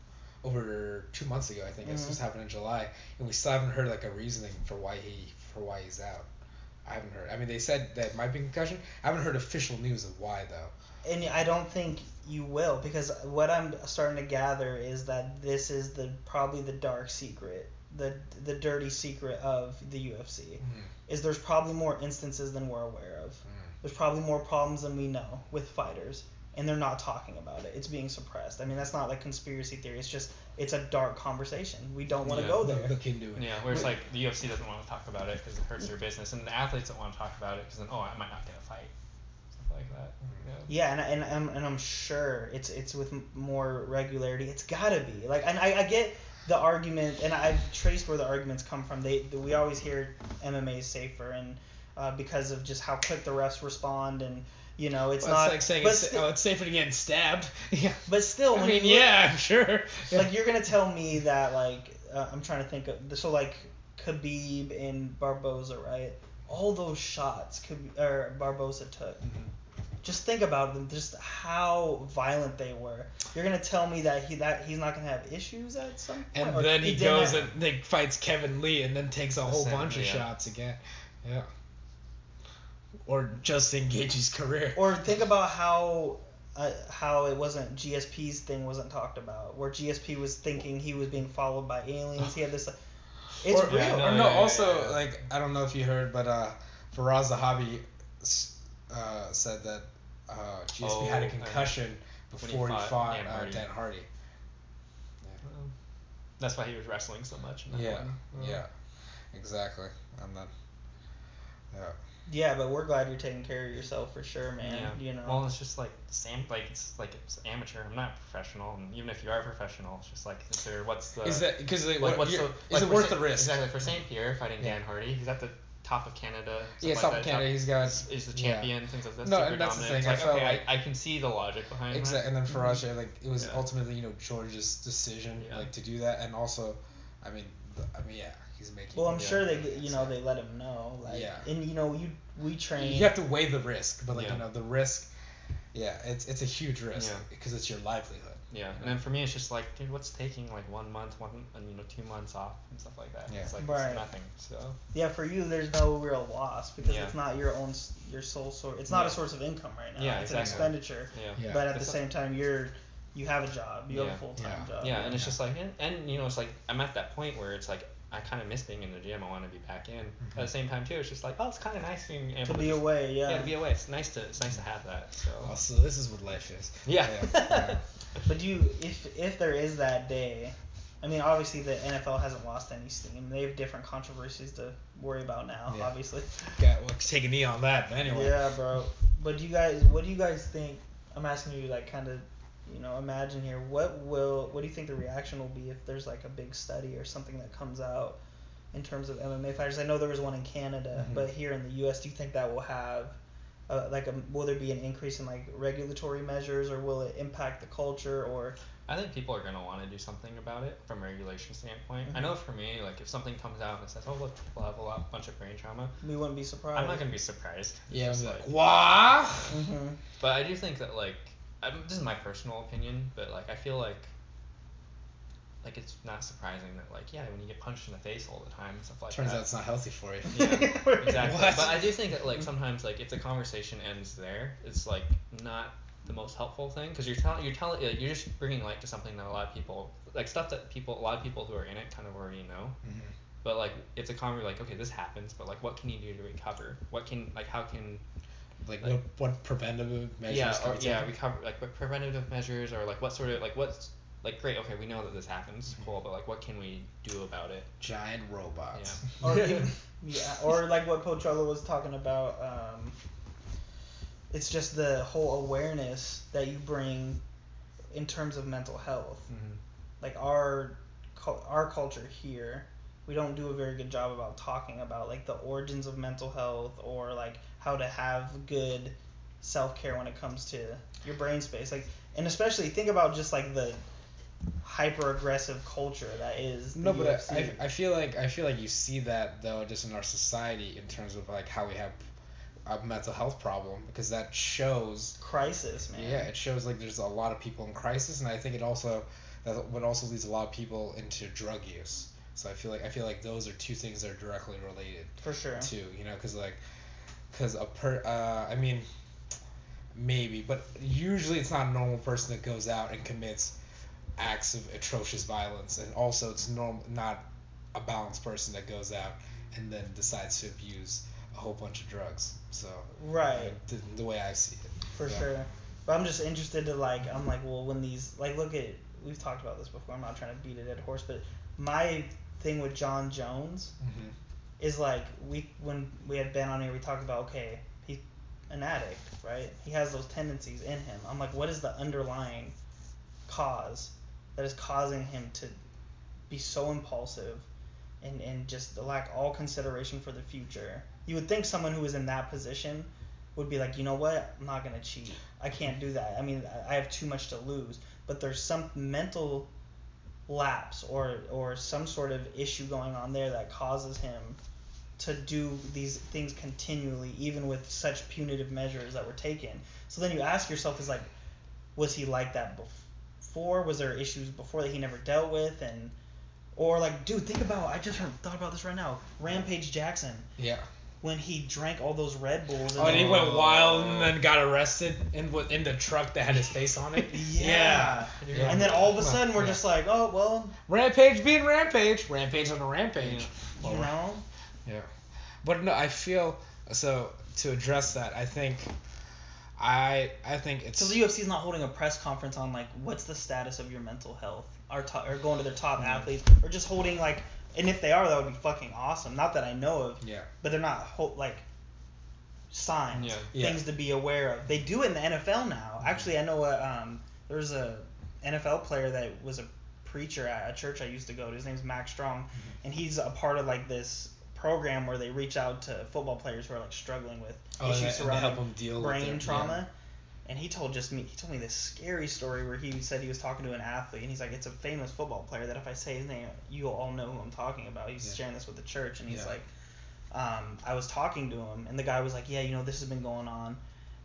over two months ago I think it's Mhm. supposed to happen in July and we still haven't heard like a reasoning for why he for why he's out. I haven't heard. I mean they said that it might be concussion. I haven't heard official news of why though. And I don't think you will because what I'm starting to gather is that this is the probably the dark secret, the the dirty secret of the UFC. Mm-hmm. Is there's probably more instances than we're aware of. There's probably more problems than we know with fighters. And they're not talking about it. It's being suppressed. I mean, that's not like conspiracy theory. It's just it's a dark conversation. We don't want to Yeah. go there. Look into it. Yeah, where it's like the UFC doesn't want to talk about it because it hurts their business, and the athletes don't want to talk about it because then oh I might not get a fight, stuff like that. Yeah. Yeah, and and I'm and I'm sure it's it's with more regularity. It's gotta be like, and I, I get the argument, and I've traced where the arguments come from. They we always hear MMA is safer, and uh, because of just how quick the refs respond, and you know it's Well, not. it's like saying it's, oh, it's safer to get stabbed. yeah. but still, I when mean, you look- yeah, sure. like you're gonna tell me that like uh, I'm trying to think of so like Khabib and Barboza, right? All those shots Khabib, or Barboza took. Mm-hmm. Just think about them, just how violent they were. You're gonna tell me that he that he's not gonna have issues at some point. And then he didn't goes have- and fights Kevin Lee and then takes a whole bunch of yeah. shots again. Yeah. Or Justin Gaethje's career. Or think about how uh, how it wasn't GSP's thing wasn't talked about, where GSP was thinking he was being followed by aliens. He had this. It's or, real. Yeah, no, or no, yeah, yeah, also yeah. like I don't know if you heard, but uh, Firas Zahabi s- uh, said that uh, GSP had a concussion when before he fought fought, Dan uh, Hardy. Dan Hardy. Um, that's why he was wrestling so much. In that Yeah, one. yeah, exactly. And then, yeah. Yeah, but we're glad you're taking care of yourself for sure, man. Yeah. You know. Well, it's just like same like it's like it's amateur. I'm not professional, and even if you are professional, it's just like is there what's the Is that because like, like what, what's you're- the is it worth Saint- the risk? Exactly for Saint Pierre fighting Yeah. Dan Hardy. He's at the top of Canada. Yeah, top like of that, Canada. He's got is, is the yeah. champion, things like that. No, super and that's the dominant. thing, I It's felt like, okay, like- I, I can see the logic behind Exactly, that. and then for mm-hmm. us, yeah, like it was Yeah. ultimately you know George's decision, Yeah. like to do that, and also, I mean, the, I mean, yeah, he's making. Well, I'm sure they, you know, they let him know, like, Yeah. and you know, you we train. You have to weigh the risk, but like Yeah. you know the risk, yeah, it's it's a huge risk Yeah. because it's your livelihood. Yeah, and then for me, it's just like, dude, what's taking like one month, one and you know two months off and stuff like that. Yeah. It's like Right. it's nothing. So Yeah, for you, there's no real loss because Yeah. it's not your own, your sole source. It's not a source of income right now. Yeah, it's exactly. an expenditure. yeah. Yeah. But at the It's same time, you're, you have a job. You have a full time Yeah. job. Yeah, and it's just like, and, and you know, it's like I'm at that point where it's like I kind of miss being in the gym. I want to be back in. At mm-hmm. the same time too, it's just like, oh, it's kind of nice being able To to be just- away, yeah. Yeah, to be away. It's nice to it's nice to have that. So Oh, so this is what life is. yeah. yeah. But do you, if if there is that day, I mean, obviously the NFL hasn't lost any steam. They have different controversies to worry about now, Yeah. obviously. Got, well, take a knee on that, but anyway. Yeah, bro. But do you guys, what do you guys think? I'm asking you, like, kind of, you know, imagine here. What will, what do you think the reaction will be if there's like a big study or something that comes out in terms of MMA fighters? I know there was one in Canada, Mhm. but here in the U.S., do you think that will have, uh, like, a, will there be an increase in like regulatory measures, or will it impact the culture, or I think people are gonna want to do something about it from a regulation standpoint. I Mhm. know for me, like if something comes out and says, "Oh look, people have a lot, bunch of brain trauma," we wouldn't be surprised? I'm not gonna be surprised. Yeah, just I'm like, like- what? hmm But I do think that like, I'm, this is my personal opinion, but like I feel like, like it's not surprising that like yeah, when you get punched in the face all the time and stuff like Turns that. out it's not healthy for you. Yeah, exactly. What? But I do think that like sometimes like if the conversation ends there, it's like not the most helpful thing because you're telling you're telling you're just bringing light to something that a lot of people like stuff that people a lot of people who are in it kind of already know. Mhm. But like it's a conversation like okay this happens, but like what can you do to recover? What can like how can Like, Like- what what preventative measures yeah can or be yeah taken? recover like what preventative measures or like what sort of like what's like great okay we know that this happens Mm-hmm. cool but like what can we do about it? Giant robots. yeah or even, yeah, or like what Pocholo was talking about. Um, it's just the whole awareness that you bring in terms of mental health. Mm-hmm. Like our our culture here, we don't do a very good job about talking about like the origins of mental health or like how to have good self care when it comes to your brain space. Like, and especially think about just like the hyper aggressive culture that is No, but UFC. I, I, I feel like I feel like you see that though just in our society in terms of like how we have a mental health problem because that shows crisis, man. yeah it shows like there's a lot of people in crisis and I think it also that what also leads a lot of people into drug use. So I feel like I feel like those are two things that are directly related For sure. too. You know, because like because a per uh, I mean maybe, but usually it's not a normal person that goes out and commits acts of atrocious violence, and also it's normal not a balanced person that goes out and then decides to abuse a whole bunch of drugs. So Right. the, the way I see it. For Yeah. sure. But I'm just interested to like I'm like well when these like look at we've talked about this before. I'm not trying to beat a dead horse, but my thing with Jon Jones Mm-hmm. is like we when we had Ben on here we talked about okay he's an addict right? He has those tendencies in him. I'm like what is the underlying cause that is causing him to be so impulsive and and just lack all consideration for the future? You would think someone who is in that position would be like you know what? I'm not gonna cheat. I can't do that. I mean I I have too much to lose. But there's some mental lapse or or some sort of issue going on there that causes him to do these things continually even with such punitive measures that were taken. So then you ask yourself is like was he like that before? Was there issues before that he never dealt with? And or like dude think about i just thought about this right now. Rampage jackson. Yeah. When he drank all those red bulls Oh, and he went wild and then got arrested in in the truck that had his face on it. yeah. Yeah. and then all of a sudden we're yeah. just like oh well Rampage being Rampage. Rampage on a Rampage. you know Yeah. But no, I feel so to address that. I think, I I think it's So the UFC's not holding a press conference on like what's the status of your mental health, or to, or going to their top mm. athletes, or just holding like, and if they are, that would be fucking awesome. Not that I know of, yeah but they're not ho- like signs, Yeah. Yeah. things to be aware of. They do it in the NFL now. Actually, I know a um, there's a NFL player that was a preacher at a church I used to go to. His name's Max Strong, and he's a part of like this program where they reach out to football players who are like struggling with Oh, and issues they- and they surrounding help 'em deal with brain their- trauma. And he told just me he told me this scary story where he said he was talking to an athlete and he's like it's a famous football player that if I say his name you all know who I'm talking about. He's Yeah. sharing this with the church and he's Yeah. like um, I was talking to him and the guy was like yeah you know this has been going on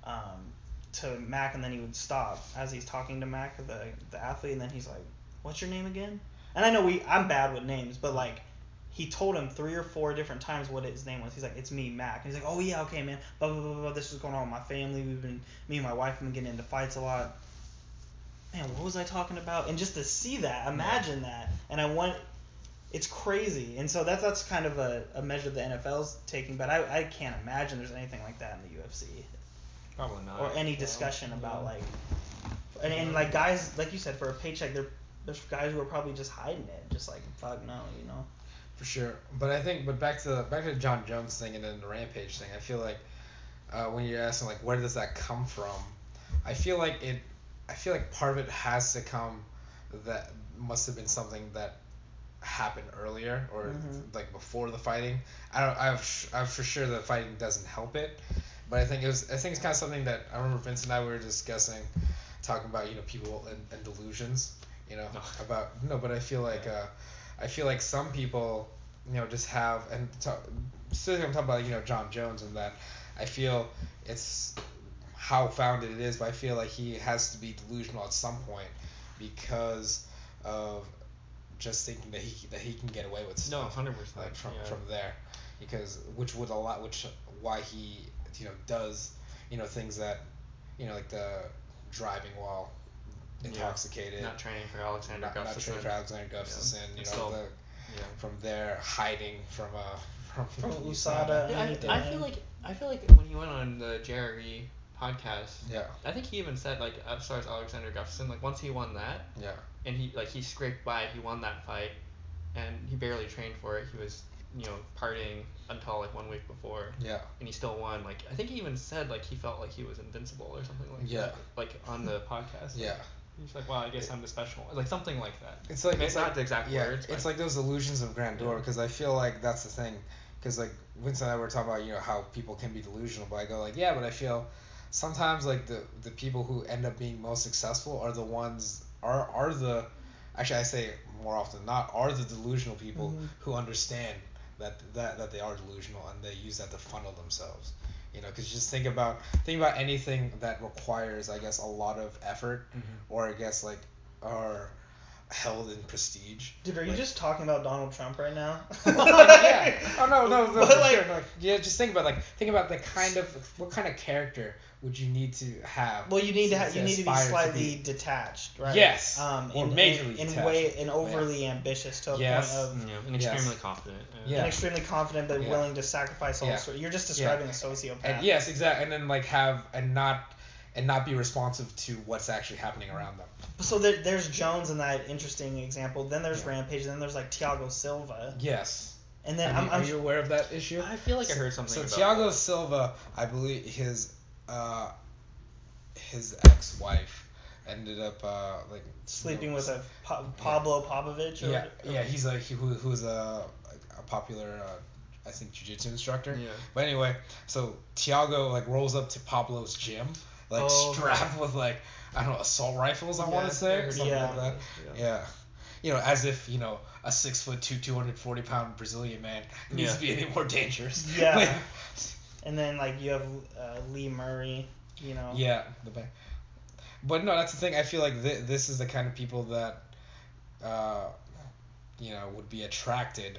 um, to Mac and then he would stop as he's talking to Mac the the athlete and then he's like what's your name again? And I know we I'm bad with names but like he told him three or four different times what his name was. He's like, "It's me, Mac." And he's like, "Oh yeah, okay, man. Blah blah blah blah. This is going on with my family. We've been me and my wife have been getting into fights a lot. Man, what was I talking about? And just to see that, imagine that, and I want, it's crazy. And so that's that's kind of a, a measure the NFL's taking, but I, I can't imagine there's anything like that in the UFC Probably not. or any discussion about Yeah. like, and, and like guys, like you said, for a paycheck, there there's guys who are probably just hiding it, just like fuck no, you know. For sure. But I think, but back to the back to the Jon Jones thing and then the Rampage thing. I feel like uh, when you're asking like where does that come from, I feel like it. I feel like part of it has to come that must have been something that happened earlier or Mhm. like before the fighting. I don't. I've, I've for sure the fighting doesn't help it, but I think it was. I think it's kind of something that I remember Vince and I were discussing, talking about you know people and, and delusions. You know about no, but I feel like uh, I feel like some people you know just have and specifically I'm talking about you know Jon Jones and that I feel it's how founded it is, but I feel like he has to be delusional at some point because of just thinking that he that he can get away with No, stuff hundred percent. like from yeah. from there because which would allow which why he you know does you know things that you know like the driving while. Intoxicated Not training for Alexander not, not training for Alexander Gustafsson you know still- the yeah. from there hiding from uh from, From USADA. Yeah, I, I feel like I feel like when he went on the Jerry podcast, yeah I think he even said like as far as Alexander Gustafsson, like once he won that, yeah and he like he scraped by, he won that fight, and he barely trained for it. He was you know partying until like one week before, yeah and he still won. Like I think he even said like he felt like he was invincible or something like Yeah. that. Like on the podcast. yeah He's like, well, I guess I'm the special, one. like something like that. It's like it's not like, the exact yeah, words. It's like those illusions of grandeur because I feel like that's the thing. Because like Vince and I were talking about you know how people can be delusional, but I go like yeah, but I feel sometimes like the the people who end up being most successful are the ones are are the actually I say more often than not are the delusional people Mhm. who understand that that that they are delusional and they use that to funnel themselves. You know, because just think about think about anything that requires, I guess, a lot of effort, Mhm. or I guess like are held in prestige. Dude, are you Like- just talking about Donald Trump right now? yeah. Oh no, no, no. But for like, sure. Like, yeah, just think about like think about the kind of what kind of character would you need to have? well, you need to have you need to be aspire slightly detached, right? Yes, Um, or in, majorly in, in way and overly ambitious to a Yes. point of yeah, and Yes. extremely confident. Yeah. and extremely confident but Yeah. willing to sacrifice all Yeah. sort. You're just Yeah. describing a sociopath. And yes, exactly. And then like have and not and not be responsive to what's actually happening around them. So there, there's Jones in that interesting example. Then there's Yeah. Rampage. Then there's like Thiago Silva. Yes. And then Are I'm, you, I'm are you aware of that issue? I feel like I heard something So about Thiago that. Silva, I believe his uh, his ex-wife ended up uh, like sleeping with a pa- Pablo Popovitch. Or, yeah or- yeah he's like he, who who's a a popular uh, I think jiu-jitsu instructor. Yeah. But anyway, so Thiago like rolls up to Pablo's gym like Oh, strapped with like I don't know assault rifles I want to say I heard something Yeah. like that. Yeah. Yeah. You know, as if you know a six foot two, two hundred forty pound Brazilian man needs Yeah. to be any more dangerous. Yeah. Like, And then like you have uh, Lee Murray. You know. Yeah, the bank. But no, that's the thing. I feel like th- this is the kind of people that, uh, you know, would be attracted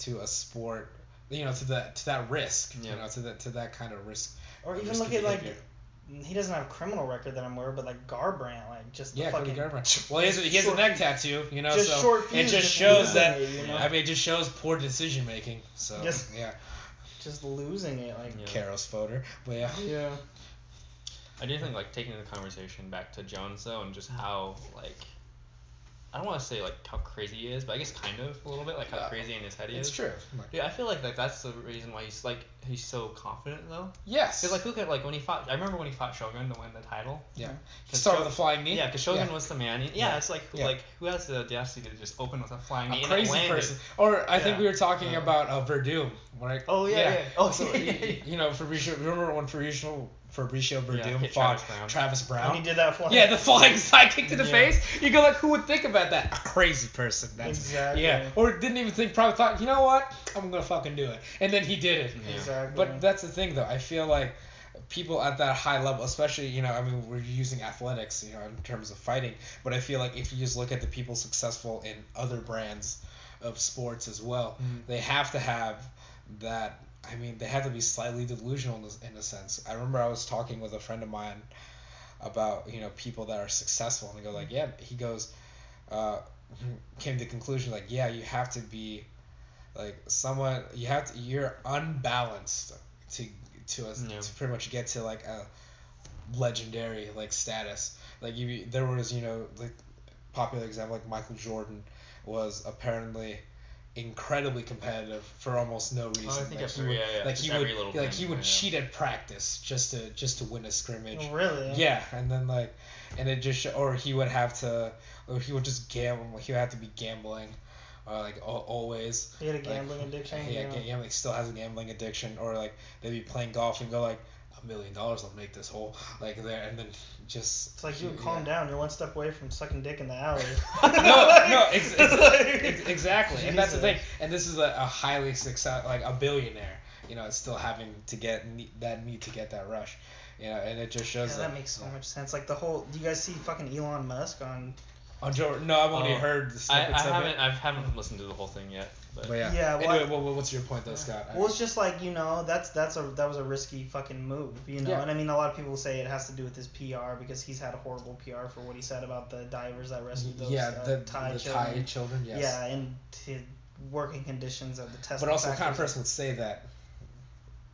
to a sport. You know, to that to that risk. Yeah. You know, to that to that kind of risk. Or even look at like behavior. He doesn't have a criminal record that I'm aware, of, but like Garbrandt, like just the Yeah, fucking Garbrandt. Well, he has a, he has a neck tattoo. You know, Just so short it fuse, just just shows that. it, you know? I mean, it just shows poor decision making. So Just- yeah, just losing it. Like Yeah. Karos Foder. But yeah. yeah. I do think like taking the conversation back to Jones though, and just how like I don't want to say like how crazy he is, but I guess kind of a little bit like how Yeah. crazy in his head he It's is. It's true. Yeah, I feel like like that's the reason why he's like he's so confident though. Yes. Because like who could like when he fought? I remember when he fought Shogun to win the title. yeah. He 'Cause started Sho- with a flying knee. Yeah, because Shogun was the man. Yeah, Yeah. it's like Yeah. like who has the audacity to just open with a flying knee a crazy landed? person. Or I think we were talking Yeah. about uh, Werdum, right? Oh, yeah, yeah. Oh, so, yeah, y- yeah, y- You know, Fabricio. Remember when Fabricio Fabricio Werdum hit fought Travis Browne. Travis Browne? And he did that flying. yeah, the flying sidekick to the Yeah. face. You go like, who would think about that? A crazy person. That's Exactly. Yeah. Or didn't even think. Probably thought, you know what? I'm gonna fucking do it. And then he did it. Yeah. Exactly. But that's the thing, though. I feel like people at that high level, especially you know, I mean, we're using athletics, you know, in terms of fighting. But I feel like if you just look at the people successful in other brands of sports as well, Mhm. they have to have that. I mean, they have to be slightly delusional in, a sense. I remember I was talking with a friend of mine about you know people that are successful, and they go like, yeah, he goes, uh, came to the conclusion like, yeah, you have to be like someone you have to you're unbalanced to to us Yeah. to pretty much get to like a legendary like status like you there was you know like popular example like Michael Jordan was apparently incredibly competitive for almost no reason Oh, I think like I've he would, yeah, yeah, like just he every would little like thing, he would yeah. cheat at practice just to just to win a scrimmage Oh, really? yeah, and then like, and it just or he would have to, or he would just gamble. He would have to be gambling, uh, like always. He had a Like, gambling addiction. Yeah, yeah. ga- yeah, like still has a gambling addiction, or like they'd be playing golf and go like a million dollars will make this whole like there, and then just. It's like, dude, yeah. calm down. You're one step away from sucking dick in the alley. no, no, ex- ex- Like- ex- exactly, and that's the thing. And this is a, a highly success, like a billionaire. You know, it's still having to get ne- that need to get that rush. You know, and it just shows Yeah, that makes so yeah. much sense. Like the whole. Do you guys see fucking Elon Musk on? On Joe, no, I've only Oh, heard the I, snippets I of haven't it. I haven't listened to the whole thing yet, but, But yeah. Yeah, well, anyway, I- well, what's your point though, Scott? I- Well, it's just like you know that's that's a that was a risky fucking move, you know. Yeah. And I mean, a lot of people say it has to do with his PR because he's had a horrible PR for what he said about the divers that rescued those yeah, uh, the Thai the children. Thai children, yes. Yeah, and his working conditions of the test. But also, what kind of person would say that?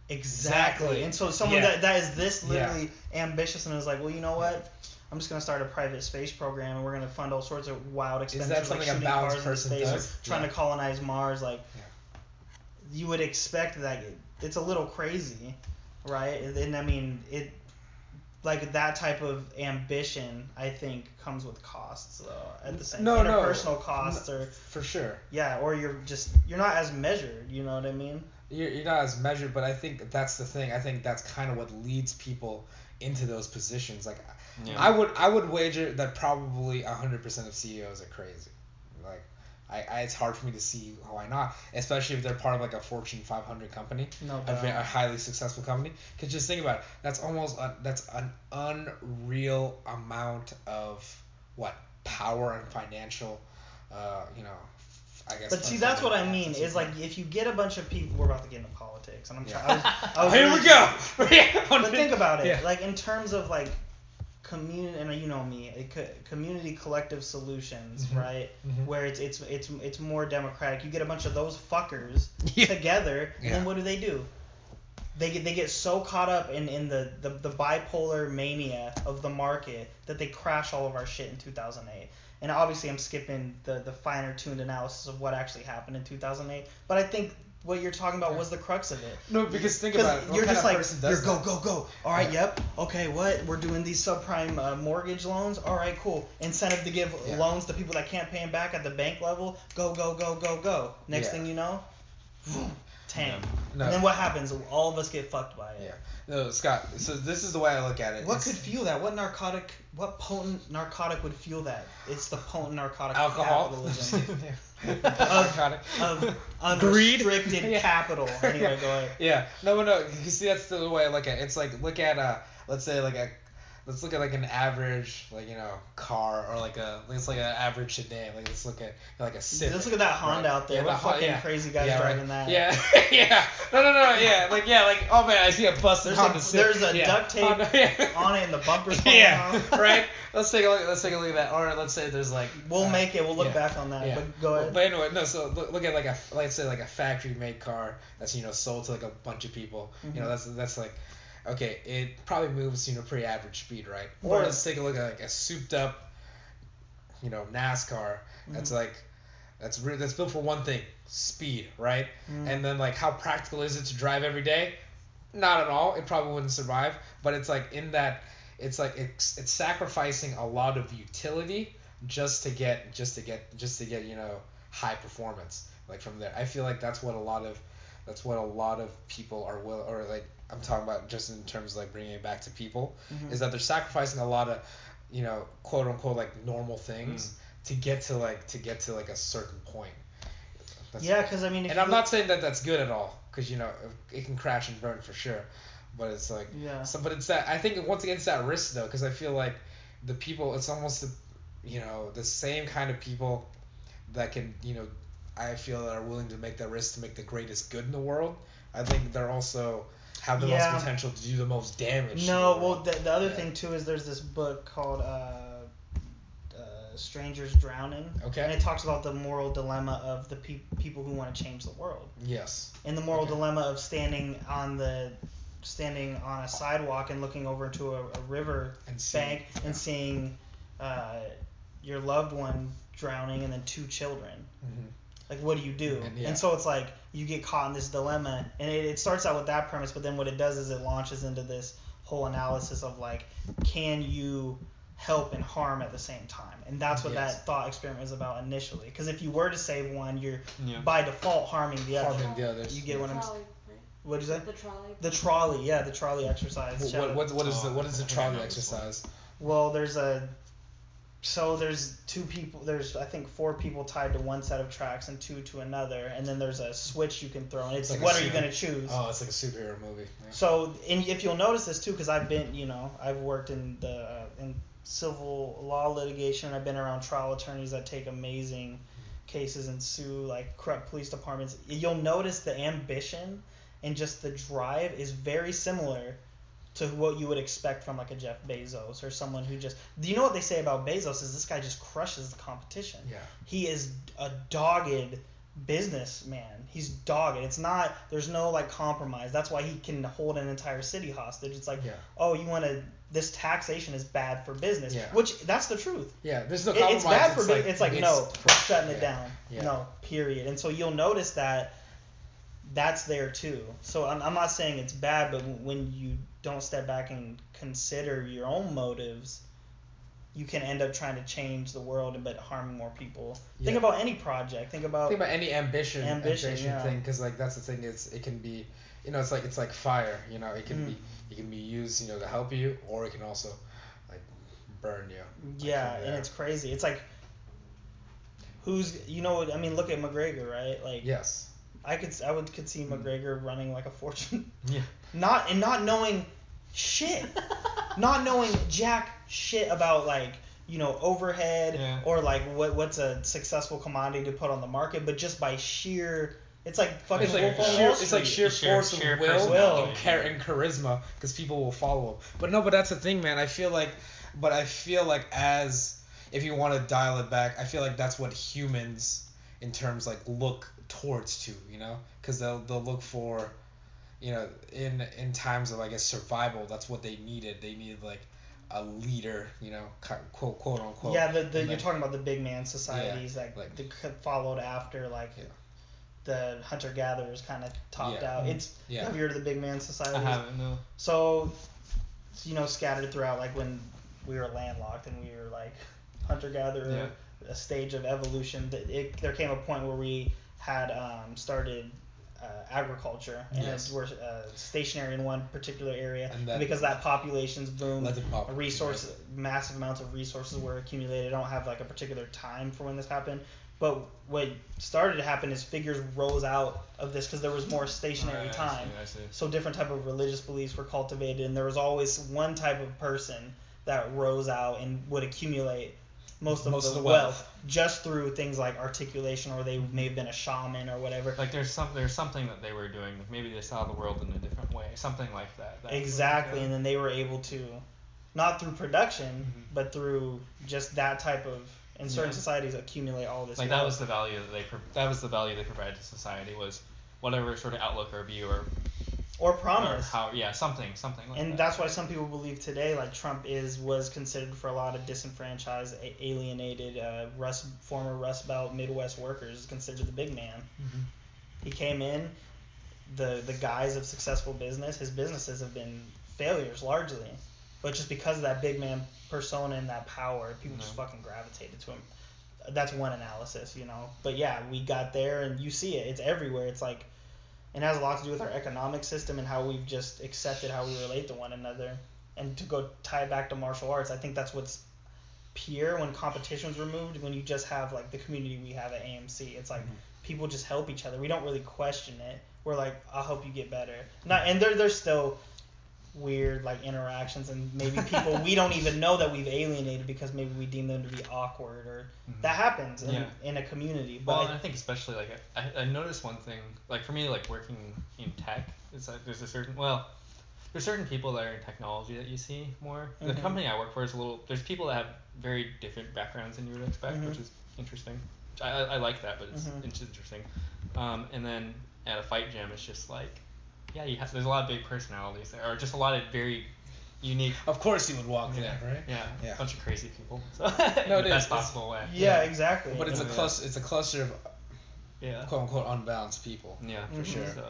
Exactly. Exactly. And so someone Yeah. that, that is this Yeah. literally ambitious and is like, well, you know what? I'm just gonna start a private space program and we're gonna fund all sorts of wild expenditures like shooting cars person space does? or trying Yeah. to colonize Mars. Like, Yeah. you would expect that it's a little crazy, right? And, and I mean, it like that type of ambition, I think, comes with costs though. At the same No, no. interpersonal costs or For sure. yeah, or you're just you're not as measured. You know what I mean? You're, you're not as measured, but I think that's the thing. I think that's kind of what leads people into those positions. Like, Yeah. I would I would wager that probably 100% of CEOs are crazy. Like, I, I it's hard for me to see why not, especially if they're part of like a Fortune 500 company. No a, a highly successful company. Because just think about it, that's almost a, that's an unreal amount of what power and financial, uh, you know, I guess. But see, that's what I mean. Is like if you get a bunch of people, we're about to get into politics, and I'm trying. I was, I was here really- we go. Yeah, But think about it, Yeah. like in terms of like community, and you know me, a co- community collective solutions, Mhm. right? Mhm. Where it's it's it's it's more democratic. You get a bunch of those fuckers Yeah. together, and Yeah. then what do they do? they get they get so caught up in, in the, the, the bipolar mania of the market that they crash all of our shit in 2008. And obviously, I'm skipping the, the finer tuned analysis of what actually happened in 2008. But I think what you're talking about was the crux of it. No, because think about it. What you're kind just like you're go go go. All right, Yeah. yep. Okay, what? We're doing these subprime uh, mortgage loans. All right, cool. Incentive to give Yeah. loans to people that can't pay them back at the bank level. Go go go go go. Next Yeah. thing you know, tank. No. And then what happens? All of us get fucked by it. Yeah. No, Scott. So this is the way I look at it. What It's could fuel that? What narcotic? What potent narcotic would fuel that? It's the potent narcotic alcohol? capitalism Narcotic. of Greed? unrestricted Yeah. capital. Anyway, go ahead. Yeah. No, but no. You see, that's the way I look at it. It's like look at uh, let's say like a, let's look at like an average like you know car or like a it's like an average sedan. Like let's look at like a Civic. Let's look at that Honda right? out there. Yeah, what the fucking yeah. crazy guys yeah, driving right. that? Yeah, yeah. No, no, no. Yeah, like yeah, like oh man, I see a busted There's a- Civic. there's a yeah. duct tape Honda, on it and the bumper's yeah, right. Let's take a look. Let's take a look at that. Or let's say there's like. We'll uh, make it. We'll look back on that. But go ahead. But anyway, no. So look, look at like a let's say like a factory made car that's you know sold to like a bunch of people. You know Mhm. that's that's like okay, it probably moves you know pretty average speed, right? Or let's take a look at like a souped up, you know NASCAR that's Mhm. like that's re- that's built for one thing, speed, right? Mm. And then like how practical is it to drive every day? Not at all. It probably wouldn't survive. But it's like in that it's like it's it's sacrificing a lot of utility just to get just to get just to get you know high performance like from there. I feel like that's what a lot of that's what a lot of people are will or like I'm talking about just in terms of like bringing it back to people Mhm. is that they're sacrificing a lot of you know quote unquote like normal things to get to like to get to like a certain point. That's- yeah, because I mean, and I'm look- not saying that that's good at all, because you know it can crash and burn for sure, but it's like Yeah. so. But it's that I think once again it's that risk though, because I feel like the people it's almost the, you know the same kind of people that can you know I feel that are willing to make that risk to make the greatest good in the world. I think they're also have the Yeah. most potential to do the most damage. No, the well, the, the other Yeah. thing too is there's this book called uh, uh, Strangers Drowning. Okay. And it talks about the moral dilemma of the peop people who want to change the world, yes. and the moral Okay. dilemma of standing on the standing on a sidewalk and looking over into a, a river And seeing- bank yeah. and seeing uh, your loved one drowning and then two children. Mhm. Like, what do you do? And, yeah. And so it's like you get caught in this dilemma, and it, it starts out with that premise, but then what it does is it launches into this whole analysis of like, can you help and harm at the same time? And that's what Yes. that thought experiment is about initially. Because if you were to save one, you're Yeah. by default harming the other. Harming the others. You get what I'm Trolley, right? What is that? The trolley. The trolley, yeah, the trolley exercise. What, what, what, what is the what is the I think I trolley know this one. exercise? Well, there's a. So there's two people. There's I think four people tied to one set of tracks and two to another, and then there's a switch you can throw, and it's Like what are you gonna choose? Oh, it's like a superhero movie. Yeah. So, and if you'll notice this too, because I've been, you know, I've worked in the uh, in civil law litigation. I've been around trial attorneys that take amazing cases and sue like corrupt police departments. You'll notice the ambition and just the drive is very similar to what you would expect from like a Jeff Bezos or someone who just. Do you know what they say about Bezos? Is this guy just crushes the competition Yeah. he is a dogged businessman. He's dogged. It's not. There's no like compromise. That's why he can hold an entire city hostage. It's like, Yeah. oh, you want to. This taxation is bad for business. Yeah. Which that's the truth. Yeah, there's no It- compromise. it's bad for business. like, it's like it's no, for- shutting yeah, it down. Yeah. No, period. And so you'll notice that that's there too. So I'm, I'm not saying it's bad, but when you don't step back and consider your own motives, you can end up trying to change the world and but harming more people. Think about any project. Think about Think about any ambition, Ambition, ambition, yeah. thing, because like that's the thing. is it can be, you know, it's like it's like fire. You know, it can Mm. be it can be used, you know, to help you, or it can also like burn you. yeah, from and it's crazy. It's like who's you know I mean. Look at McGregor, right? Like Yes. I could I would could see Mm. McGregor running like a fortune, Yeah. not and not knowing shit, not knowing jack shit about like you know overhead Yeah. or like what what's a successful commodity to put on the market, but just by sheer it's like fucking It's like Wolf sheer, it's like sheer, Sheer- force sheer of will, personality. and, char- and charisma, because people will follow him. But no, but that's the thing, man. I feel like, but I feel like as if you want to dial it back, I feel like that's what humans, in terms like look towards to, you know, because they'll they'll look for, you know, in in times of I guess survival, that's what they needed. They needed like a leader, you know, quote quote unquote. yeah, the, the And you're then- talking about the big man societies that like- that followed after like Yeah. the hunter gatherers kind of topped Yeah. out. It's Yeah. have you heard of the big man societies? I haven't no. So, you know, scattered throughout, like when we were landlocked and we were like hunter gatherer, a stage of evolution. That it, there came a point where we had um, started uh, agriculture and Yes. we're uh, stationary in one particular area, And that- because that population's boomed. Let them pop. A resource, massive amounts of resources were accumulated. I don't have like a particular time for when this happened, but what started to happen is figures rose out of this because there was more stationary Alright, time I see, I see. so different type of religious beliefs were cultivated and there was always one type of person that rose out and would accumulate most of Most the, of the wealth, wealth. just through things like articulation or they may have been a shaman or whatever Like there's some there's something that they were doing. Maybe they saw the world in a different way. Something like that. What- exactly and then they were able to not through production Mhm. but through just that type of in certain Yeah. societies accumulate all this like wealth. that was the value that they that was the value they provided to society was whatever sort of outlook or view or, or or promise how yeah something something like and that. that's why some people believe today like Trump is was considered for a lot of disenfranchised, a- alienated, uh, Rust former Rust Belt Midwest workers is considered the big man. Mhm. He came in, the the guise of successful business. His businesses have been failures largely, but just because of that big man persona and that power, people just fucking gravitated to him. That's one analysis, you know. But yeah, we got there, and you see it. It's everywhere. It's like it has a lot to do with our economic system and how we've just accepted how we relate to one another. And to go tie it back to martial arts, I think that's what's pure when competition's removed. When you just have like the community we have at AMC, it's like Mhm. people just help each other. We don't really question it. We're like, I'll help you get better. Not and there there's still weird like interactions and maybe people we don't even know that we've alienated because maybe we deem them to be awkward or Mhm. that happens in, Yeah. in a community. But Well, I- and I think especially like I, I noticed one thing like for me like working in tech it's like there's a certain well there's certain people that are in technology that you see more. The Mhm. company I work for is a little there's people that have very different backgrounds than you would expect, Mhm. which is interesting. I, I, I like that, but it's, Mhm. it's interesting. Um, and then at a fight jam it's just like yeah, you have there's a lot of big personalities there, or just a lot of very unique. Of course you would walk Yeah, there, right? Yeah, Yeah. a bunch of crazy people. So No, in the best It's- possible way. yeah, Yeah. exactly. But it's a Yeah. cluster. It's a cluster of Yeah. quote unquote unbalanced people. Yeah, Mhm. sure. So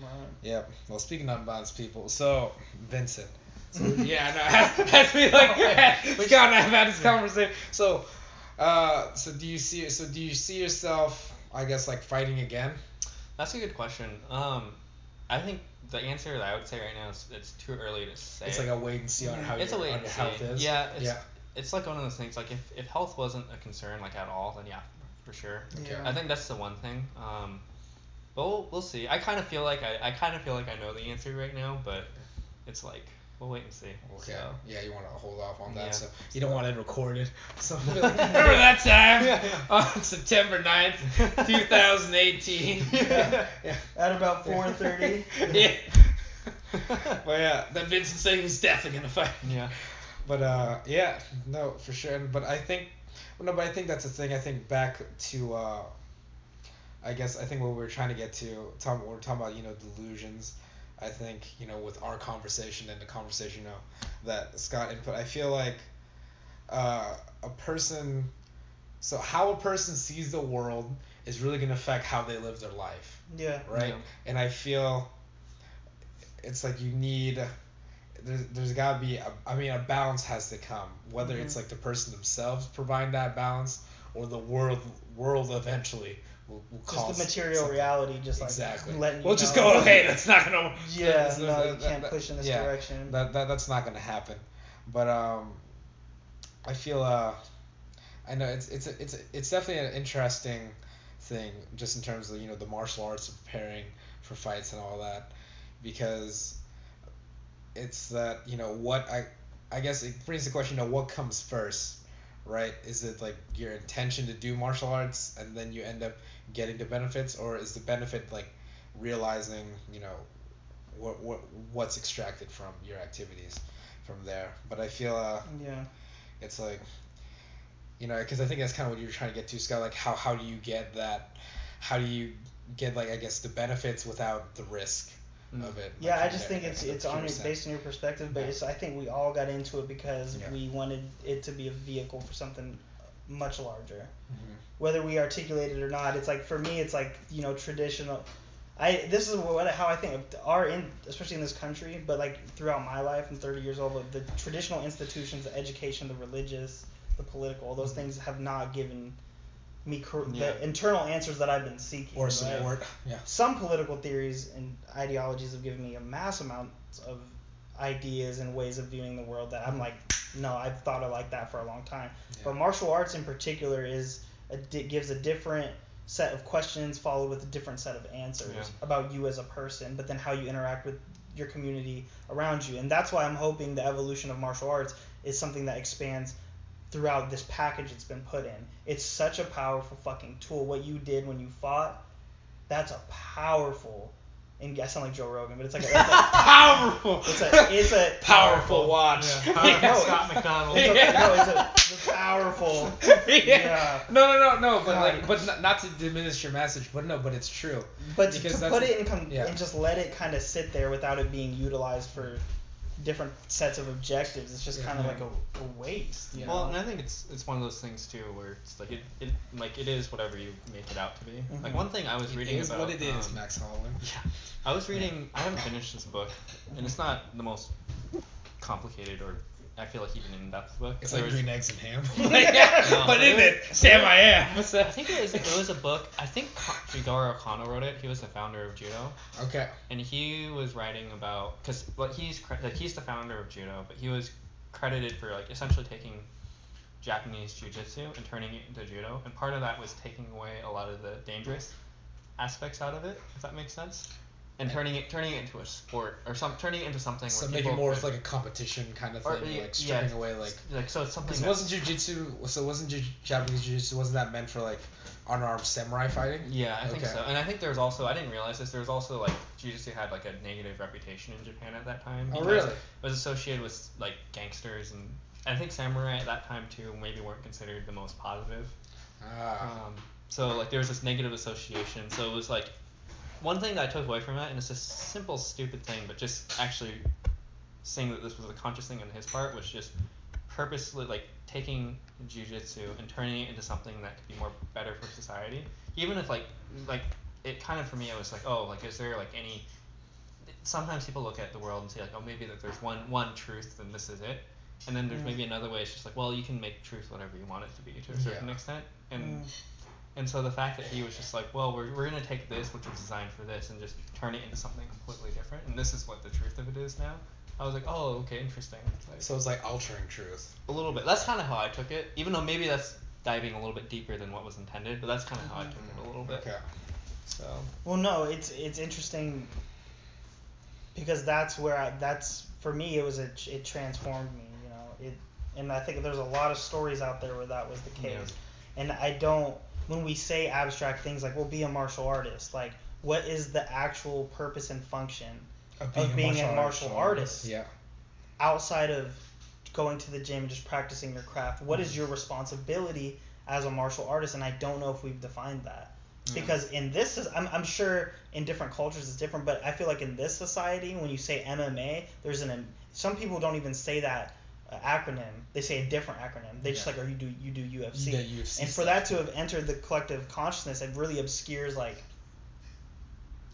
Right. Yep. Well, speaking of unbalanced people, so Vincent. So, yeah, no, has, has me like Scott and I have had this conversation. So, uh, so do you see? So do you see yourself? I guess like fighting again. that's a good question. Um, I think the answer that I would say right now is it's too early to say. It's like a wait and see on how It's a your, wait on and your see. health is. Yeah, it's, yeah. it's like one of those things. Like if, if health wasn't a concern like at all, then yeah, for sure. Okay. Yeah. I think that's the one thing. Um, but we'll, we'll see. I kind of feel like I, I kind of feel like I know the answer right now, but it's like we'll wait and see. Okay. So. Yeah, you want to hold off on that, Yeah. so you don't want it recorded. So remember that time Yeah, yeah. on September 9th, 2018. Yeah. yeah. At about 4:30. yeah. well, yeah, that Vincent said he was definitely gonna fight. Yeah. But uh, yeah, no, for sure. And- But I think, well, no, but I think that's the thing. I think back to, uh, I guess I think what we were trying to get to, talk, we're talking about, you know, delusions. I think you know with our conversation and the conversation, you know, that Scott input. I feel like, uh, a person, so how a person sees the world is really gonna affect how they live their life Yeah. right? Yeah. And I feel it's like you need there's, there's got to be a, I mean a balance has to come whether it's Mhm. like the person themselves providing that balance or the world world eventually will, will Just the material something. reality, just like exactly letting we'll just know. go hey that's not gonna Yeah, that's- no, that- you that- can't that- push in this yeah, direction. that, that that's not gonna happen but um I feel uh I know it's it's it's it's definitely an interesting thing just in terms of you know the martial arts of preparing for fights and all that because it's that you know what I I guess it brings the question you know what comes first right? Is it like your intention to do martial arts and then you end up getting the benefits? Or is the benefit like realizing you know what what what's extracted from your activities from there? But I feel uh yeah. it's like you know because i think that's kind of what you're trying to get to scott like how how do you get that how do you get like I guess the benefits without the risk Mm. of it. Yeah, I just think it's it's on pure your, based on your perspective, but Yeah. it's, I think we all got into it because Yeah. we wanted it to be a vehicle for something much larger. Mhm. Whether we articulate it or not, it's like for me, it's like you know traditional. I this is what how I think of our in especially in this country, but like throughout my life, I'm 30 years old. But the traditional institutions, the education, the religious, the political, those Mhm. things have not given me cor- Yeah. the internal answers that I've been seeking. Or right? support. Yeah. some political theories and ideologies have given me a mass amount of ideas and ways of viewing the world that I'm mm. like, no, I've thought of like that for a long time. Yeah. But martial arts in particular is a, gives a different set of questions followed with a different set of answers Yeah. about you as a person, but then how you interact with your community around you. And that's why I'm hoping the evolution of martial arts is something that expands throughout this package it's been put in. It's such a powerful fucking tool. What you did when you fought, that's a powerful. And I sound like Joe Rogan, but it's like a, it's a powerful. It's a it's a powerful watch. Yeah, powerful No, Scott McDonald. It's a, Yeah. No, it's a, it's a powerful. Yeah. No, no, no, no. But God. like, but not, not to diminish your message, but no, but it's true. But Because to put it in com- yeah. and just let it kind of sit there without it being utilized for different sets of objectives, it's just Yeah. kind of like a, a waste. You Well, know? and I think it's it's one of those things too where it's like it, it like it is whatever you make it out to be. Like Mhm. one thing I was It reading is about what it is, um, Max Holloway. Yeah, I was reading. I haven't finished this book, and it's not the most complicated or I feel like even in depth book. It's like was- green eggs and ham. No, but in there- it, Sam I am. I think it was it was a book. I think Ka- Jigoro Kano wrote it. He was the founder of judo, Okay. and he was writing about because like he's like he's the founder of judo, but he was credited for like essentially taking Japanese jiu-jitsu and turning it into judo, and part of that was taking away a lot of the dangerous aspects out of it, if that makes sense, and turning it turning it into a sport or some turning it into something. So make it more could- of like a competition kind of thing, yeah, like stripping yeah. away like. like so it's something. Because wasn't jujitsu? So wasn't Japanese jujitsu? Wasn't that meant for like unarmed samurai fighting? Yeah, I think so. And I think there was also I didn't realize this. There was also like jiu-jitsu had like a negative reputation in Japan at that time. Oh, because really? It was associated with like gangsters and I think samurai at that time too maybe weren't considered the most positive. Ah. Um, so like there was this negative association. So it was like one thing that I took away from it, and it's a simple stupid thing, but just actually saying that this was a conscious thing on his part was just purposely like taking jujitsu and turning it into something that could be more better for society. Even if like like it kind of for me I was like oh like is there like any sometimes people look at the world and say like oh maybe that there's one one truth and this is it and then there's Mm. maybe another way it's just like well you can make truth whatever you want it to be to a certain Yeah. extent and Mm. And so the fact that he was just like well we're, we're going to take this which was designed for this and just turn it into something completely different and this is what the truth of it is now i was like oh okay interesting It's like, So it's like altering truth. a little bit that's kind of how i took it even though maybe that's diving a little bit deeper than what was intended but that's kind of how i took it a little bit Okay. so Well, no, it's it's interesting because that's where I that's for me it was a it transformed me, you know. It and I think there's a lot of stories out there where that was the Yeah. case. And I don't when we say abstract things like well be a martial artist, like what is the actual purpose and function of being a martial artist Yeah. outside of going to the gym and just practicing your craft? What is mm. your responsibility as a martial artist? And I don't know if we've defined that Yeah. because in this is I'm, I'm sure in different cultures it's different but i feel like in this society when you say mma there's an some people don't even say that acronym they say a different acronym they just Yeah. like or you do you do ufc You UFC and for that to have entered the collective consciousness it really obscures like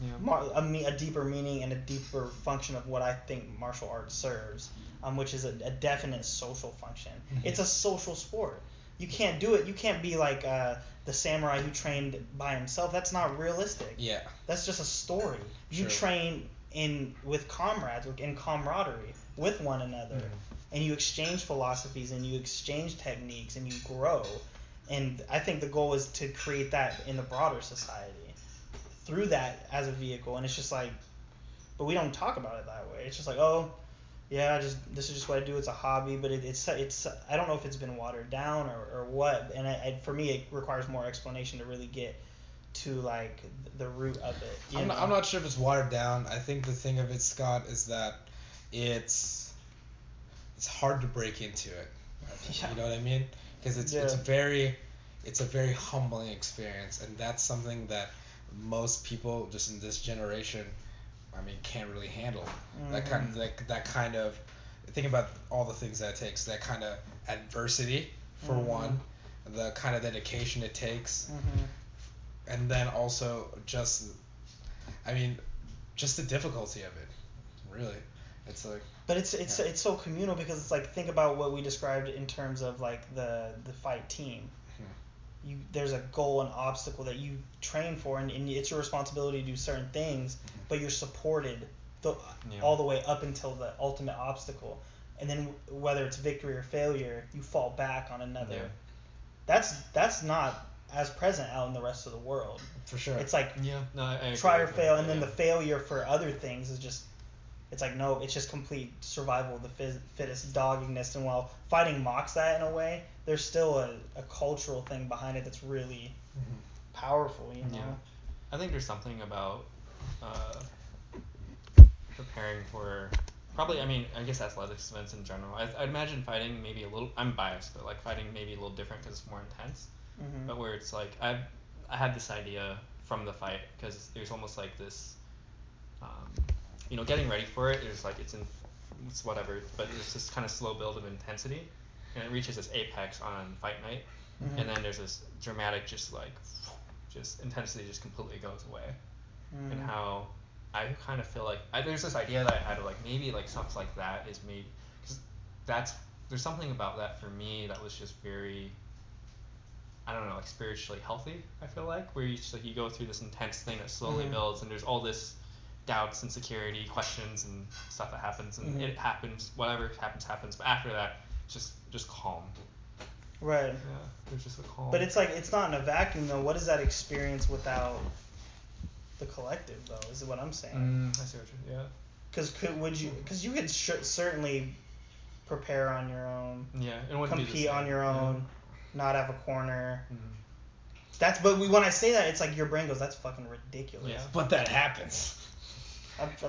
yeah mar- a, a deeper meaning and a deeper function of what I think martial arts serves, um, which is a, a definite social function. Mhm. It's a social sport. You can't do it. You can't be like uh, the samurai who trained by himself. That's not realistic. Yeah. That's just a story. You train in with comrades, in camaraderie with one another, Mhm. And you exchange philosophies and you exchange techniques and you grow. And I think the goal is to create that in the broader society through that as a vehicle. And it's just like, but we don't talk about it that way. It's just like, oh, yeah, I just this is just what I do. It's a hobby, but it, it's it's I don't know if it's been watered down or, or what. And I, I, for me, it requires more explanation to really get to like the root of it. I'm not. I'm not sure if it's watered down. I think the thing of it, Scott, is that it's it's hard to break into it. Yeah. You know what I mean? Because it's it's Yeah. very it's a very humbling experience, and that's something that most people just in this generation, I mean, can't really handle that Mhm. kind that that kind of think about all the things that it takes that kind of adversity for Mhm. one, the kind of dedication it takes, Mhm. and then also just, I mean, just the difficulty of it. Really, it's like But it's it's Yeah. it's so communal because it's like think about what we described in terms of like the the fight team. Mhm. You there's a goal and obstacle that you train for and, and it's your responsibility to do certain things, but you're supported the, Yeah. all the way up until the ultimate obstacle. And then whether it's victory or failure, you fall back on another. Yeah. That's that's not as present out in the rest of the world. for sure. It's like Yeah. No, I, I try or fail, that, and then the failure for other things is just it's like no, it's just complete survival of the phys- fittest doggingness. And while fighting mocks that in a way, there's still a, a cultural thing behind it that's really Mhm. powerful. You know. Yeah. I think there's something about uh, preparing for probably. I mean, I guess athletics events in general. I, I'd imagine fighting maybe a little. I'm biased, but like fighting maybe a little different because it's more intense. Mhm. But where it's like I I had this idea from the fight because there's almost like this. Um, you know, getting ready for it is like it's in it's whatever, but it's this kind of slow build of intensity, and it reaches this apex on fight night, Mhm. and then there's this dramatic, just like, just intensity just completely goes away, and Mhm. how I kind of feel like I, there's this idea that I had of like maybe like stuff like that is maybe because that's there's something about that for me that was just very I don't know like spiritually healthy I feel like where you just like you go through this intense thing that slowly Mhm. builds and there's all this doubts insecurity questions and stuff that happens and Mhm. it happens whatever happens happens but after that just just calm Right. yeah there's just a calm But it's like it's not in a vacuum though. What is that experience without the collective though? Is what I'm saying. mm, I see what you're. yeah Because could would you? Because you could sh- certainly prepare on your own, yeah it wouldn't be the compete on same, your yeah. own, not have a corner. Mhm. That's but we, when I say that, it's like your brain goes, "That's fucking ridiculous." Yeah. but that happens.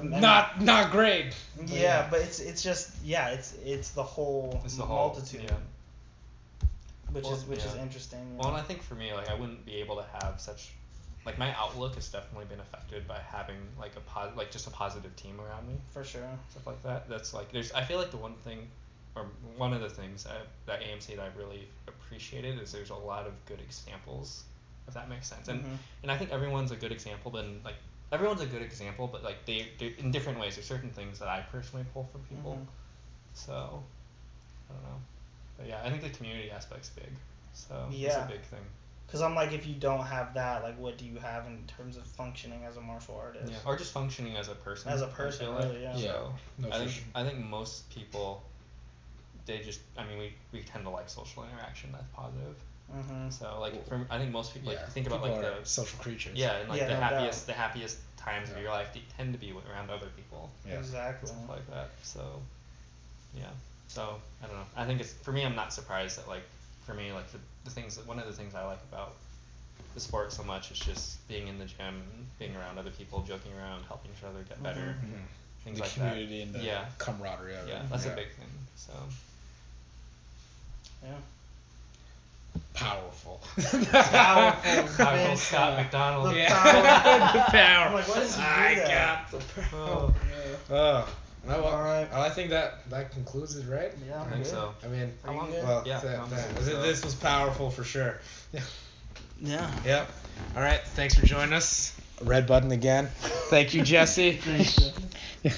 Not not great. but Yeah, but it's it's just yeah, it's it's the whole It's the whole- multitude, yeah. which Well, is which is interesting. Well, and. I think for me, like I wouldn't be able to have such, like my outlook has definitely been affected by having like a pos- like just a positive team around me, for sure. stuff like that. That's like there's I feel like the one thing, or one of the things I, that AMC that I really appreciated is there's a lot of good examples, if that makes sense. And Mhm. and I think everyone's a good example, but like everyone's a good example, but like they they in different ways. There's certain things that I personally pull from people. Mhm. So, I don't know, but yeah, I think the community aspect's big. So it's Yeah. a big thing. Because I'm like, if you don't have that, like, what do you have in terms of functioning as a martial artist? Yeah, or just functioning as a person. As a I person, feel really, yeah. Yeah. So No, I think sure. I think most people, they just I mean we, we tend to like social interaction that's positive. Mm-hmm. So like for I think most people like yeah, think about people like the social creatures. yeah and like Yeah, the no happiest doubt. the happiest times of your life they tend to be around other people Yeah. Exactly. stuff like that. So yeah. So I don't know. I think it's for me I'm not surprised that like for me like the, the things that one of the things I like about the sport so much is just being in the gym, being around other people, joking around, helping each other get better, Mhm. Mhm. things the like community that. and the yeah, camaraderie of yeah, it. that's a big thing. So Yeah. Powerful. Powerful. Michael Vince, Scott uh, McDonald. the Yeah. power. the power. I'm like, why does he do I that? got the power. Oh. Oh. Well, All right. well, I think that that concludes it, right? Yeah, I think good. so. I mean, Are you long- well, Yeah, that- that- so- this was powerful for sure. Yeah. Yeah. Yep. All right. Thanks for joining us. Red button again. Thank you, Jesse. Thanks, Jeff. Yeah.